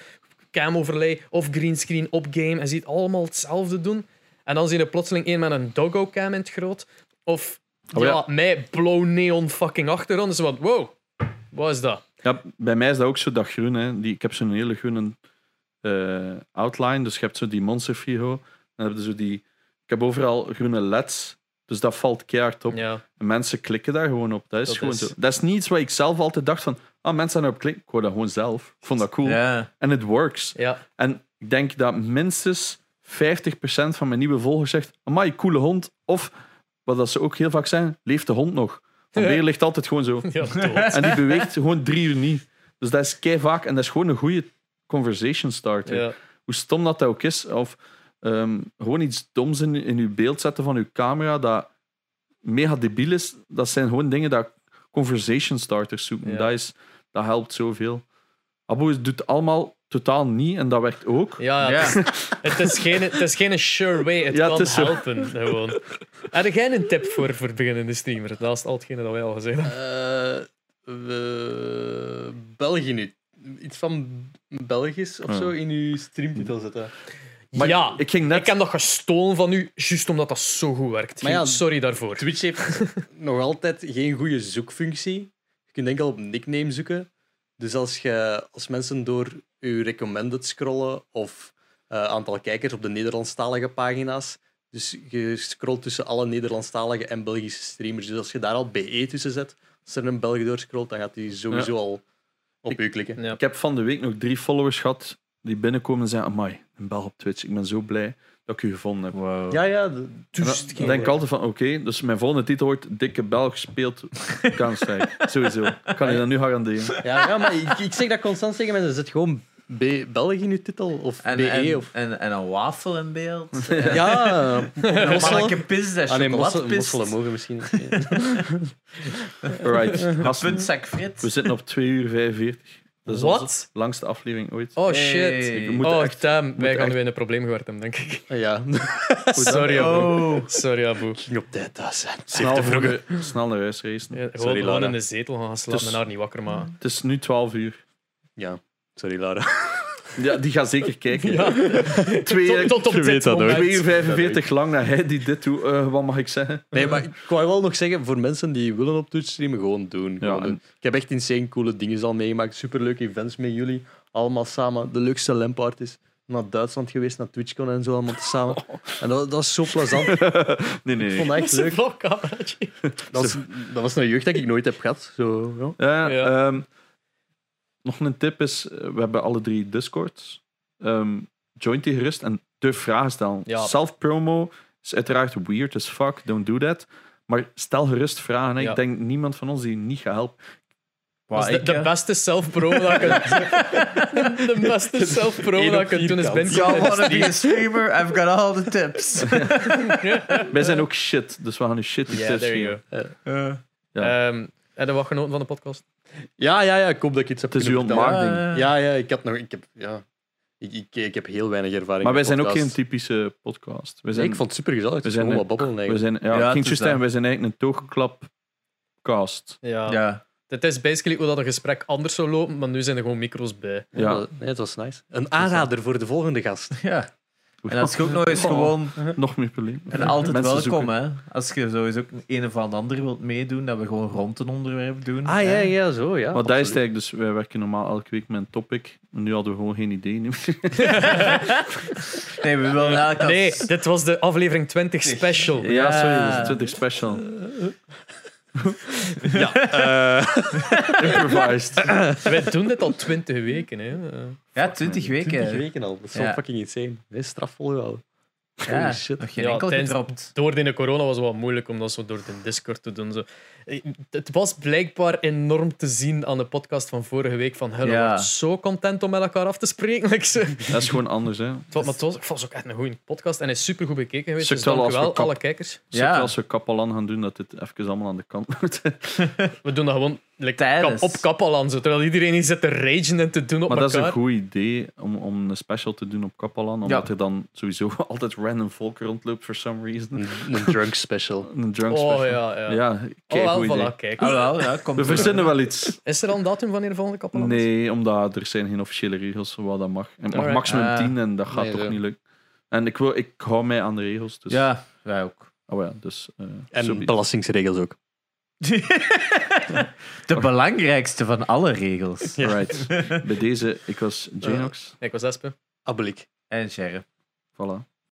cam overlay of greenscreen op game en ziet allemaal hetzelfde doen. En dan zie je plotseling één met een doggo cam in het groot. Of Oh ja, ja. mij blauw neon fucking achteraan. Dus wat, wow, wat is dat? Ja, bij mij is dat ook zo dat groen. Hè. Die, ik heb zo'n hele groene eh, outline, dus je hebt zo die monster Figo. Dan heb je zo die... Ik heb overal groene leds, dus dat valt keihard op. Ja, En mensen klikken daar gewoon op. Dat is Dat gewoon is- zo. Dat is niet iets wat ik zelf altijd dacht van... Ah, mensen gaan erop klikken. Ik wou dat gewoon zelf. Ik vond dat cool. Ja. En het works. ja. En ik denk dat minstens 50% van mijn nieuwe volgers zegt: Amai, coole hond. Of, wat dat ze ook heel vaak zijn, leeft de hond nog? Van Ja. Beer ligt altijd gewoon zo. En die beweegt gewoon drie uur niet. Dus dat is kei vaak. En dat is gewoon een goede conversation starter. Ja. Hoe stom dat ook is. Of ehm, gewoon iets doms in, in uw beeld zetten van uw camera dat mega debiel is. Dat zijn gewoon dingen dat conversation starters zoeken. Ja. Dat, is, dat helpt zoveel. Abu doet allemaal totaal niet en dat werkt ook. Ja, ja, Ja. Het, is, het, is geen, het is geen sure way. Het Ja, kan het is zo. helpen. Gewoon. Heb jij een tip voor, voor beginnende streamer? Naast al hetgene dat wij al gezegd hebben. Eh, we- België nu. Iets van Belgisch of zo in uw streamtitel zetten. Maar ja, ik ging net- ik heb dat gestolen van u, juist omdat dat zo goed werkt. Maar ja, Sorry daarvoor. Twitch heeft nog altijd geen goede zoekfunctie. Je kunt enkel op nickname zoeken. Dus als, je, als mensen door je recommended scrollen of eh, aantal kijkers op de Nederlandstalige pagina's, dus je scrolt tussen alle Nederlandstalige en Belgische streamers. Dus als je daar al BE tussen zet, als er een Belg doorscrollt, dan gaat hij sowieso al op u klikken. Ja. Ik heb van de week nog drie followers gehad die binnenkomen en zeggen: Amai, een bel op Twitch. Ik ben zo blij dat ik u gevonden heb. Wow. Ja, ja. de- En dan dan denk ik altijd van, oké, dus mijn volgende titel wordt Dikke Belg speelt Counter-Strike. Sowieso. Kan je dat nu garanderen? Ja, ja maar ik, ik zeg dat constant tegen mensen. Zet gewoon B België in uw titel? Of En, BE? en, of... en, en een wafel in beeld. Ja, Een mosselen. manneke pis, dat Ah nee, mosselen, mogen misschien. Alright, Een gasten, puntzak frit. we zitten op 2 uur 45. Dat is Wat? onze langste aflevering ooit. Oh Hey. shit. We moeten Oh, echt- damn. Wij gaan echt- nu in een probleem hebben, denk ik. ja, Sorry, Abu. Oh. Sorry, Abu. ging op tijd thuis zijn. Snel, de, snel naar huis racen. Ja, gewoon, Sorry, gewoon Lara. in de zetel gaan slapen Dus- en haar niet wakker maken. Het is nu 12 uur. Ja, sorry Lara. Ja, die gaat zeker kijken. Twee, Tot, tot op Je weet dat moment. nooit. 2 uur 45 lang naar hij die dit doet. eh, wat mag ik zeggen? Nee, maar ik wou wel nog zeggen, voor mensen die willen op Twitch streamen, gewoon doen. Gewoon Ja, en- doen. Ik heb echt insane coole dingen al meegemaakt. Superleuke events met jullie. Allemaal samen. De leukste LAN-parties. Naar Duitsland geweest, naar TwitchCon en zo allemaal samen. En dat, dat was zo plezant. Ik Nee, nee. vond dat echt is leuk. Dat was, dat was een jeugd dat ik nooit heb gehad. Zo, ja. Ja, Ja. ehm, nog een tip is, eh, we hebben alle drie Discords. Ehm join die gerust en durf vragen stellen. Ja. Self-promo is uiteraard weird as fuck, don't do that. Maar stel gerust vragen. hè. Ja. Ik denk niemand van ons die niet gaat helpen. De, ik, de eh, beste self-promo dat je kunt De beste self-promo dat kunt doen is Ben Y'all wanna be a streamer? I've got all the tips. Wij zijn ook shit, dus we gaan nu shit die Ja, tips there you geven. Ja. Ehm, heb je wat genoten van de podcast? Ja, ja, ja, ik hoop dat ik iets heb Het is uw kunnen vertellen. ontmaagding. Ja, ja, ik had nog... Ik heb, ja, ik, ik, ik heb heel weinig ervaring Maar wij met zijn ook geen podcasts. typische podcast. Wij Nee, zijn, ik vond het super gezellig. Het we is zijn gewoon wat babbelen eigenlijk. zijn, ja, Ja, ik ging het is juist zeggen, dat. wij zijn eigenlijk een toogklapcast. Ja. Ja. Het is basically hoe dat een gesprek anders zou lopen, maar nu zijn er gewoon micro's bij. Ja. Ja. Nee, het was nice. Een aanrader voor de volgende gast. ja. En als je ook nog eens gewoon... Nog meer probleem. En altijd Mensen welkom, zoeken. hè. Als je sowieso ook een of ander wilt meedoen, dat we gewoon rond een onderwerp doen. Ah, ja, ja, zo, ja. Maar dat is eigenlijk, dus wij werken normaal elke week met een topic. Maar nu hadden we gewoon geen idee. meer. Nee, we willen elke Nee, dit was de aflevering 20 special. Ja, sorry, dat is 20 special. Ja, eh, Improvised. Wij doen dit al 20 weken. Hè. Ja, 20 weken. 20 weken al. Dat is zo Ja. fucking insane. Dat is straf volgehouden. Ja, Holy shit. nog geen Ja, enkel tijdens- gedropt. Door de corona was het wat moeilijk om dat zo door de Discord te doen. Zo. Eh, Het was blijkbaar enorm te zien aan de podcast van vorige week. Van, Ja. ja. zo content om met elkaar af te spreken. Like. Dat is gewoon anders, hè. Het was, maar het was, ik vond het ook echt een goede podcast en hij is super goed bekeken geweest. Dus wel dank wel, kap- alle kijkers. Ja. als we Kapalan gaan doen, dat dit even allemaal aan de kant moet. We doen dat gewoon like, kap, op Kappalan, zo, terwijl iedereen hier zit te ragen en te doen op Maar dat is elkaar. een goed idee om, om een special te doen op Kapalan. Omdat Ja. er dan sowieso altijd random volk rondloopt for some reason. Een, een drunk special. Een drunk Oh special. ja, ja. Ja, oh, wel, idee. voilà, kijk. Ah, wel, ja, komt We verzinnen wel iets. Is er al een datum wanneer de volgende is? Nee, omdat er zijn geen officiële regels wat dat mag. En het mag Alright. maximum Ah. 10 en dat gaat Nee, toch zo. niet lukken. En ik, wil, ik hou mij aan de regels. Dus, Ja, wij ook. Oh ja, dus... eh, En belastingsregels ook. De belangrijkste van alle regels. Right. Bij deze, ik was Janox. Ik was Espe. Abelik. En sheriff. Voilà.